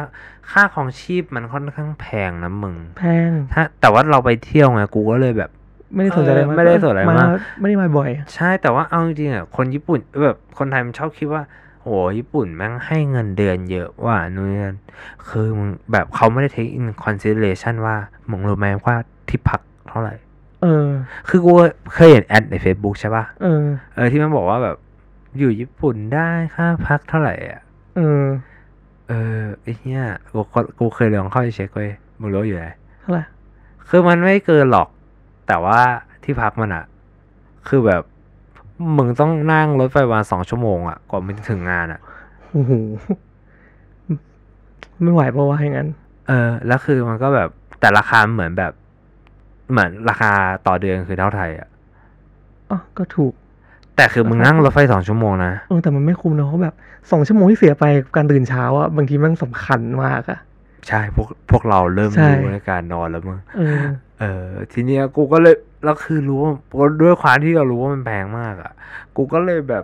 ค่าของชีพมันค่อนข้างแพงนะมึง แพงถ้าแต่ว่าเราไปเที่ยวไงกูก็เลยแบบ ไม่ได้สนใจอะไรเออมากไม่ได้สนใจอะไรมากไม่ได้มาบ่อย ใช่แต่ว่าเอาจริงๆอะคนญี่ปุ่นแบบคนไทยมันชอบคิดว่า โหญี่ปุ่นแม่งให้เงินเดือนเยอะว่านู่นนนคือมึงแบบเขาไม่ได้ take in consideration ว่ามึงรู้ไหมว่าที่พักเท่าไหร่ เออ คือกูเคยเห็นแอดใน Facebook ใช่ป่ะเออเออ ที่มันบอกว่าแบบ อยู่ญี่ปุ่นได้ค่าพักเท่าไหร่อะเออ เออไอ้เนี้ยกูกูเคยลองเข้าไปเช็คเว้ยมึงรู้อยู่ไหนเท่าไหร่คือมันไม่เกินหรอก แต่ว่าที่พักมันอะคือแบบ มึงต้องนั่งรถไฟประมาณสองชั่วโมงอะกว่ามันจะถึงงานอะโอ้โหไม่ไหวเพราะว่าอย่างนั้น เออ แล้วคือมันก็แบบแต่ราคาเหมือนแบบ เหมือนราคาต่อเดือนคือเท่าไทยอะอ๋อก็ถูก แต่คือมึงนั่งรถไฟสองชั่วโมงนะเออแต่มันไม่คุ้มเนอะเพราะแบบสองชั่วโมงที่เสียไปกับการตื่นเช้าอะบางทีมันสำคัญมากอะ ใช่พวกพวกเราเริ่มใช่รู้ในการนอนแล้วมึงเออเออ ทีเนี้ยกูก็เลยแล้วคือรู้ว่าด้วยความที่เรารู้ว่ามันแพงมากอะกูก็เลยแบบ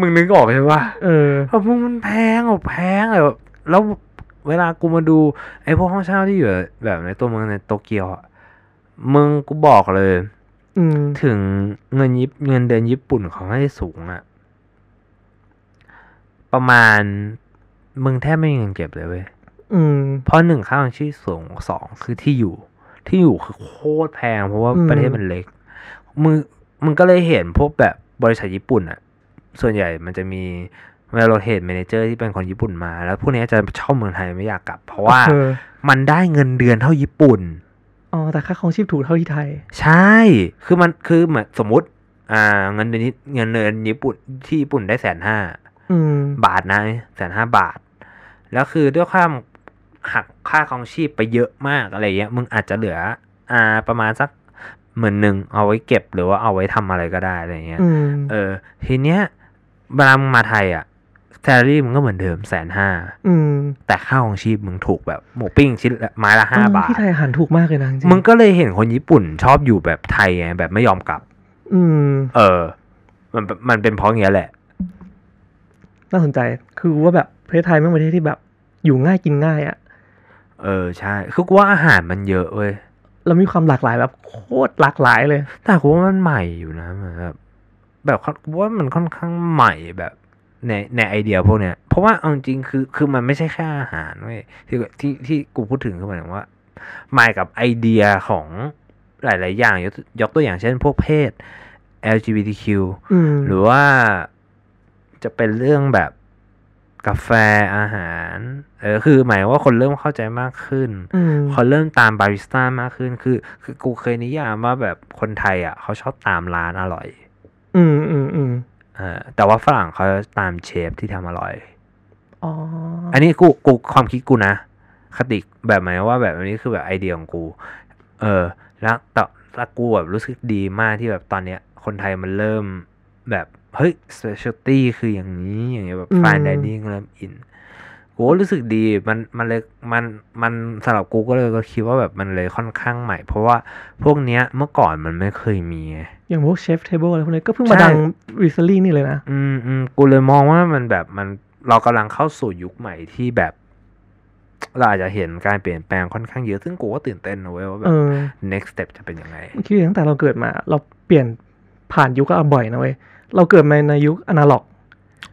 มึงนึกออกใช่ปะเออเพราะมึงมันแพงอะแพงอะแบบแล้วเวลากูมาดูไอ้พวกห้องเช่าที่อยู่แบบในตัวเมืองในโตเกียวอะมึงกูบอกเลยอืมถึงเงินยิปเงินเดือนญี่ปุ่นเขาให้สูงอะประมาณ มึงแทบไม่มีเงินเก็บเลยเว้ย อืมเพราะหนึ่งค่าครองชีพสูงสองคือที่อยู่ ที่อยู่คือโคตรแพง เพราะว่าอืม ประเทศมันเล็กมึงมึงก็เลยเห็นพวกแบบบริษัทญี่ปุ่นอะส่วนใหญ่มันจะมีเวลาโรเท e เมนเจอร์ที่เป็นคนญี่ปุ่นมา แล้วพวกเนี้ยจะเช่าเมืองไทยไม่อยากกลับ เพราะว่าเออมันได้เงินเดือนเท่าญี่ปุ่น อ๋อแต่ค่าครองชีพถูกเท่าที่ไทย ใช่ คือมันคือเหมือนสมมติ อ่าเงินเดือนนี้เงินเดือนญี่ปุ่นที่ญี่ปุ่นได้แสนห้า อืม บาทนะแสนห้าบาท แล้วคือด้วยความ หักค่าครองชีพไปเยอะมากอะไรเงี้ยมึงอาจจะเหลืออ่าประมาณสักหมื่นหนึ่งเอาไว้เก็บหรือว่าเอาไว้ทำอะไรก็ได้อะไรเงี้ยอืมเออ ทีเนี้ยเวลามึงมาไทยอะแซลรี่มึงก็เหมือนเดิมแสนห้าอืมแต่ค่าของชีพมึงถูกแบบหมูปิ้งชิ้นละไม้ละห้าเออบาทที่ไทยอาหารถูกมากเลยนะจริงๆมึงก็เลยเห็นคนญี่ปุ่นชอบอยู่แบบไทยไงแบบไม่ยอมกลับ อืม เออ มันมันเป็นเพราะอย่างเงี้ยแหละ น่าสนใจคือว่าแบบประเทศไทยไม่เป็นประเทศที่แบบอยู่ง่ายกินง่ายอะ เออใช่คือกูว่าอาหารมันเยอะเว้ยแล้วมีความหลากหลายแบบโคตรหลากหลายเลย แต่กูว่ามันใหม่อยู่นะเหมือนแบบแบบกูว่ามันค่อนข้างใหม่แบบในในไอเดียพวกเนี้ย เพราะว่าเอาจริงๆคือคือมันไม่ใช่แค่อาหารเว้ยที่ที่ที่กูพูดถึงคือหมายถึงว่าใหม่กับไอเดียของหลาย ๆ อย่างยกยกตัวอย่างเช่นพวกเพศ LGBTQ อืมหรือว่าจะเป็นเรื่องแบบ กาแฟอาหาร เออคือหมายว่าคนเริ่มเข้าใจมากขึ้นอืมเขาเริ่มตามบาริสต้ามากขึ้น คือ คือกูเคยนิยามว่าแบบคนไทยอะเขาชอบตามร้านอร่อย อืมอืมอืมเออแต่ว่าฝรั่งเขาตามเชฟที่ทำอร่อยอ๋ออันนี้กูกูความคิดกูนะคติแบบหมายว่าแบบอันนี้คือแบบไอเดียของกู เออ แล้วแต่แล้วกูแบบรู้สึกดีมากที่แบบตอนเนี้ย คนไทยมันเริ่มแบบ เฮ้ย specialty คืออย่างนี้อย่างเงี้ยแบบ fine dining เริ่มอินกูก็รู้สึกดีมันมันเลยมันมันสำหรับกูก็เลยก็คิดว่าแบบมันเลยค่อนข้างใหม่ เพราะว่าพวกเนี้ยเมื่อก่อนมันไม่เคยมีไงอย่างพวก chef table อะไรพวกนี้ก็เพิ่งมาใช่ดัง recently นี่เลยนะ อืมอืมกูเลยมองว่ามันแบบมันเรากำลังเข้าสู่ยุคใหม่ที่แบบ เราอาจจะเห็นการเปลี่ยนแปลงค่อนข้างเยอะ ซึ่งกูก็ตื่นเต้นนะเว้ยว่าแบเอบอ next step จะเป็นยังไงคิดตั้งแต่เราเกิดมา เราเปลี่ยนผ่านยุคก็บ่อยนะเว้ย เราเกิดมาในยุคอนาล็อก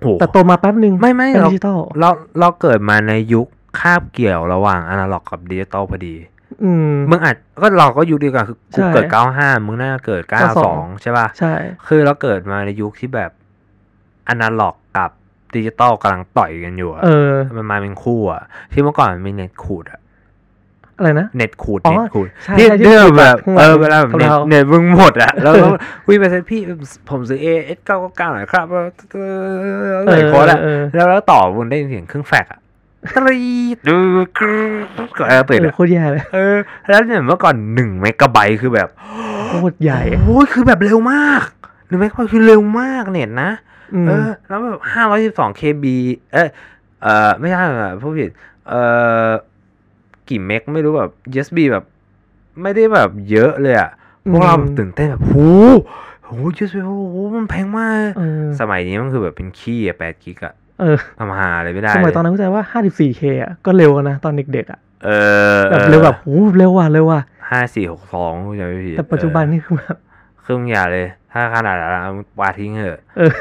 โอ้แต่โตมาแป๊บหนึ่งไม่ไม่เป็นเราดิจิตอลเราเราเกิดมาในยุคคาบเกี่ยวระหว่างอนาล็อกกับดิจิตอลพอดีอืมมึงอาจก็เราก็ยุคเดียวกันคือกูใช่เกิด95มึงน่าจะเกิด92ใช่ป่ะใช่ คือเราเกิดมาในยุคที่แบบอนาล็อกกับดิจิตอลกำลังต่อยกันอยู่อะเออมันมาเป็นคู่อะที่เมื่อก่อนมันมีเน็ตขูดอะ อะไรนะเน็ตขูดอ๋อเน็ตขูดใช่ที่ใช่ที่ที่ขูดแบบข้างหลังเออเวลาแบบเน็ตเทาๆเน็ตมึงหมดอะแล้วก็วิ่งไปเซเว่นพี่ผมซื้อ AS เก้าเก้าหน่อยครับแล้วใส่โค้ดอะเออแล้วแล้วต่อมันได้ยินเสียงเครื่องแฟกซ์อะตรีดดูกรึ๊ดก็เออเอตื่นออะโคตรแย่เลยเออแล้วเนี่ยเมื่อก่อนหนึ่งเมกะไบต์คือแบบโคตรใหญ่โอ้ยคือแบบเร็วมากหนึ่งเมกะไบต์คือเร็วมากเน็ตนะอืมเออแล้วแบบห้าร้อยสิบสองเคบีเอยเออไม่ใช่อะผู้ผิดเออ กี่เมกไม่รู้แบบ USB แบบไม่ได้แบบเยอะเลยอะพวกเราแบบตื่นเต้นแบบโหโห USB โอ้โหมันแพงมากเออสมัยนี้มันคือแบบเป็นขี้อะแปดกิกอะเออทำหาอะไรไม่ได้ สมัยตอนเลยนั้นเข้าใจว่า 54K อะก็เร็วนะตอนเด็กๆอะเออแบบเร็วแบบโหเร็วว่ะเร็วว่ะห้าสี่หกสองจะไม่ผิดแต่ปัจจุบันนี่คือแบบเครื่องอย่าเลย ถ้าขนาดนั้นเอาปาทิ้งเถอะเออ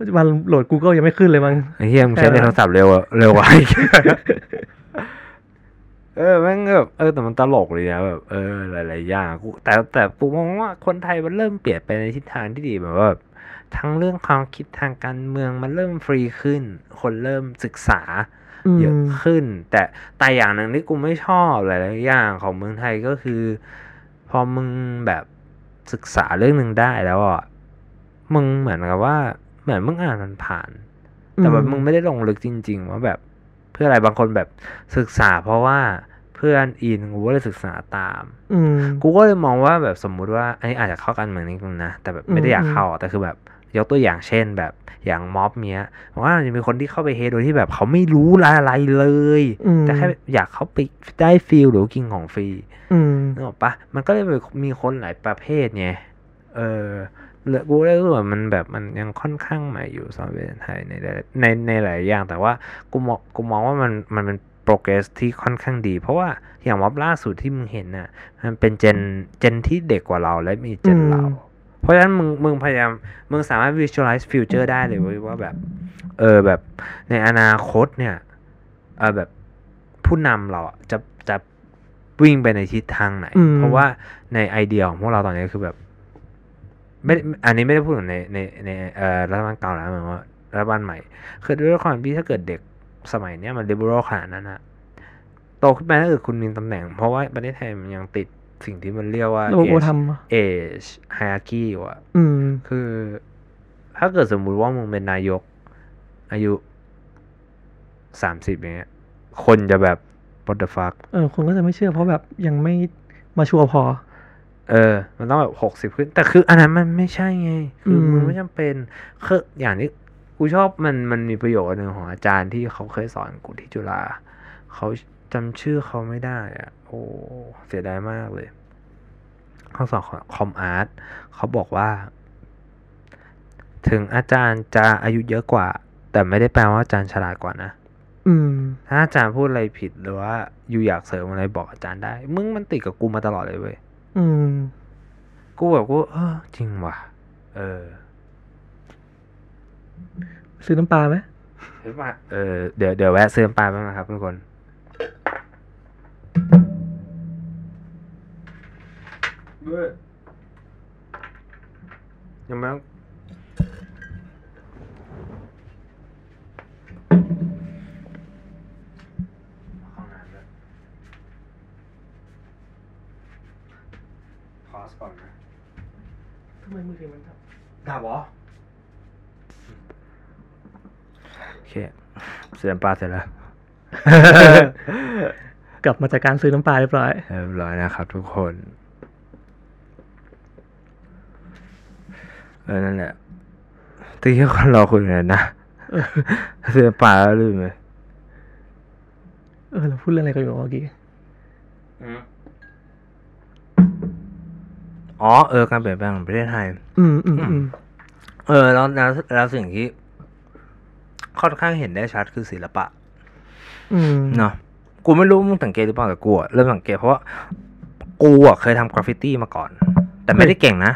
ปัจจุบันโหลด Google ยังไม่ขึ้นเลยมั้งไอ้เฮียมงใช้ในโทรศัพท์เร็วอะเร็วกว่าอีก เออแม่งแบบเออแต่มันตลกเลยนะแบบเออหลายๆอย่างกูแต่แต่กูมองว่าคนไทยมันเริ่มเปลี่ยนไปในทิศทางที่ดีแบบว่าแบบทั้งเรื่องความคิดทางการเมืองมันเริ่มฟรีขึ้น คนเริ่มศึกษาอืมเยอะขึ้น แต่แต่อย่างหนึ่งที่กูไม่ชอบหลายๆอย่างของเมืองไทยก็คือ พอมึงแบบศึกษาเรื่องหนึ่งได้แล้วอะมึงเหมือนกับว่า เหมือนมึงอ่านมันผ่าน แต่แบบมึงไม่ได้ลงลึกจริง ๆ ว่าแบบเพื่ออะไรบางคนแบบศึกษา เพราะว่าเพื่อนอินกูก็เลยศึกษาตาม อืมกูก็เลยมองว่าแบบสมมุติว่าอันนี้อาจจะเข้ากันเมืองนิดนึงนะแต่แบบไม่ได้อืมอยากเข้าอะแต่คือแบบยกตัวอย่างเช่นแบบอย่างม็อบเนี้ยผมว่ามันจะมีคนที่เข้าไปเฮดโดยที่แบบเขาไม่รู้อะไรเลยอืมแต่แค่อยากเข้าไปได้ฟิลหรือกินของฟรีอืมนึกออกปะมันก็เลยมีคนหลายประเภทไงเออ เลยกูเลยรู้สึกว่ามันแบบมันยังค่อนข้างใหม่อยู่สำหรับประเทศไทยในหลายในในหลายอย่างแต่ว่ากูมองกูมองว่ามันมันเป็นโปรเกรสที่ค่อนข้างดี เพราะว่าอย่างม็อบล่าสุดที่มึงเห็นน่ะมันเป็นเจนเจนที่เด็กกว่าเราและมีเจนอืมเรา เพราะฉะนั้นมึงมึงพยายามมึงสามารถ visualize future ได้เลยเว้ยว่าแบบ เออแบบในอนาคตเนี่ยเออแบบผู้นำเราอะจะจะวิ่งไปในทิศทางไหนอืมเพราะว่าในไอเดียของพวกเราตอนนี้คือแบบ ไม่ได้อันนี้ไม่ได้พูดถึงในในในเอ่อรัฐบาลเก่าแล้วเหมือนว่ารัฐบาลใหม่ คือด้วยความที่ถ้าเกิดเด็กสมัยเนี้ยมัน liberal ขนาดนั้นอะโตขึ้นไปถ้าเกิดคุณมีตำแหน่ง เพราะว่าประเทศไทยมันยังติดสิ่งที่มันเรียกว่าระบบโอ age ทำอะ age hierarchy อยู่อะอืมคือ ถ้าเกิดสมมุติว่ามึงเป็นนายก อายุสามสิบอย่างเงี้ย คนจะแบบ what the fuck เออ คนก็จะไม่เชื่อเพราะแบบยังไม่มาชัวร์พอ เออ มันต้องแบบหกสิบ60ขึ้น แต่คืออันนั้นมันไม่ใช่ไง คืออมมึงไม่จำเป็นคืออย่างที่กูชอบมันมันมีประโยคหนึ่งของอาจารย์ที่เขาเคยสอนกูที่จุฬาเขาจำชื่อเขาไม่ได้อะโอ้เสียดายมากเลยเขาสอนคอมอาร์ตเขาบอกว่า ถึงอาจารย์จะอายุเยอะกว่า แต่ไม่ได้แปลว่าอาจารย์ฉลาดกว่านะอืมถ้าอาจารย์พูดอะไรผิดหรือว่าอยู่อยากเสริมอะไรบอกอาจารย์ได้ มึงมันติดกับกูมาตลอดเลยเว้ย อืม กูแบบกูเออจริงว่ะ เออ ซื้อน้ำปลาไหมเฮ้ยว่าเออเดี๋ยวเดี๋ยวแวะซื้อน้ำปลาบ้างนะครับทุกคนยังไม่ต้องเข้าน้ำด้วยพอ สก่อนนะทำไมมือถือมันทดับเหรอโอเคเสียน้ำปลาเสร็จแล้ว กลับมาจากการซื้อน้ำปลาเรียบร้อย เรียบร้อยนะครับทุกคน เออนั่นแหละที่คนเราคุยกันนะเสื้อปลาแล้วลืมเลยเออเราพูดเรื่องอะไรกันอยู่เมื่อกี้ อ๋อเออการเปลี่ยนแปลงของประเทศไทย อืมอืมอืมเออแล้วแล้วแล้วสิ่งที่ค่อนข้างเห็นได้ชัดคือศิลปะ อืมเนาะกูไม่รู้มึงสังเกตหรือเปล่าแต่กูอะเริ่มสังเกตเพราะว่ากูอะเคยทำกราฟฟิตี้มาก่อน แต่ไม่ได้เก่งนะ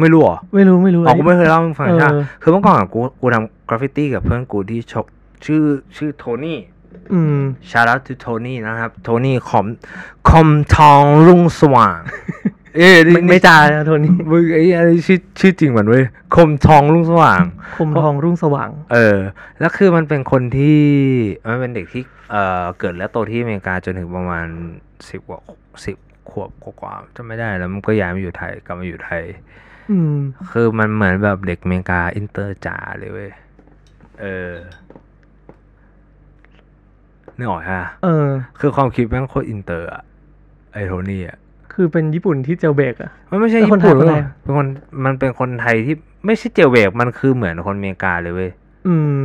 ไม่รู้เหรอไม่รู้ไม่รู้อ๋อกูไม่เคยเล่าให้มึงฟังเออใช่ปะคือเมื่อก่อนอะกูกูทำกราฟฟิตี้กับเพื่อนกูที่ชกชื่อชื่อโทนี่อืมชาร์ลต to โทนี่นะครับ โทนี่คอมคอมทองรุ่งสว่าง เอ้ยไม่ไม่จ่านะโทนี่มึงไอ้อะไรชื่อชื่อจริงเหมือนเว้ยคมทองรุ่งสว่าง คมทองรุ่งสว่าง เออ แล้วคือมันเป็นคนที่มันเป็นเด็กที่เอ่อเกิดและโตที่อเมริกาจนถึงประมาณสิบกว่าสิบขวบกว่าๆจำไม่ได้แล้วมันก็ย้ายมาอยู่ไทยกลับมาอยู่ไทยอืมคือมันเหมือนแบบเด็กอเมริกาอินเตอร์จ๋าเลยเว้ยเออนึกออกฮะเออ คือความคิดแม่งโคตรอินเตอร์อะไอโทนี่อะ คือเป็นญี่ปุ่นที่ jailbreak อะมันไม่ใช่เป็นญี่คนไทยปุ่นคนไทเว้ยเป็นคนมันเป็นคนไทยที่ไม่ใช่ jailbreak มันคือเหมือนคนอเมริกาเลยเว้ยอืม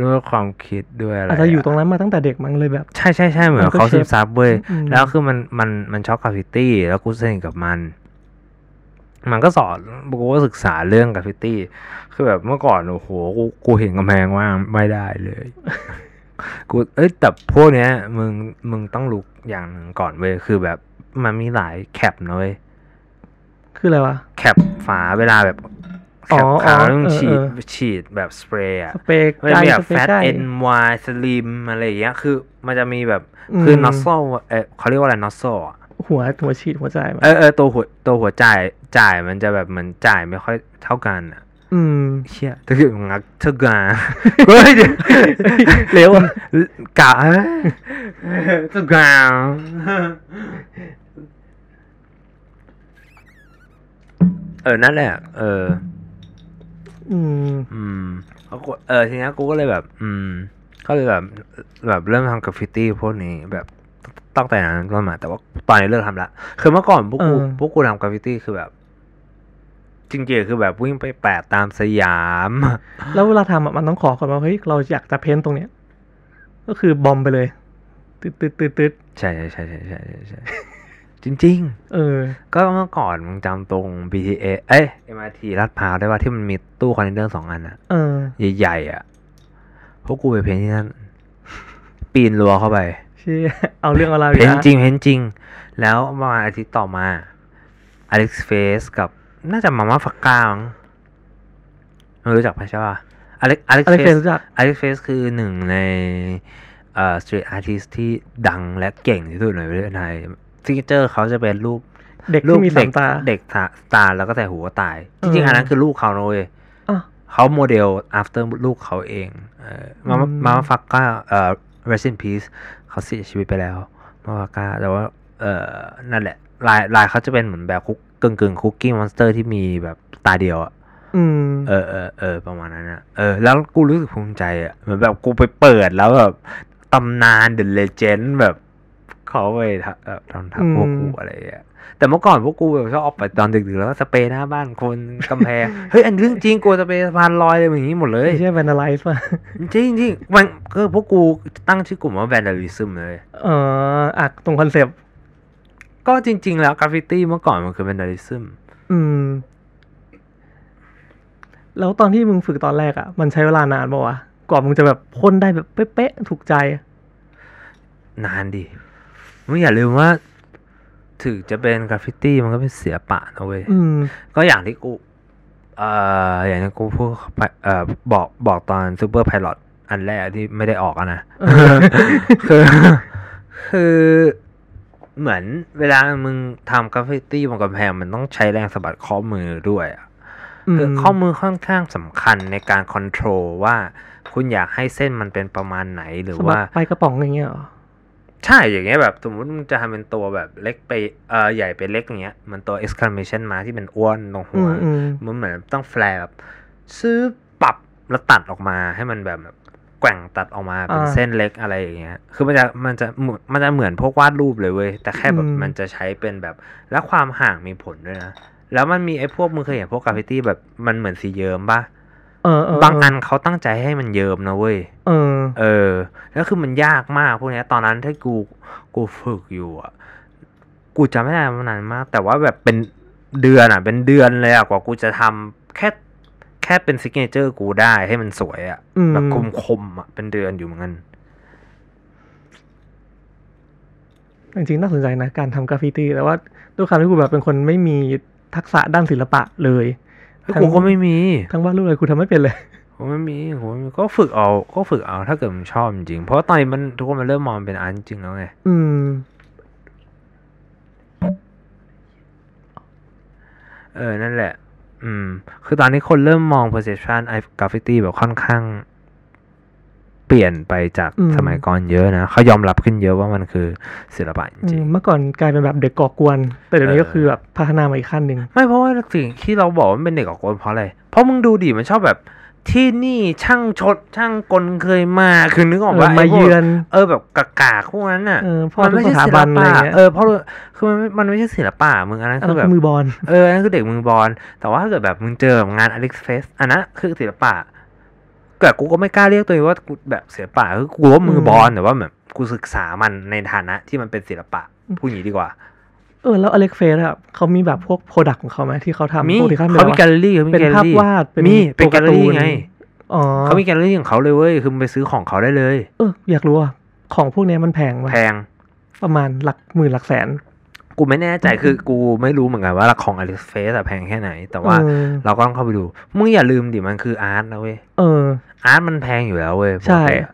ด้วยความคิดด้วยอะไรอาจจะอยู่ตรงนั้นมาตั้งแต่เด็กมั้งเลยแบบ ใช่ใช่ใช่เหมือนมันก็เขาซึมเชฟซับเว้ยอืมแล้วคือมันมันมันชอบกราฟฟิตี้ แล้วกูสนิทกับมัน มันก็สอนกูก็ศึกษาเรื่องกราฟฟิตี้ คือแบบเมื่อก่อนโอ้โหกูกูเห็นกำแพงว่างไม่ได้เลยกูเอ้ยแต่พวกเนี้ย มึงมึงต้องรู้อย่างหนึ่งก่อนเว้ยคือแบบ มันมีหลายแคปนะเว้ยคืออะไรวะ แคปฝาเวลาแบบแคอ๋อปขาวอ๋อต้องเออฉีดเออฉีดแบบสเปรย์อะสเปรย์มันใกล้มีแบบสเปรแฟย์ตใกล้เอ็นวายสลิมอะไรอย่างเงี้ยคือมันจะมีแบบอืมคือนอสโซเออเขาเรียกว่าอะไรนอสโซอะหัวหัวฉีดหัวใจมาเออเออตัวหัวตัวหัวจ่ายจ่ายมันจะแบบเหมือนจ่ายไม่ค่อยเท่ากันอะ อืมเชี่ยถ้าเกิดงักเท่ากันเฮ้ยเดี๋ยวเร็วอะกะเอ้ยเท่ากัน เออนั่นแหละ เออ อืม อืมแล้วกูเออทีเนี้ยกูก็เลยแบบ อืม ก็เลยแบบ แบบเริ่มทำกราฟฟิตี้พวกนี้แบบตั้งแต่นั้นต้นมา แต่ว่าตอนนี้เลิกทำละคือเมื่อก่อนพวกกูเออ พวกกูทำกราฟฟิตี้คือแบบ จริงๆคือแบบวิ่งไปแปะตามสยาม แล้วเวลาทำอะมันต้องขอก่อนว่าเฮ้ยเราอยากจะ paint ตรงเนี้ย ก็คือ bomb ไปเลยตืดตืดตืดตืดใช่ใช่ใช่ใช่ใช่ใช่ใช่ จริงเออๆก็เมื่อก่อนมึงจำตรง BTS เอ้ย MRT ลาดพร้าวได้ว่าที่มันมีตู้คอนเทนเนอร์สองอันอะเออ ใหญ่ๆอะพวกกูไป paint ที่นั่น ปีนรั้วเข้าไป เชี่ยเอาเรื่องเอาราว paint นะจริง paint จริง แล้วประมาณอาทิตย์ต่อมา Alex Face กับน่าจะ Mamafaka มั้งไม่รู้จักไหมใช่ป่ะอเล็กอะไรเคเฟยสรู้จัก Alex Face คือหนึ่งในเอ่อ street artist ที่ดังและเก่งที่สุดในประเทศไทย signature เขาจะเป็นรูปเด็กรูปที่มีสามตาเด็กตาตาแล้วก็แต่หูกระต่ายเอจริงๆอันนั้นคือลูกเขานะเว้ยอะเขาโมเดล after ลูกเขาเองเออมาอืม Mamafaka เอ่อ rest in peace เขาเสียชีวิตไปแล้ว Mamafaka แต่ว่าเอ่อนั่นแหละ ลายลายเขาจะเป็นเหมือนแบบคุกกึ่งกึ่ง Cookie Monster ที่มีแบบตาเดียวอะอืมเออเออเออประมาณนั้นอะเออ แล้วกูรู้สึกภูมิใจอะเหมือนแบบกูไปเปิดแล้วแบบตำนาน The Legend แบบ เขาไปทำเอ่อทำทับพวกกูอะไรอย่างเงี้ยแต่เมื่อก่อนพวกกูแบบชอบออกไปตอนดึกๆแล้วก็สเปรย์หน้าบ้านคนกำแพงเฮ้ยอันเรื่องจริงกูสเปรย์สะพานลอยเลยอย่างนี้หมดเลยไม่ใช่ vandalize ป่ะจริงจริงๆมันก็พวกกูตั้งชื่อกลุ่มว่า vandalism เลยเอออะตรงคอนเซปต์ก็จริง ๆ แล้วกราฟฟิตี้เมื่อก่อนมันคือ vandalism อืม แล้วตอนที่มึงฝึกตอนแรกอะ มันใช้เวลานานป่าวะกว่ามึงจะแบบพ่นได้แบบเป๊ะๆถูกใจ นานดิ มึงอย่าลืมว่า ถึงจะเป็นกราฟฟิตี้มันก็เป็นศิลปะนะเว้ยอืมก็อย่างที่กูเอ่ออย่างที่กูพูดไปเอ่อบอกบอกตอน super pilot อันแรกที่ไม่ได้ออกอะนะคือคือเหมือนเวลามึงทำกราฟฟิตี้บนกำแพงมันต้องใช้แรงสะบัดข้อมือด้วยอะคือข้อมือค่อนข้างสำคัญในการคอนโทรลว่าคุณอยากให้เส้นมันเป็นประมาณไหนหรือสะบัว่าดไปกระป๋องอย่างเงี้ยเหรอ ใช่อย่างเงี้ยแบบ สมมติมึงจะทำเป็นตัวแบบเล็กไปเอ่อใหญ่ไปเล็กอย่างเงี้ย มันตัว exclamation มาที่เป็นอ้วนตรงหัอืวมอืม มันเหมือนต้องแฟร์แบบซื้อปรับแล้วตัดออกมาให้มันแบบแบบแกว่งตัดออกมาเป็นอ่าเส้นเล็กอะไรอย่างเงี้ย คือมันจะมันจะเหมือนมันจะเหมือนพวกวาดรูปเลยเว้ย แต่แค่แบบอืม มันจะใช้เป็นแบบ แล้วความห่างมีผลด้วยนะ แล้วมันมีไอ้พวกมึงเคยเห็นพวกกราฟฟิตี้แบบมันเหมือนสีเยิ้มปะ เออเออ บางอันเขาตั้งใจให้มันเยิ้มนะเว้ย เออ เออ แล้วคือมันยากมากพวกเนี้ย ตอนนั้นที่กู กูฝึกอยู่อะ กูจำไม่ได้มานานมาก แต่ว่าแบบเป็นเดือนอะ เป็นเดือนเลยอะกว่ากูจะทำแค่แค่เป็น signature กูได้ให้มันสวยอะอืมแบบคมคมๆอะ เป็นเดือนอยู่เหมือนกันจริงๆน่าสนใจนะ การทำกราฟฟิตี้แต่ว่าด้วยความที่กูแบบเป็นคนไม่มีทักษะด้านศิลปะเลยเฮ้ย กูก็ไม่มีทั้งวาดรูปอะไรกูทำไม่เป็นเลยกูไม่มีกูไม่มีก็ฝึกเอาก็ฝึกเอาถ้าเกิดมึงชอบจริงๆเพราะว่าตอนนี้มันทุกคนมันเริ่มมองเป็น art จริงๆแล้วไง อืม เออ นั่นแหละ อืม คือตอนนี้คนเริ่มมอง perception ไอ้กราฟฟิตี้แบบค่อนข้าง เปลี่ยนไปจากอืมสมัยก่อนเยอะนะเขายอมรับขึ้นเยอะว่ามันคือศิลปะจอืริงมเมื่อก่อนกลายเป็นแบบเด็กก่อกวน แต่เดี๋ยวนี้เออก็คือแบบพัฒนามาอีกขั้นหนึ่งๆไม่เพราะว่าสิ่งที่เราบอกว่ามันเป็นเด็กออกกลเพราะอะไรเพราะมึงดูดิมันชอบแบบที่นี่ช่างชดช่างกลเคยมาคือนึกออกเอว่าอไอ้มาพวกเยือนเออแบบกากาพวกนั้นน่ะเออพ่อมันทุกไม่สใช่ถาศิลบันอะไรปะเงี้ยเออเพราะคือมันมันไม่ใช่ศิลปะมึงอันนั้นอันคืนั้อนแบบคือมือบอลเอออันนั้นคือเด็กมือบอลแต่ว่าถ้าเกิดแบบมึงเจอแบบงานอเล็กซ์เฟสอันนั้นคือศิลปะ เกิดกูก็ไม่กล้าเรียกตัวเองว่ากูแบบศิลปะคือกูว่ามือบอลแต่ว่าแบบกูศึกษามันในฐานะที่มันเป็นศิลปะพูดอย่างนี้ดีกว่า เออแล้วอเล็กเฟสอะเขามีแบบพวกโปรดักของเขาไหมที่เขาทำมีพวกที่เขาเขามีแกลเลอรี่เขามีเป็นแกลเลอภาพรี่วาดเป็นมีเป็นตัวแกลเลอรี่การ์ตูนไงอ๋อเขามีแกลเลอรี่ของเขาเลยเว้ยคือมึงไปซื้อของเขาได้เลย เอออยากรู้อะของพวกเนี้ยมันแพงไหมแพงประมาณหลักหมื่นหลักแสน กูไม่แน่ใจคือกูไม่รู้เหมือนกันว่าราคาของอเล็กซ์เฟสแพงแค่ไหน แต่ว่าเออเราก็ต้องเข้าไปดู มึงอย่าลืมดิมันคืออาร์ตนะเว้ยเออ อาร์ตมันแพงอยู่แล้วเว้ยใช่ปกติอะ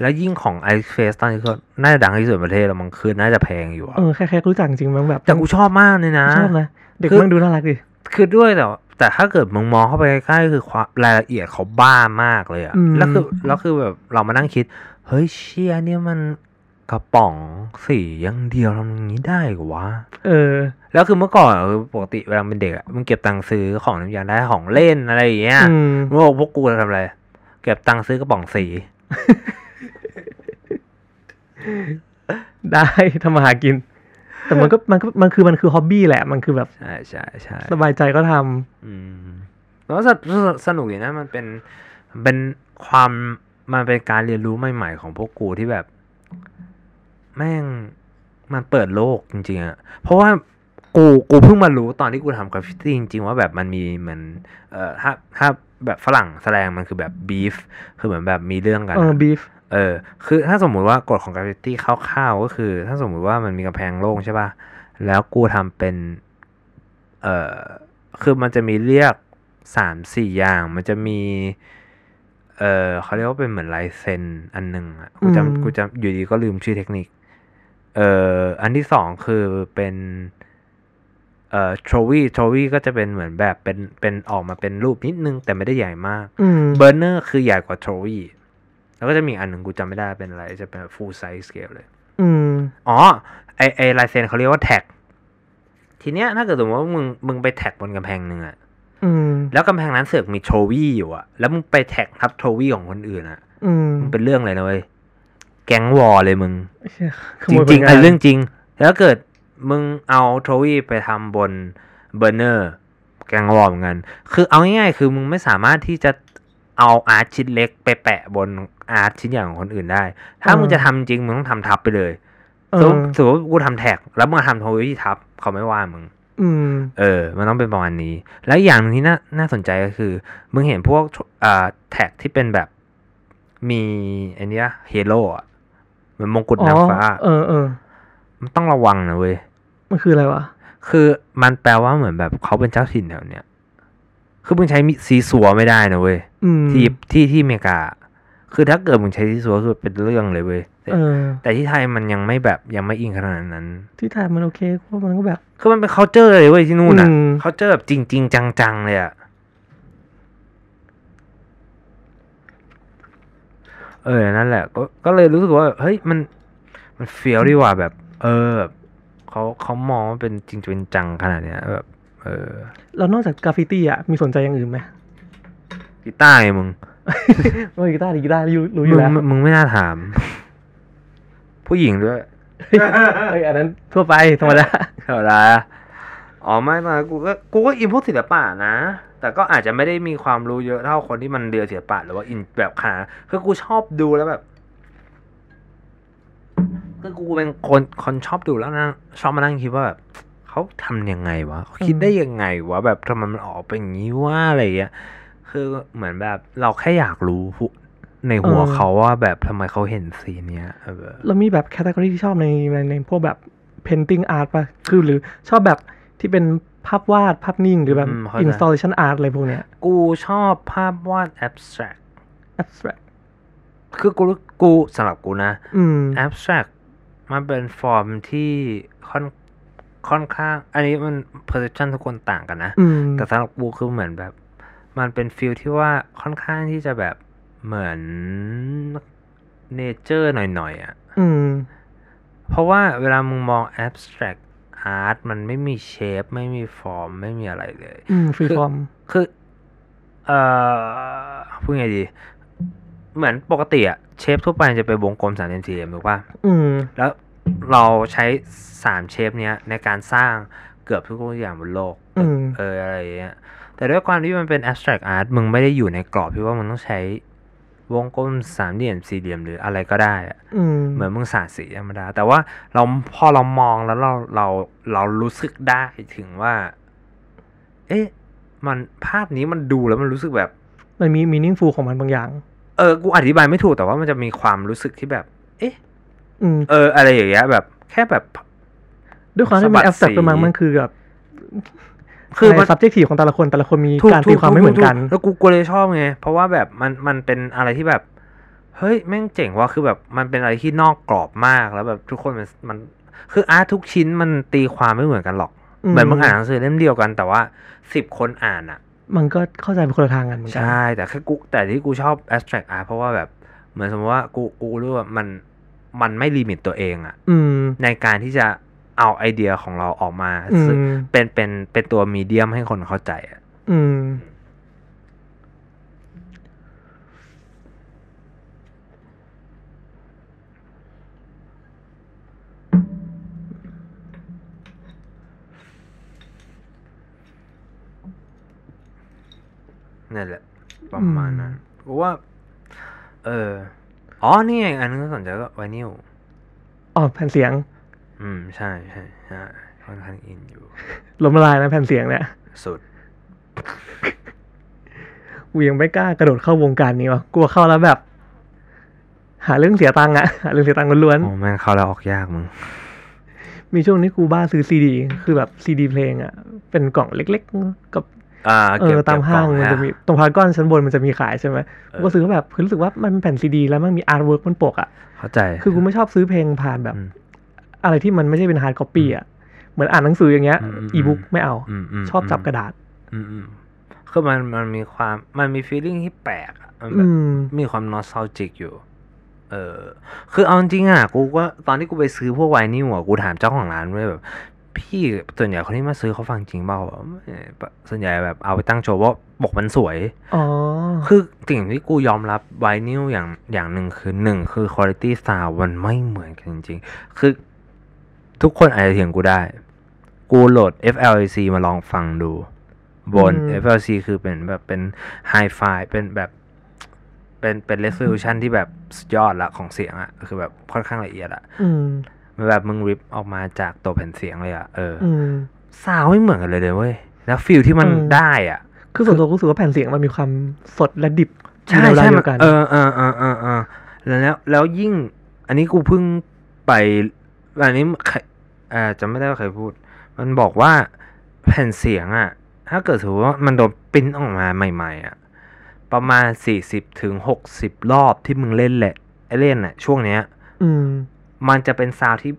แล้วยิ่งของไอเฟสตอนนี้ก็น่าจะดังที่สุดในประเทศแล้วมันคือน่าจะแพงอยู่อะเออแค่แค่รู้จักจริงๆมันแบบ แต่กูชอบมากเลยนะชอบนะ เด็กคือมันดูน่ารักดิคือด้วยแต่ว่าแต่ถ้าเกิดมึงมองเข้าไปใกล้ๆคือความรายละเอียดเขาบ้ามากเลยอะอืมแล้วคือแล้วคือแบบเรามานั่งคิด เฮ้ยเชี่ยเนี่ยมันกระป๋องสีอยังเดียวทำอย่างนี้ได้เหรอวะ เออ แล้วคือเมื่อก่อนอะคือปกติเวลาเป็นเด็กอะมึงเก็บตังค์ซื้อของน้ำยางได้ของเล่นอะไรอย่างเงี้ยอืมมึงบอกพวกกูจะทำอะไร เก็บตังค์ซื้อกระป๋องสี ได้ทำมาหากิน แต่มันก็มันก็มันคือมันคือฮ็อบบี้แหละ มันคือแบบใช่ใช่ใช่สบายใจก็ทำอืมแล้วสนุกสนุกดีนะมันเป็นมันเป็นความมันเป็นการเรียนรู้ใหม่ ๆ ของพวกกูที่แบบ แม่งมันเปิดโลกจริงๆอะเพราะว่ากูกูเพิ่งมารู้ตอนที่กูทำกราฟฟิตี้จริง ๆ ว่าแบบมันมีเหมือนเอ่อถ้าถ้า แบบฝรั่งแสดงมันคือแบบ beef คือเหมือนแบบมีเรื่องกันเอออะ beef เออ คือถ้าสมมุติว่ากฎของกราฟฟิตี้คร่าวๆก็คือ ถ้าสมมุติว่ามันมีกำแพงโล่งใช่ป่ะ แล้วกูทำเป็น เอ่อคือมันจะมีเรียกสามสี่อย่าง มันจะมี เอ่อเขาเรียกว่าเป็นเหมือนลายเซ็นอันหนึ่งอะ กูจำกูจำอยู่ดีก็ลืมชื่อเทคนิค เอ่ออันที่สองคือเป็น เอ่อโทวี่โทวี่ก็จะเป็นเหมือนแบบเป็นเป็นออกมาเป็นรูปนิดนึง แต่ไม่ได้ใหญ่มากอืม burner คือใหญ่กว่า throwie แล้วก็จะมีอันหนึ่งกูจำไม่ได้เป็นอะไร จะเป็น full size scale เลยอืมอ๋อ ไอไอลายเซ็นเขาเรียกว่า tag ทีเนี้ยถ้าเกิดสมมติว่ามึงมึงไป tag บนกำแพงหนึ่งอะอืมแล้วกำแพงนั้นเสือกมีโทวี่อยู่อะแล้วมึงไปแท็กทับโทวี่ของคนอื่นอะอืมมันเป็นเรื่องเลยนะเว้ย แก๊งวอร์เลยมึงเชี่ยขจโมยผริลงๆงาไอ้นเรื่องจริง แล้วเกิด มึงเอาโทวี่ไปทำบนเบอร์เนอร์แกงวอร์เหมือนกัน คือเอาง่ายๆ คือมึงไม่สามารถที่จะเอาอาร์ตชิ้นเล็กไปแปะบนอาร์ตชิ้นใหญ่ของคนอื่นได้ ถ้าเออมึงจะทำจริง มึงต้องทำทับไปเลยเอสมอมติสมมติว่ากูทำแท็ก แล้วมึงทำโทวี่ทับ เขาไม่ว่ามึงอืมเออ มันต้องเป็นประมาณนี้ แล้วอีกอย่างหนึ่งที่น่าน่าสนใจก็คือ มึงเห็นพวกอ่า tag ที่เป็นแบบมีอันเนี้ย halo อะเหมือนมงกุฎนางฟ้า เออเออ มันต้องระวังนะเว้ย มันคืออะไรวะ คือมันแปลว่าเหมือนแบบเขาเป็นเจ้าถิ่นแถวเนี้ย คือมึงใช้ซี้ซั้วไม่ได้นะเว้ยอืมที่ที่ที่อเมริกา คือถ้าเกิดมึงใช้ซี้ซั้วคือเป็นเรื่องเลยเว้ยแต่เออแต่ที่ไทยมันยังไม่แบบยังไม่อิงขนาดนั้น ที่ไทยมันโอเคเพราะมันก็แบบ คือมันเป็น culture เลยเว้ยที่นู่นอะอืม culture แบบจริงจริงๆจังๆเลยอะ เออ นั่นแหละ ก็ก็เลยรู้สึกว่า เฮ้ยมันมันเฟี้ยวดีกว่าแบบ เออแบบเขาเขามองว่าเป็นจริงเป็นจังขนาดเนี้ยแบบเออแล้วนอกจากกราฟฟิตี้อะมีสนใจอย่างอื่นไหมกีตาร์ไงมึงว่ากีตาร์ดีกีตาร์รู้รู้อมึยู่งแล้วมึงมึงไม่น่าถาม ผู้หญิงด้วยเอ้ยอันนั้นทั่วไปธรรมดาเท่าไรอะอ๋อไม่มากูก็กูก็อินพวกศิลปะนะ แต่ก็อาจจะไม่ได้มีความรู้เยอะเท่าคนที่มันเรียนศิลปะหรือว่าอินแบบขนาดคือกูชอบดูแล้วแบบ คือกูเป็นคนคนชอบดูแล้วนะชอบมานั่งคิดว่าแบบเขาทำยังไงวะเขาคิดได้ยังไงวะแบบทำไมมันออกเป็นอย่างนี้ว่าอะไรอย่างเงี้ยคือเหมือนแบบเราแค่อยากรู้ในหัวเออเขาว่าแบบทำไมเขาเห็นซีนเนี้ยเออแล้วมีแบบแคตตากรีที่ชอบในในในพวกแบบ painting art ป่ะคือหรือชอบแบบที่เป็นภาพวาดภาพนิ่งหรือแบบอืมเข้าใจ installation art อะไรพวกเนี้ย กูชอบภาพวาด abstract abstract คือกูรู้กูสำหรับกูนะอืม abstract มันเป็นฟอร์มที่ค่อนค่อนข้าง อันนี้มัน perception ทุกคนต่างกันนะอืมแต่สำหรับกูคือเหมือนแบบ มันเป็น feel ที่ว่าค่อนข้างที่จะแบบเหมือน nature หน่อยๆอะอืมเพราะว่าเวลามึงมอง abstract art มันไม่มี shape ไม่มีฟอร์ม ไม่มีอะไรเลย อืม free form คือ เอ่อพูดไงดี เหมือนปกติอะ shape ทั่วไปจะเป็นวงกลมสามเหลี่ยมสี่เหลี่ยมถูกป่ะอืม แล้วเราใช้สามเชฟเนี้ยในการสร้างเกือบทุกอย่างบนโลกอืม เอออะไรอย่างเงี้ยแต่ด้วยความที่มันเป็น abstract art มึงไม่ได้อยู่ในกรอบที่ว่ามึงต้องใช้วงกลมสามเหลี่ยมสี่เหลี่ยมหรืออะไรก็ได้อะ อืม เหมือนมึงสาดสีธรรมดา แต่ว่าเราพอเรามองแล้วเราเราเรารู้สึกได้ถึงว่า เอ๊ะ มันภาพนี้มันดูแล้วมันรู้สึกแบบ มันมี meaningful ของมันบางอย่าง เออกูอธิบายไม่ถูกแต่ว่ามันจะมีความรู้สึกที่แบบ เอ๊ะอืมเออ อะไรอย่างเงี้ยแบบ แค่แบบ ด้วยความที่สะบัมันด abstract สีด้วยมั้งมันคือแบบคือมันใน subjective ของแต่ละคนแต่ละคนมีถูการตีความไม่เหมือนกันถูแล้วกูกูเลยชอบไง เพราะว่าแบบมันมันเป็นอะไรที่แบบ เฮ้ย แม่งเจ๋งว่ะคือแบบมันเป็นอะไรที่นอกกรอบมากแล้วแบบทุกคนมันมัน คืออาร์ตทุกชิ้นมันตีความไม่เหมือนกันหรอกอืมเหมือนมึงอ่านหนังสือเล่มเดียวกัน แต่ว่าสิบคนอ่านอะ มันก็เข้าใจเป็นคนละทางกันเหมือนกัใช่ แต่แค่กูแต่ที่กูชอบ abstract art เพราะว่าแบบ เหมือนสมมติว่ากูกูรู้ว่ามันมันไม่ลิมิตตัวเองอะอืม ในการที่จะเอาไอเดียของเราออกมาอืซึ่งมเป็นเป็นเป็นตัวมีเดียมให้คนเข้าใจอะ อืม นั่นแหละ ประมาณนั้นเพราะว่า เอออ๋อนี่ไงอันนึงก็สนใจก็ไวนิลอ๋อแผ่นเสียง อืมใช่ใช่ใช่ค่อนข้างอินอยู่ล้มละลายนะแผ่นเสียงเนี่ยสุดกูยังไม่กล้ากระโดดเข้าวงการนี้วะกลัวเข้าแล้วแบบ หาเรื่องเสียตังค์อะหาเรื่องเสียตังค์ล้วนโอ้แม่งเข้าแล้วออกยากมึงๆมีช่วงนี้กูบ้าซื้อซีดี คือแบบซีดีเพลงอะเป็นกล่องเล็ก ๆ กับ อ่าเอก็บอตามห้างเก็บกล่อมันจะมีตรงพารากอนชั้นบนมันจะมีขายใช่ไหมกูก็ซื้อแบบคือรู้สึกว่ามันเป็นแผ่นซีดี แล้วมันมี artwork บนปกอะเข้าใจคือกูไม่ชอบซื้อเพลงผ่านแบบอืมอะไรที่มันไม่ใช่เป็น hard copy อะเหมือนอ่านหนังสืออย่างเงี้ยอืมอืมอีบุ๊กไม่เอาอืมชอบจับกระดาษอืมอืมคือมันมันมีความมันมี feeling ที่แปลกอะมันแบอืบมมีความนอสซ a จิกอยู่ เออคือเอาจริงๆอะกูก็ตอนที่กูไปซื้อพวกไวนิลอะกูถามเจ้าของร้านด้วยแบบ พี่ส่วนใหญ่คนที่มาซื้อเขาฟังจริงเปล่าอะไม่ส่วนใหญ่แบบเอาไปตั้งโชว์ว่าปกมันสวยอ๋อคือสิ่งที่กูยอมรับไวนิลอย่างอย่างหนึ่งคือหนึ่งคือคุณภาพซาวมันไม่เหมือนกันจริงๆ คือทุกคนอาจจะเถียงกูได้ กูโหลด FLC มาลองฟังดู บนอืม FLC คือเป็นแบบเป็น Hi Fi เป็นแบบเป็นเป็น resolution ที่แบบสุดยอดละของเสียงอะคือแบบค่อนข้างละเอียดอะอืมมัน แบบมึง rip ออกมาจากตัวแผ่นเสียงเลยอะเออออืม sound ไม่เหมือนกันเลยเลยเว้ยแล้ว feel ที่มันอืมได้อะคือส่วนตัวรู้สึกว่าแผ่นเสียงมันมีความสดและดิบใช่ในเวลาใช่เดีมัยวกันเออเออเออเออเออแล้วแล้วยิ่ง อันนี้กูเพิ่งไป อันนี้ใครอ่าจะไม่ได้ว่าใครพูด มันบอกว่าแผ่นเสียงอะถ้าเกิดถือว่ามันโดนปริ้นออกมาใหม่ ๆอะประมาณสี่สิบถึงหกสิบรอบที่มึงเล่นแหละไอเล่นอะช่วงเนี้ย อืม มันจะเป็น sound ที่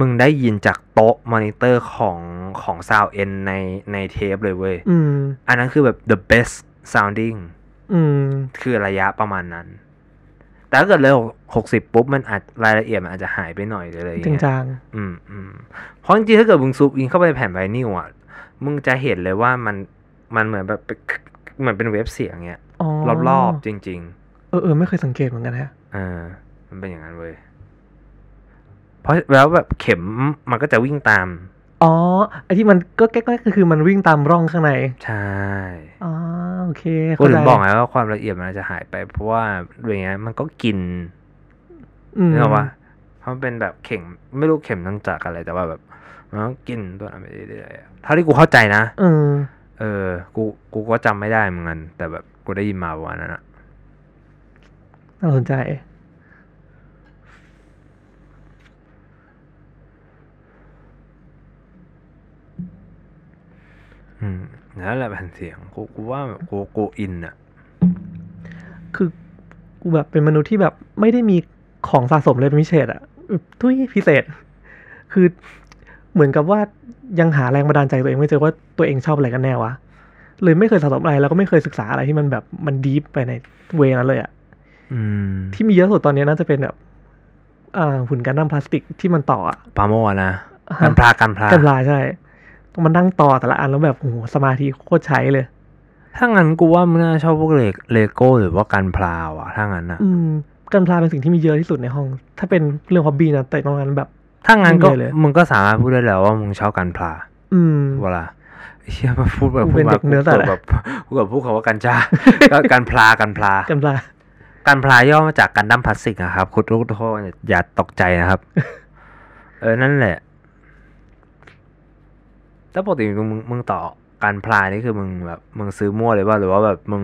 มึงได้ยินจากโต๊ะมอนิเตอร์ของของ sound en ในในเทปเลยเว้ยอืมอันนั้นคือแบบ the best sounding อืมคือระยะประมาณนั้น แต่ถ้าเกิดเลยหกสิบปุ๊บ มันอาจรายละเอียดมันอาจจะหายไปหน่อยหรืออะไรอย่างจริงเงี้ยจังอืมอืมเพราะจริงๆถ้าเกิดมึงซูมอินเข้าไปในแผ่นไวนิลอะ มึงจะเห็นเลยว่ามันมันเหมือนแบบเป็นเหมือนเป็นเว็บเสียงเงี้ยอ๋อรอบๆจริงเออเออไม่เคยสังเกตเหมือนกันฮะๆเออมันเป็นอย่างนั้นเว้ย เพราะแล้วแบบเข็มมันก็จะวิ่งตาม อ๋อไอที่มันก็แก๊กๆก็คือมันวิ่งตามร่องข้างใน ใช่อ๋อโอเคกูเข้าถึใจงบอกไงว่าความละเอียดมันอาจจะหายไป เพราะว่าอย่างเงี้ยมันก็กินอืมนึกออกปะเพราะมันเป็นแบบเข็มไม่รู้เข็มน้ำจากอะไรแต่ว่าแบบมันก็กินตัวนั้นไปเรื่อยๆอะเท่าที่กูเข้าใจนะเออเออ กูกูก็จำไม่ได้เหมือนกันแต่แบบกูได้ยินมาประมาณนั้นอะน่าสนใจ อืมแล้วแหละแผ่นเสียงกูกูว่าแบบกูกูอินอะคือกูแบบเป็นมนุษย์ที่แบบไม่ได้มีของสะสมเลยเป็นพิเศษอะแบบทุยพิเศษ คือเหมือนกับว่ายังหาแรงบันดาลใจตัวเองไม่เจอว่าตัวเองชอบอะไรกันแน่วะเลยไม่เคยสะสมอะไรแล้วก็ไม่เคยศึกษาอะไรที่มันแบบมันดีฟไปในเวนั้นเลยอะอืมที่มีเยอะสุดตอนนี้น่าจะเป็นแบบอ่าหุ่นกันดั้มพลาสติกที่มันต่ออะปาโมอะนะกันพลากันพลากันลาใช่ ต้องมานั่งต่อแต่ละอันแล้วแบบโอ้โหสมาธิโคตรใช้เลย ถ้างั้นกูว่ามึงน่าชอบพวกเลเลโก้หรือว่ากันพลาอะถ้างั้นอะอืมกันพลาเป็นสิ่งที่มีเยอะที่สุดในห้อง ถ้าเป็นเรื่อง hobby นะแต่ตรงนั้นแบบ ถ้างั้นก็ไม่มีเลยมึงก็สามารถพูดได้แล้วว่ามึงชอบกันพลา อืมเวลาเฮียมาพูดแบบกูพูเป็ดนมาเด็กเนื้อสัตว์อะแบบกูกับพูดคำว่ากัญชาก็กันพลากันพลากันพลากันพลาย่อมาจากกันดั้มพลาสติกนะครับ คุณทุกคนอย่าตกใจนะครับ เออนั่นแหละ แล้วปกติมึงมึงมึงต่อกันพลานี่คือมึงแบบมึงซื้อมั่วเลยว่าหรือว่าแบบมึง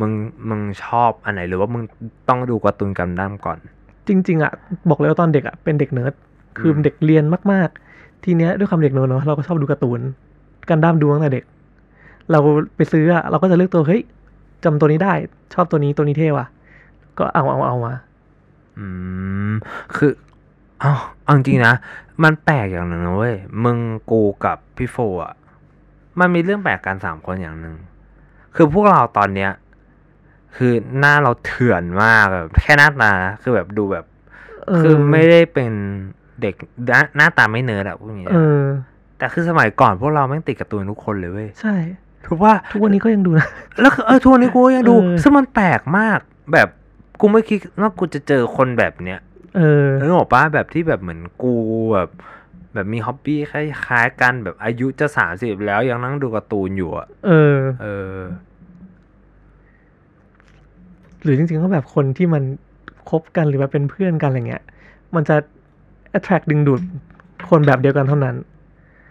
มึงมึงชอบอันไหนหรือว่ามึงต้องดูการ์ตูนกันดั้มก่อน จริง ๆอะบอกเลยว่าตอนเด็กอะเป็นเด็กเนิร์ดคืออมเด็กเรียนมากๆ ทีเนี้ยด้วยความเด็กเนิร์ดเนาะเราก็ชอบดูการ์ตูนกันดั้มดูตั้งแต่เด็ก เราไปซื้ออะเราก็จะเลือกตัวเฮ้ยจำตัวนี้ได้ ชอบตัวนี้ตัวนี้เท่ว่ะ ก็เอาเอาเอามา อืมคือเอาเอาจริงๆนะ มันแปลกอย่างหนึ่งนะเว้ย มึงกูกับพี่โฟอะ มันมีเรื่องแปลกกันสามคนอย่างหนึ่ง คือพวกเราตอนเนี้ย คือหน้าเราเถื่อนมากแบบแค่หน้าตานะคือแบบดูแบบเออคือไม่ได้เป็นเด็กหน้าหน้าตาไม่เนิร์ดอะพวกนี้เออแต่คือสมัยก่อนพวกเราแม่งติดการ์ตูนทุกคนเลยเว้ย ใช่ถูกว่าทุกวันนี้ก็ยังดูนะ แล้วคือเออทุกวันนี้กูก็ยังดูเออซึ่งมันแปลกมาก แบบกูไม่คิดว่ากูจะเจอคนแบบเนี้ย เออนึกออกปะแบบที่แบบเหมือนกูแบบแบบมีฮ็อบบี้คล้ายๆกันแบบอายุจะสามสิบแล้วยังนั่งดูการ์ตูนอยู่อะเออ เออ หรือจริงๆก็แบบคนที่มันคบกันหรือว่าเป็นเพื่อนกันอะไรเงี้ย มันจะ attract ดึงดูดคนแบบเดียวกันเท่านั้น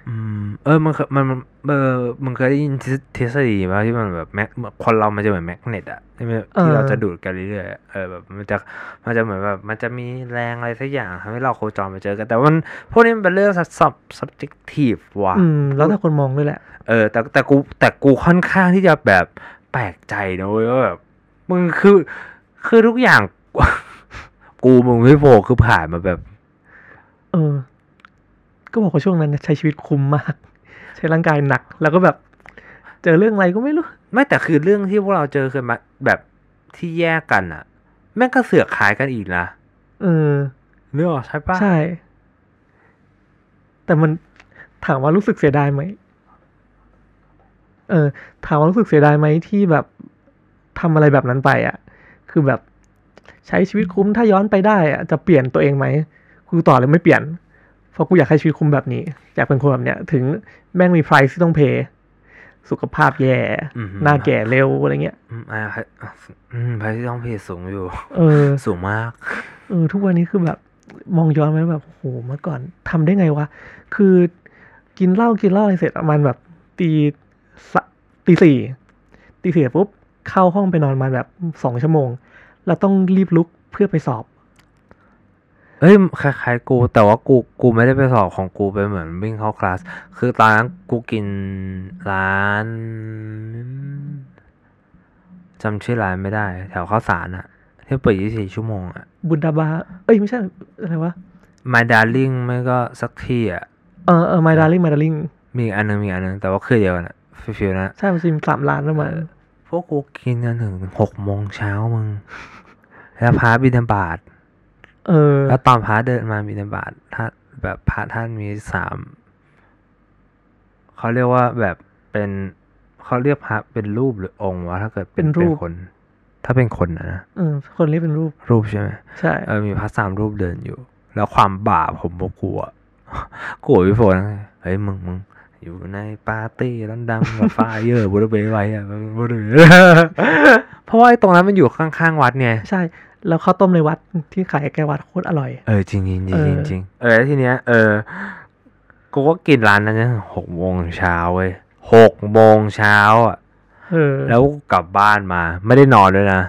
อืม เออ มันเคยมันมันเออมึงเคยได้ยินทฤทฤษฎีป่ะที่มันแบบแมกคนเรามันจะเหมือนแมกเนตอะ ที่มันที่เออเราจะดูดกันเรื่อยๆอะเออแบบมันจะมันจะเหมือนแบบมันจะมีแรงอะไรสักอย่างทำให้เราโคจรมาเจอกัน แต่ว่ามันพวกนี้มันเป็นเรื่อง sub subjective ว่ะอืมแล้วแต่คนมองด้วยแหละ เออ แต่แต่กูแต่กูค่อนข้างที่จะแบบแปลกใจนะเว้ยว่าแบบมึงคือ คือทุกอย่าง กูมึงไม่โฟคือผ่านมาแบบ เออ ก็บอกว่าช่วงนั้นใช้ชีวิตคุ้มมาก ใช้ร่างกายหนัก แล้วก็แบบเจอเรื่องอะไรก็ไม่รู้ ไม่แต่คือเรื่องที่พวกเราเจอคือมาแบบที่แยกกันอะแม่งก็เสือกคล้ายกันอีกนะเออเรื่องใช่ปะใช่ แต่มันถามว่ารู้สึกเสียดายไหมเออ ถามว่ารู้สึกเสียดายไหมที่แบบทำอะไรแบบนั้นไปอะ คือแบบใช้ชีวิตคุ้มถ้าย้อนไปได้อะจะเปลี่ยนตัวเองไหมคือต่อเลยไม่เปลี่ยน เพราะกูอยากให้ชีวิตคุมแบบนี้ อยากเป็นคนแบบเนี้ย ถึงแม่งมี price ที่ต้องเพย์ สุขภาพแย่อืมหน้าแก่เร็วอะไรเงี้ยอืมอ่าอืมไพ่ที่ต้องเพจสูงอยู่ เออ สูงมาก เออ ทุกวันนี้คือแบบ มองย้อนไปแล้วแบบโหเมื่อก่อนทำได้ไงวะ คือกินเหล้ากินเหล้าอะไรเสร็จประมาณแบบตีสะตีสี่ตีสี่ปุ๊บเข้าห้องไปนอนมาแบบสองชั่วโมง แล้วต้องรีบลุกเพื่อไปสอบ เอ้ยคล้ายๆกู แต่ว่ากูกูไม่ได้ไปสอบของกูไปเหมือนวิ่งเข้าคลาส คือตอนนั้นกูกินร้านจำชื่อร้านไม่ได้ แถวข้าวสารอะที่เปิด24ชั่วโมงอะบุนดาบา เอ้ยไม่ใช่อะไรวะ My Darling ไม่ก็สักที่อะเออเออ my darling my darling มีอีกอันนึงมีอีกอันนึงแต่ว่าคือเดียวกันอะฟิลๆนะ ใช่มันจะมีสามล้านประมาณพวกกูกินกันถึงหกโมงเช้ามึง แล้วพระบิณฑบาต เออ แล้วตอนพระเดินมาบิณฑบาตท่านแบบพระท่านมีสามเขาเรียกว่าแบบเป็นเขาเรียกพระเป็นรูปหรือองค์วะถ้าเกิดเป็นรูปคน ถ้าเป็นคนนะนะเออคนเรียกเป็นรูปรูปใช่ไหมใช่เออมีพระสามรูปเดินอยู่ แล้วความบาปผมบอกกลัวกลัวพี่โฟนเฮ้ยมึงมึงอยู่ในปาร์ตี้ร้านดังกับไฟเยอร์บุรเบไว้อะบุรเบเพราะว่าไอ้ตรงนั้นมันอยู่ข้างๆวัดไงใช่ แล้วข้าวต้มในวัดที่ขายใกล้วัดโคตรอร่อย เออจริงจริงจริเองอจริงเออแล้วทีเนี้ยเออกูก็กินร้านนั้นนะหกโมงเช้าเว้ยหกโมงเช้าอะเออแล้วกูกลับบ้านมา ไม่ได้นอนด้วยนะ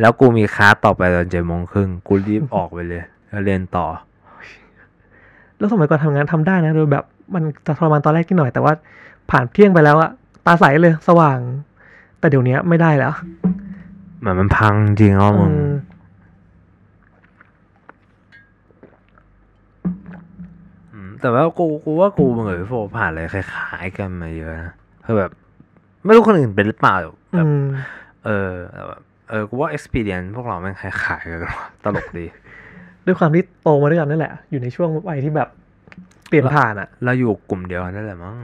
แล้วกูมีคลาสต่อไปตอนเจ็ดโมงครึ่งกูรีบออกไปเลยแล้วเรียนต่อ แล้วสมัยก่อนทำงานทำได้นะโดยแบบมันจะทรมานตอนแรกนิดหน่อยแต่ว่าผ่านเที่ยงไปแล้วอะตาใสเลยสว่าง แต่เดี๋ยวนี้ไม่ได้แล้วเหมือนมันพังจริงอะมึง เออ ม แต่ว่ากูกูว่ากูมึงกับพี่โฟผ่านอะไรคล้ายๆกันมาเยอะนะคือแบบ ไม่รู้คนอื่นเป็นหรือเปล่าแบอืบมเออแต่แบบเออกูว่า experience พวกเราแม่งคล้ายๆกันว่ะตลกดี ด้วยความที่โตมาด้วยกันนั่นแหละ อยู่ในช่วงวัยที่แบบเปลี่ยนผ่านอะเราอยู่กลุ่มเดียวกันนั่นแหละมั้ง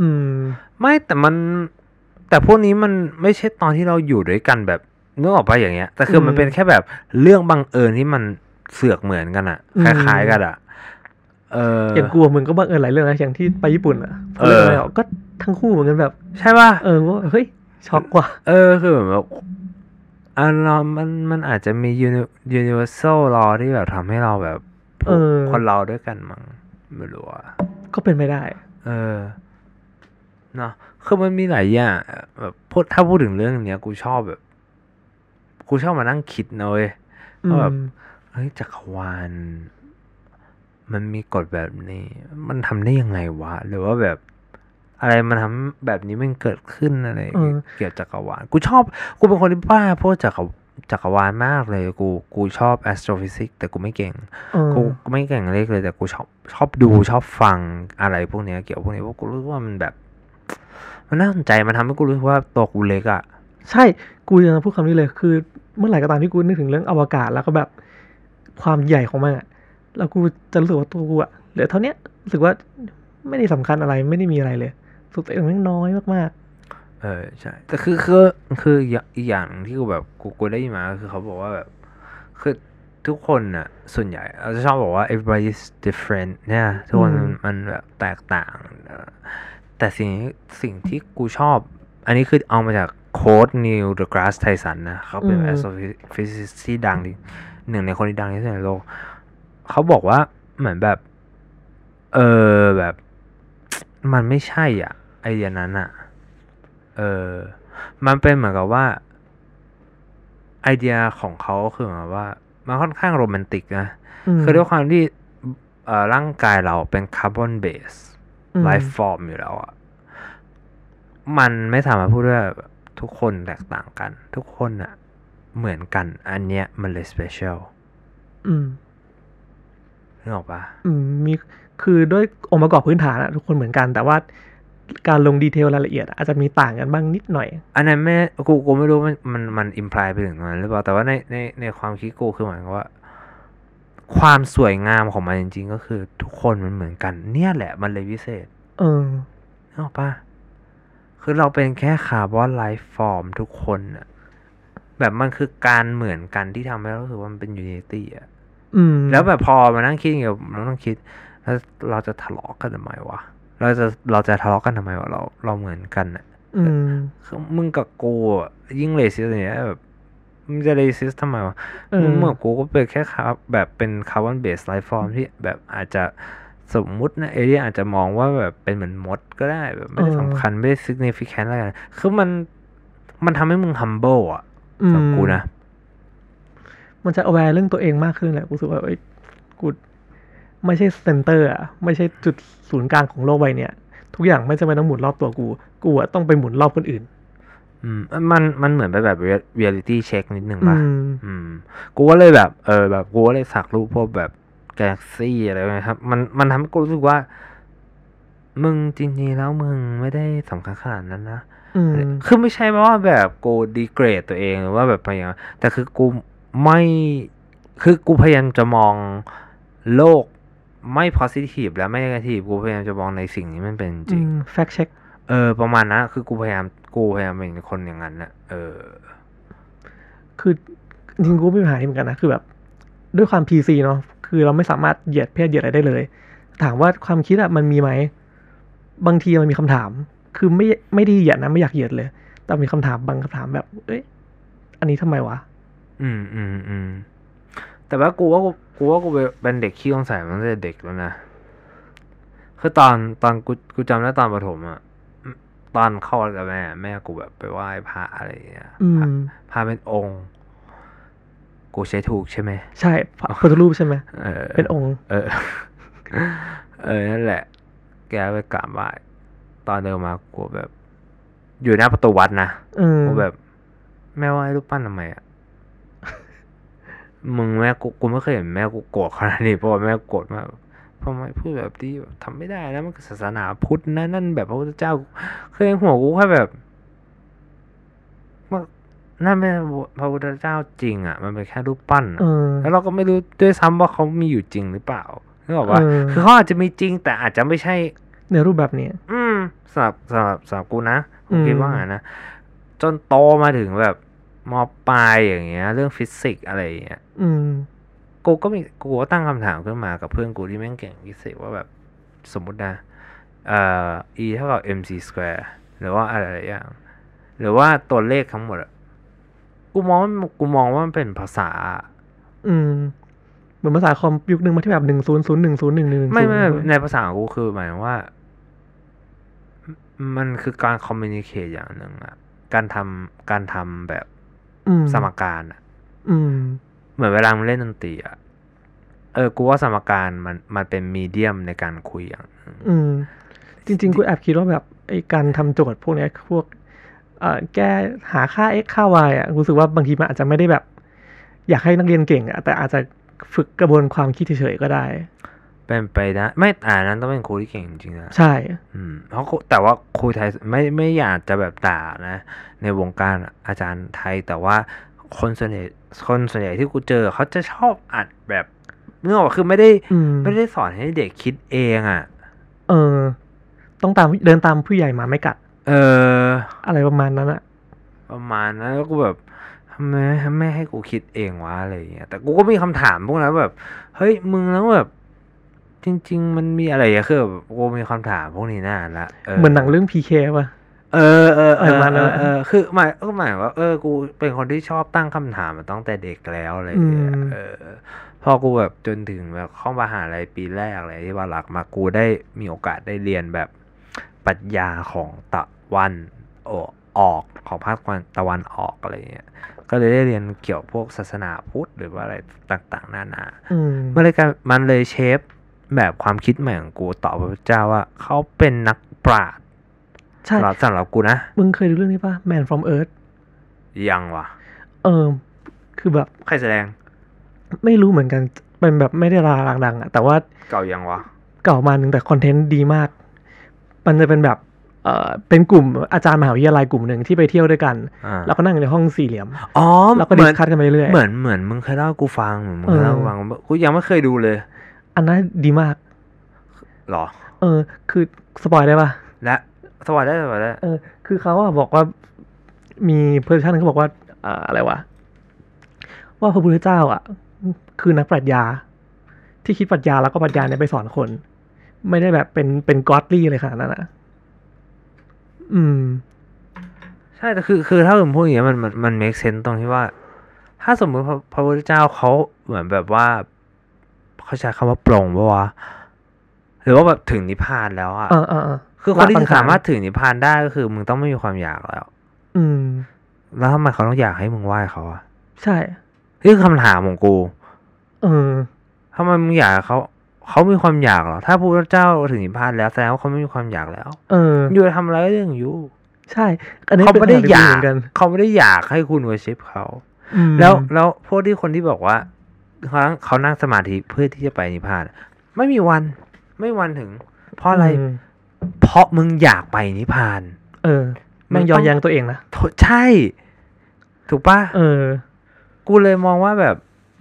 อืม ไม่แต่มัน แต่พวกนี้มันไม่ใช่ตอนที่เราอยู่ด้วยกันแบบนึกออกปะอย่างเงี้ย แต่คือมันอืมเป็นแค่แบบเรื่องบังเอิญที่มันเสือกเหมือนกันอะอืคมล้ายๆกันอะเอออย่างกลัวมึงก็บังเอิญหลายเรื่องนะอย่างที่ไปญี่ปุ่นอะพอเรื่องอะไรออกก็ทั้งคู่เหมือนกันแบบ ใช่ป่ะเออว่าเฮ้ยช็อกว่ะเออคือแบบแบบอันเรามันมันอาจจะมี uni- universal law ที่แบบทำให้เราแบบผูกคนเราด้วยกันมั้งไม่รู้อะก็เป็นไม่ได้ เออเนาะคือมันมีหลายอย่างอะแบบพูดถ้าพูดถึงเรื่องเนี้ย กูชอบแบบ กูชอบมานั่งคิดนะเว้ยอืว่าแบบมเฮ้ยจักรวาล มันมีกฎแบบนี้ มันทำได้ยังไงวะ หรือว่าแบบ อะไรมันทำแบบนี้มันเกิดขึ้นอะไรเออเกี่ยวกับจักรวาล กูชอบ กูเป็นคนที่บ้าพวกจักรจักรวาลมากเลย กูกูชอบ astrophysics แต่กูไม่เก่งเออกูกูไม่เก่งเลขเลยแต่กูชอบชอบดูชอบฟังอะไรพวกเนี้ยเกี่ยวกับพวกนี้เพราะกูรู้สึกว่ามันแบบ มันน่าสนใจมันทำให้กูรู้สึกว่าตัวกูเล็กอะใช่กูจะพูดคำนี้เลยคือ เมื่อไหร่ก็ตามที่กูนึกถึงเรื่องอวกาศแล้วก็แบบความใหญ่ของมันอะ แล้วกูจะรู้สึกว่าตัวกูอะเหลือเท่าเนี้ยรู้สึกว่าไม่ได้สำคัญอะไรไม่ได้มีอะไรเลยสุดตัวเองแม่งน้อยมากเออใช่แต่คือคือคืออย่างอีกอย่างหนึ่งที่กูแบบกูกูได้ยินมาก็คือเขาบอกว่าแบบคือทุกคนน่ะส่วนใหญ่เราจะชอบบอกว่า everybody is different เนี่ยทุกคนมันมันแบบแตกต่างเออแต่สิ่งสิ่งที่กูชอบ อันนี้คือเอามาจากโค้ดนิวเดอะกราสไทสันนะเขาเป็นอืม astrophysicist ที่ดังที่หนึ่งในคนที่ดังที่สุดในโลก เขาบอกว่าเหมือนแบบ เออแบบ มันไม่ใช่อะ ไอเดียนั้นอะ เออ มันเป็นเหมือนกับว่า ไอเดียของเขาคือเหมือนกับว่า มันค่อนข้างโรแมนติกนะๆมคือด้วยความที่เอ่อร่างกายเราเป็น carbon-based อืม life form อยู่แล้วอะ มันไม่สามารถพูดได้แบบทุกคนแตกต่างกัน ทุกคนอะเหมือนกัน อันเนี้ยมันเลยสเปเชียลอืม นึกออกปะอืมมีคือด้วยองค์ประกอบพื้นฐานอะทุกคนเหมือนกัน แต่ว่าการลงดีเทลรายละเอียดอะอาจจะมีต่างกันบ้างนิดหน่อย อันนั้นไม่กูกูไม่รู้มันมันมันอิมพลายไปถึงตรงนั้นหรือเปล่าแต่ว่าในในในความคิดกูคือหมายความว่า ความสวยงามของมันจริง ๆ ก็คือทุกคนมันเหมือนกัน เนี่ยแหละมันเลยพิเศษ เออนึกออกปะคือเราเป็นแค่ carbon life form ทุกคนอะแบบมันคือการเหมือนกันที่ทำให้เรารู้สึกว่ามันเป็น unity อะอืม แล้วแบบพอมานั่งคิดอย่างเงี้ยเราต้องคิด แล้วเราจะทะเลาะกันทำไมวะเราจะเราจะทะเลาะกันทำไมวะเราเราเหมือนกันอะอืมคือมึงกับกูอะยิ่ง racist อย่างเงี้ยแบบมึงจะ racist ทำไมวะเออมึงเหมือนกูก็เป็นแค่ car- แบบเป็น carbon-based life form ที่แบบอาจจะสมมุตินะเอเลียอาจจะมองว่าแบบเป็นเหมือนมดก็ได้แบบไม่ได้สำคัญไม่ได้ significant อะไรกันคือมันมันทำให้มึง humble อะอืมสำหรับกูนะ มันจะ aware เรื่องตัวเองมากขึ้นแหละกูรู้สึกว่าเอ้ยกูไม่ใช่ center อะไม่ใช่จุดศูนย์กลางของโลกใบเนี้ยทุกอย่างไม่จำเป็นต้องหมุนรอบตัวกู กูอะต้องไปหมุนรอบคนอื่น อืมมันมันเหมือนไปแบบ reality check นิดนึงอืป่ะมอืม กูก็เลยแบบ เออแบบกูก็เลยสักรูปพวกแบบกาแล็กซี่อะไรนะครับ มันมันทำให้กูรู้สึกว่า มึงจริงๆแล้วมึงไม่ได้สำคัญขนาดนั้นนะอืมคือไม่ใช่ว่าแบบกูดีเกรดตัวเองหรือว่าแบบอะไรอย่างนั้นแต่คือกู ไม่คือกูพยายามจะมองโลกไม่ positive และไม่ negative กูพยายามจะมองในสิ่งนี้มันเป็นจริงแฟกเช็คเออ ประมาณนั้นคือกูพยายามกูพยายามเป็นคนอย่างนั้นนะเออ คือจริงๆกูก็มีปัญหานี้เหมือนกันนะ คือแบบ ด้วยความ PC เนาะคือเราไม่สามารถเหยียดเพศเหยียดอะไรได้เลย ถามว่าความคิดอะมันมีไหม บางทีมันมีคำถาม คือไม่ไม่ได้เหยียดนะไม่อยากเหยียดเลย แต่มีคำถามบางคำถามแบบ เอ้ยอันนี้ทำไมวะ อืมอืมอืมแต่ว่ากูว่ากูกูว่ากูเป็นเด็กขี้สงสัยมาตั้งแต่เด็กแล้วนะคือตอนตอนกูกูจำได้ตอนประถมอะตอนเข้าวัดกับแม่ แม่กูแบบไปไหว้พระอะไรอย่างเงี้ยอืพระมพระเป็นองค์ กูใช้ถูกใช่ไหมใช่พระพุทธรูปใช่ไหมเออเป็นองค์ เออ เออนั่นแหละ แกไปกราบไหว้ตอนเดินมากูแบบ อยู่หน้าประตูวัดนะอืมกูแบบแม่ไหว้รูปปั้นทำไมอะ มึงแม่กูกูไม่เคยเห็นแม่กูโกรธขนาดนี้เพราะว่าแม่โกรธมากทำไมพูดแบบนี้แบบทำไม่ได้นะมันคือศาสนาพุทธนะนั่นแบบพระพุทธเจ้าเคยหัวกูแค่แบบว่านั่นไม่ใช่พระพุทธเจ้าจริง อะ มันเป็นแค่รูปปั้นอะเออแล้วเราก็ไม่รู้ด้วยซ้ำว่าเขามีอยู่จริงหรือเปล่านึกออกว่าเออคือเขาอาจจะมีจริง แต่อาจจะไม่ใช่ในรูปแบบนี้ อืมสำหรับสำหรับสำหรับกูนะกูอืมคิดว่างั้นนะจนโตมาถึงแบบ มปลายอย่างเงี้ย เรื่องฟิสิกส์อะไรอย่างเงี้ยอืม กูก็มีกูก็ตั้งคำถามขึ้นมากับเพื่อนกูที่แม่งเก่งฟิสิกส์ว่าแบบสมมุตินะเอ่อ e เท่ากับ mc square หรือว่าอะไรหลายอย่าง หรือว่าตัวเลขทั้งหมดอะกูมองว่ากูมองว่ามันเป็นภาษา อืมเหมือนภาษาคอมยุคหนึ่งมาที่แบบหนึ่งศูนย์ศูนย์หนึ่งศูนย์หนึ่งหนึ่งไม่ไม่ในภาษาของกูคือหมายถึงว่า มันคือการคอมมิ n นิเค e อย่างหนึ่งอะการทำการทำแบบอืม สมการอะอืมเหมือนเวลามึงเล่นดนตรีอะเออกูว่าสมการมันมันเป็นมีเดียมในการคุยอย่างหนึ่งอืม จริง ๆ กูแอบคิดว่าแบบไอ้การทำโจทย์พวกเนี้ยพวกเอ่อแก้หาค่า x ค่า y อะรู้สึกว่าบางทีมันอาจจะไม่ได้แบบ อยากให้นักเรียนเก่งอะแต่อาจจะฝึกกระบวนความคิดเฉยๆก็ได้ เป็นไปได้ไม่อ่านั้นต้องเป็นครูที่เก่งจริงๆนะใช่ อืมเพราะครูแต่ว่าครูไทยไม่ไม่อยากจะแบบด่านะ ในวงการอาจารย์ไทย แต่ว่าคนส่วนใหญ่คนส่วนใหญ่ที่กูเจอเขาจะชอบอัดแบบเนื่ออกคือไม่ได้อืมไม่ได้สอนให้เด็กคิดเองอะ เออ ต้องตามเดินตามผู้ใหญ่หมาไม่กัด เออ อะไรประมาณนั้นอะประมาณนั้นแล้วกูแบบทำไมไม่ให้กูคิดเองวะอะไรอย่างเงี้ยแต่กูก็มีคำถามพวกนั้นแบบ เฮ้ยมึงแล้วแบบ จริง ๆ มันมีอะไรอะคือแบบกูมีคำถามพวกนี้นานละเหมือนหนังเรื่องพีเคป่ะเออเออเออประมาณนั้นเออแหละเออคือหมายก็หมายว่าเออกูเป็นคนที่ชอบตั้งคำถามมาตั้งแต่เด็กแล้วอะไรอย่างเงี้ยอืมเออพอกูแบบจนถึงแบบเข้ามหาลัยปีแรกอะไรที่ว่าหลักมากูได้มีโอกาสได้เรียนแบบปรัชญาของตะวันออกออกของภาคตะวันออกอะไรเงี้ยก็เลยได้เรียนเกี่ยวพวกศาสนาพุทธหรือว่าอะไรต่างๆ นานาอืมมันเลยกลายมันเลยเชฟ แบบความคิดใหม่ของกูต่อพระพุทธเจ้าว่าเขาเป็นนักปราชญ์ใช่สำหรับสำหรับกูนะ มึงเคยดูเรื่องนี้ป่ะ Man from Earth ยังวะเออ คือแบบ ใครแสดง ไม่รู้เหมือนกัน เป็นแบบไม่ได้ราดังๆอะแต่ว่าเก่ายังวะ เก่ามาหนึ่งแต่คอนเทนต์ดีมาก มันจะเป็นแบบเอ่อเป็นกลุ่มอาจารย์มหาวิทยาลัยกลุ่มหนึ่งที่ไปเที่ยวด้วยกัน อ่า แล้วก็นั่งอยู่ในห้องสี่เหลี่ยม อ๋อแล้วก็เหดิมืสอนคัทกันไปเรื่อย เหมือนเหมือนมึงเคยเล่าให้กูฟังเหมือนมึงเคยเล่าให้กูฟังกูยังไม่เคยดูเลย อันนั้นดีมาก หรอ เออ คือสปอยได้ป่ะและสวัสดีสวัสดีเออ คือเขาอะบอกว่ามีเพอร์ชันนึงเขาบอกว่าเอ่ออะไรวะ ว่าพระพุทธเจ้าอะ คือนักปรัชญา ที่คิดปรัชญาแล้วก็ปรัชญาเนี่ยไปสอนคน ไม่ได้แบบเป็นเป็นก็อดลี่เลยขนาดนั้นอะอืม ใช่แต่คือ คือถ้าผมพูดอย่างเงี้ยมันมันมัน make sense ตรงที่ว่า ถ้าสมมติพระพระพุทธเจ้าเขาเหมือนแบบว่า เขาใช้คำว่าปลงปะวะหรือว่าแบบถึงนิพพานแล้วอะเออเออเออคือคนที่ละสังขารสามารถถึงนิพพานได้ก็คือ มึงต้องไม่มีความอยากแล้ว อืม แล้วทำไมเขาต้องอยากให้มึงไหว้เขาอะใช่นี่คือคำถามของกู เออทำไมมึงอยากให้เขาเขามีความอยากเหรอ ถ้าพระพุทธเจ้าถึงนิพพานแล้วแสดงว่าเขาไม่มีความอยากแล้ว เออ อยู่จะทำอะไรก็เรื่องอยู่ ใช่ อันนี้เขาเป็นไม่ได้คำถอยากเหมือนกันเขาไม่ได้อยากให้คุณเวชิปเขาอืมแล้วแล้วพวกที่คนที่บอกว่า เขาเขานั่งสมาธิเพื่อที่จะไปนิพพาน ไม่มีวัน ไม่มีวันถึง เพราะอะไรมเพราะมึงอยากไปนิพพาน เออแม่งมันยต้อองแยงตัวเองนะโถใช่ ถูกปะเออ กูเลยมองว่าแบบ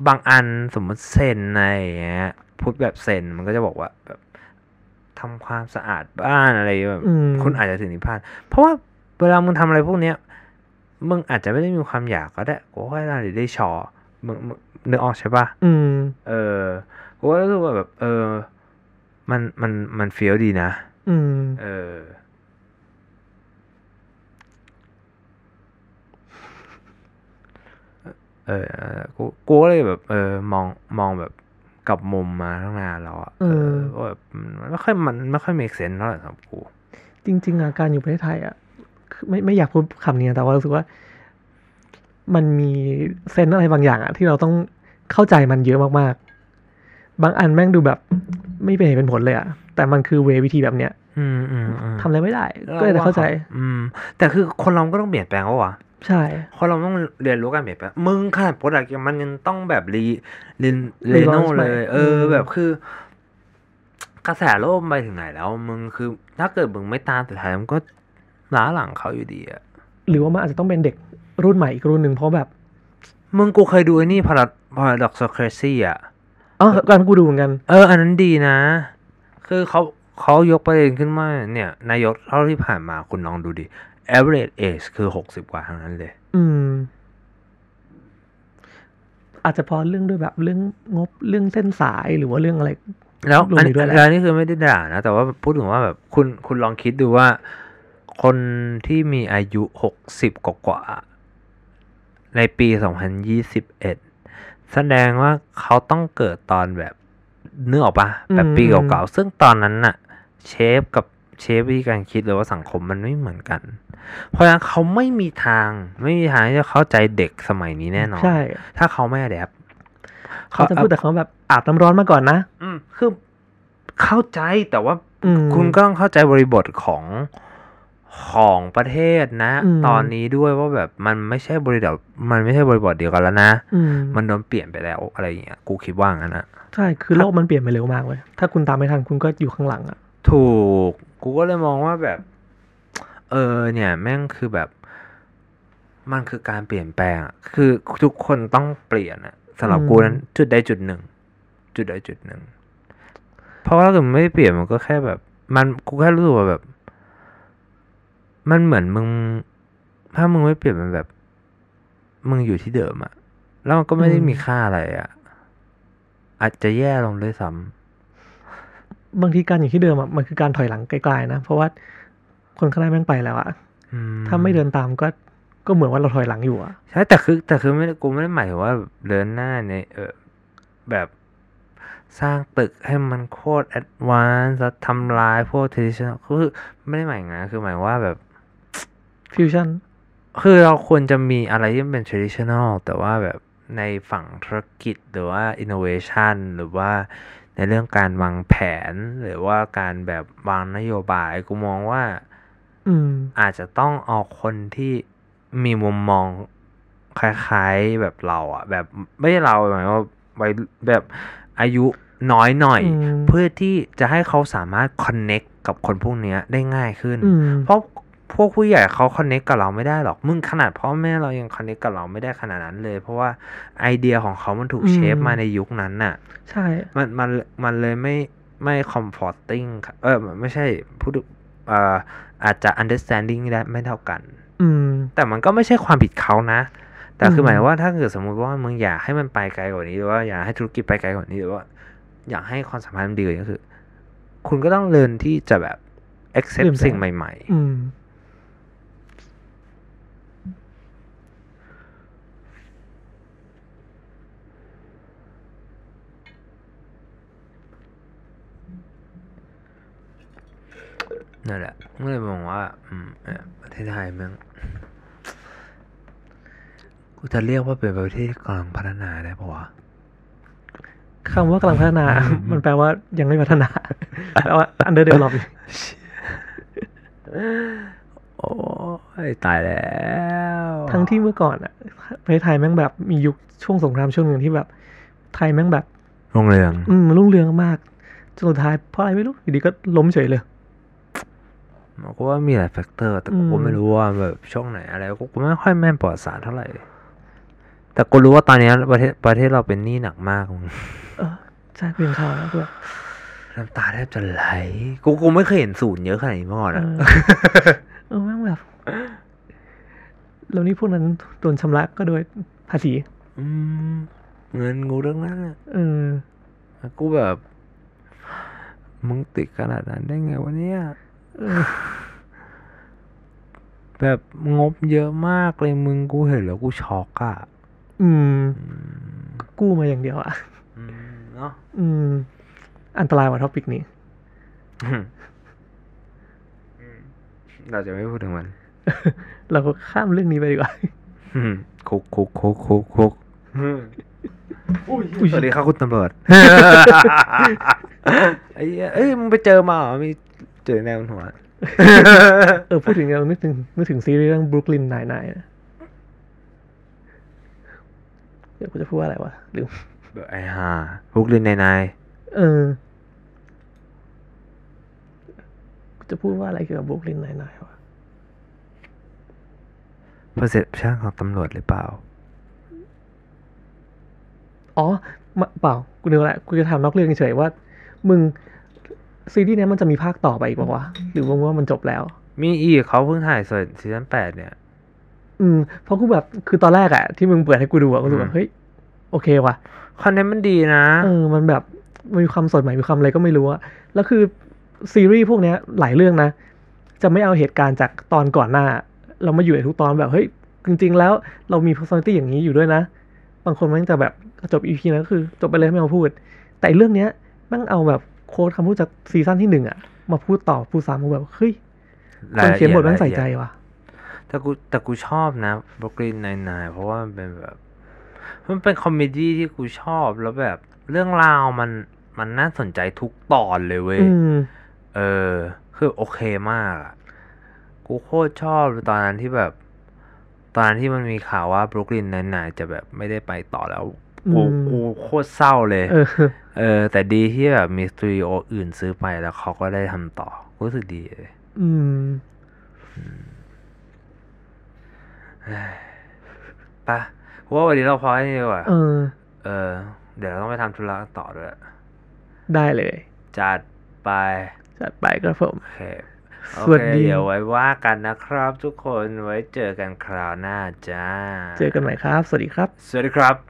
บางอันสมมติเซนอะไรอย่างเงี้ยพูดแบบเซนมันก็จะบอกว่าแบบทำความสะอาดบ้านอะไรแบบอืมคุณอาจจะถึงนิพพาน เพราะว่าเวลามึงทำอะไรพวกเนี้ยมึงอาจจะไม่ได้มีความอยากก็ได้กูว่าเราได้ชอมึง มึงนึกออกใช่ปะอืม เออกูก็รู้สึกว่าแบบ เออ มันมันมันเฟี้ยวดีนะ อืมเออเออ เออกูกูก็เลยแบบ เออ มองมองแบบกลับมุมมาตั้งนานแล้วอะเออว่าแบบมันไม่ค่อยมันไม่ค่อย make sense เท่าไหร่สำหรับกู จริง ๆ อาการอยู่ประเทศไทยอะคือไม่ไม่อยากพูดคำนี้นะแต่ว่ารู้สึกว่า มันมีเซนส์อะไรบางอย่างอะที่เราต้องเข้าใจมันเยอะมากๆ บางอันแม่งดูแบบไม่เป็นเหตุเป็นผลเลยอะแต่มันคือเววิธีแบบเนี้ยอืมอืมอืมทำอะไรไม่ได้ ก็เลยเข้าใจ อืม แต่คือคนเราก็ต้องเปลี่ยนแปลงวะวะใช่คนเราต้องเรียนรู้การเปลี่ยนแปลงมึงขนาด product มันยังต้องแบบรีรีเรโน Relaunch เลยใหม่เอออมแบบคือกระแสโลกไปถึงไหนแล้ว มึงคือ ถ้าเกิดมึงไม่ตามสุดท้ายมันก็ล้าหลังเขาอยู่ดีอะหรือว่ามันอาจจะต้องเป็นเด็ก รุ่นใหม่อีกรุ่นหนึ่งเพราะแบบมึงกูเคยดูไอ้นี่ Para Paradoxocracy อะอ๋อการกูดูเหมือนกัน เออ อันนั้นดีนะ คือเขาเขายกประเด็นขึ้นมาเนี่ย นายกเท่าที่ผ่านมาคุณลองดูดิ average age คือหกสิบกว่าทั้งนั้นเลย อืม อาจจะเพอเรื่องด้วยแบบเรื่องงบเรื่องเส้นสายหรือว่าเรื่องอะไร แล้วรวมอันอยู่ด้วยแหละแล้วนี่คือไม่ได้ด่านะ แต่ว่าพูดถึงว่าแบบคุณคุณลองคิดดูว่า คนที่มีอายุหกสิบกว่าๆ ในปีสองพันยี่สิบเอ็ดแสดงว่าเขาต้องเกิดตอนแบบเนื้อออกปะแบบปีเก่าๆ ซึ่งตอนนั้นน่ะ เชฟกับเชฟวิธีการคิดหรือว่าสังคมมันไม่เหมือนกัน เพราะฉะนั้นเขาไม่มีทาง ไม่มีทางที่จะเข้าใจเด็กสมัยนี้แน่นอน ใช่ ถ้าเขาไม่แดปเขาจะพูดแต่เขาแบบอาบน้ำร้อนมาก่อนนะ อืมคือเข้าใจแต่ว่าอืมคุณก็ต้องเข้าใจบริบทของ ของประเทศนะอืมตอนนี้ด้วยว่าแบบมันไม่ใช่บริบทมันไม่ใช่บริบทเดียวกันแล้วนะอืมมันโดนเปลี่ยนไปแล้วอะไรอย่างเงี้ยกูคิดว่างั้นนะใช่คือโลกมันเปลี่ยนไปเร็วมากเลยถ้าคุณตามไม่ทันคุณก็อยู่ข้างหลังอะถูกกูก็เลยมองว่าแบบ เออเนี่ยแม่งคือแบบ มันคือการเปลี่ยนแปลงอะคือทุกคนต้องเปลี่ยนอะสำหรับอืมกูนั้น จุดใดจุดหนึ่ง จุดใดจุดหนึ่งเพราะว่าถ้าเกิดมันไม่เปลี่ยนมันก็แค่แบบ มันกูแค่รู้สึกว่าแบบ มันเหมือนมึง ถ้ามึงไม่เปลี่ยนมันแบบ มึงอยู่ที่เดิมอะแล้วมันก็ไม่ได้มีค่าอะไรอะอาจจะแย่ลงด้วยซ้ำบางทีการอยู่ที่เดิมอะมันคือการถอยหลังไกลๆนะเพราะว่าคนข้างหน้าแม่งไปแล้วอะอืถ้าไม่เดินตามก็ก็เหมือนว่าเราถอยหลังอยู่อะใช่แต่คือแต่คือไม่ได้กูไม่ได้หมายถึงว่าเดินหน้าในเออแบบสร้างตึกให้มันโคตรแอดวานซ์ทำลายพวก traditional คือไม่ได้หมายงั้นคือหมายว่าแบบ ฟิวชั่นคือเราควรจะมีอะไรที่มันเป็น traditional แต่ว่าแบบในฝั่งธุรกิจหรือว่า innovation หรือว่าในเรื่องการวางแผน หรือว่าการแบบวางนโยบาย กูมองว่า อืม อาจจะต้องเอาคนที่มีมุมมองคล้ายๆแบบเราอะแบบไม่ใช่เราหมายว่าไว้แบบอายุน้อยหน่อยอืมเพื่อที่จะให้เขาสามารถ connect กับคนพวกเนี้ยได้ง่ายขึ้นอืมเพราะ พวกผู้ใหญ่เขา connect กับเราไม่ได้หรอกมึงขนาดพ่อแม่เรายัง connect กับเราไม่ได้ขนาดนั้นเลย เพราะว่าไอเดียของเขามันถูกอืมเชฟมาในยุคนั้นน่ะ ใช่ มันมันมันเลยไม่ไม่ comforting ครับเออไม่ใช่พูดเอ่ออาจจะ understanding ได้ไม่เท่ากัน อืม แต่มันก็ไม่ใช่ความผิดเขานะ แต่คือมหมายว่าถ้าเกิดสมมุติว่ามึงอยากให้มันไปไกลกว่านี้หรือว่าอยากให้ธุรกิจไปไกลกว่านี้หรือว่า อยากให้ความสัมพันธ์มันดีกว่านี้ก็คือ คุณก็ต้องเรียนที่จะแบบ accept เปลี่ยนแปลงสิ่งใหม่อืมๆ นั่นแหละก็เลยมองว่า อืมเอ่อประเทศไทยแมันกูจะเรียกว่าเป็นประเทศที่กำลังพัฒนาได้ปะวะคำว่ากำลังพัฒนา มันแปลว่ายังไม่พัฒนาแปลว่า under develop อยู่โอ้ยตายแล้ว ทั้งที่เมื่อก่อนอะประเทศไทยแม่งแบบมียุคช่วงสงครามช่วงหนึ่งที่แบบ ไทยแม่งแบบโรงเรือง อืมรุ่งเรืองมากจนสุดท้ายเพราะอะไรไม่รู้อยู่ดีก็ล้มเฉยเลย มันก็ว่ามีหลาย factor แต่กูก็อืมไม่รู้ว่าแบบช่วงไหนอะไรกูก็ไม่ค่อยแม่นประวัติศาสตร์เท่าไหร่ แต่กูรู้ว่าตอนนี้ประเทศประเทศเราเป็นหนี้หนักมากมึงเออใช่เพียงข่าวนะคือแบบน้ำตาแทบจะไหล กูกูไม่เคยเห็นศูนย์เยอะขนาดนี้มาก่อนเออะอเออแม่งแบบแล้วนี่พวกนั้นโดนชำระก็โดยภาษี อืม เงินกูเรื่องนั้นอะเออ กูแบบ มึงติดขนาดนั้นได้ไงวะเนี่ยเออ แบบงบเยอะมากเลยมึงกูเห็นแล้วกูช็อกอะอืมอืม กู้มาอย่างเดียวอะอืมเนาะอืม อันตรายกว่าท็อปิกนี้อืมเราจะไม่พูดถึงมัน เราก็ข้ามเรื่องนี้ไปดีกว่าอืมคุกคุกคุกคุกคุกอุ้ยสวัสดีครับคุณตำรวจไอ้เหี้ยเอ้ยมึงไปเจอมาเหรอมี เจอแนวบนหัว เออพูดถึงเรานึกถึงนึกถึงซีรีส์เรื่อง Brooklyn Nine-Nine นะเดี๋ยวกูจะพูดว่าอะไรวะลืมแบบไอ้ห่าบุกลินในในเออกูจะพูดว่าอะไรเกี่ยวกับ Brooklyn Nine-Nine วะเปอร์เซ็ปชันของตำรวจหรือเปล่า อ๋อมาเปล่า กูนึกแล้วกูจะถามนอกเรื่องเฉยๆว่า มึง ซีรีส์เนี้ยมันจะมีภาคต่อไปอีกป่าวะหรือว่ามันจบแล้ว มีอีกเขาเพิ่งถ่ายส่วนซีซั่นแปดเนี่ย อืมเพราะกูแบบคือตอนแรกอะที่มึงเปิดให้กูดูอะกูรู้สึกอืว่ามเฮ้ยโอเคว่ะคอนเทนต์มันดีนะเออมันแบบมันมีความสดใหม่มีความอะไรก็ไม่รู้อะแล้วคือซีรีส์พวกเนี้ยหลายเรื่องนะ จะไม่เอาเหตุการณ์จากตอนก่อนหน้า เรามาอยู่ในทุกตอนแบบเฮ้ยจริง ๆ แล้วเรามี personality อย่างนี้อยู่ด้วยนะ บางคนมันจะแบบจบ EP นั้นก็คือ จบไปเลยไม่เอาพูด แต่เรื่องเนี้ยแม่งเอาแบบ quote คำพูดจาก season ที่หนึ่งอะมาพูดต่อพูดซ้ำกูแบบเฮ้ยคนเขียนบทแม่งใส่ใจว่ะแต่กูแต่กูชอบนะ Brooklyn Nine-Nine เพราะว่ามันเป็นแบบมันเป็น comedy ที่กูชอบแล้วแบบเรื่องราวมันมันน่าสนใจทุกตอนเลยเว้ยอืมเออ คือโอเคมากอะกูโคตรชอบตอนนั้นที่แบบ ตอนนั้นที่มันมีข่าวว่าบรุกลินนายๆจะแบบไม่ได้ไปต่อแล้วกูอืมกูโคตรเศร้าเลย เออเออ แต่ดีที่แบบมีสตูดิโออื่นซื้อไปแล้วเขาก็ได้ทำต่อ รู้สึกดีเลยอืมปะกูว่าวันนี้เราพอแค่นี้ดีกว่าเออ เออ เดี๋ยวเราต้องไปทำธุระต่อด้วยได้เลย จัดไป จัดไปครับผมโอเคสวัสดีโอเคเดี๋ยวไว้ว่ากันนะครับทุกคนไว้เจอกันคราวหน้าจ้า เจอกันใหม่ครับ สวัสดีครับ สวัสดีครับ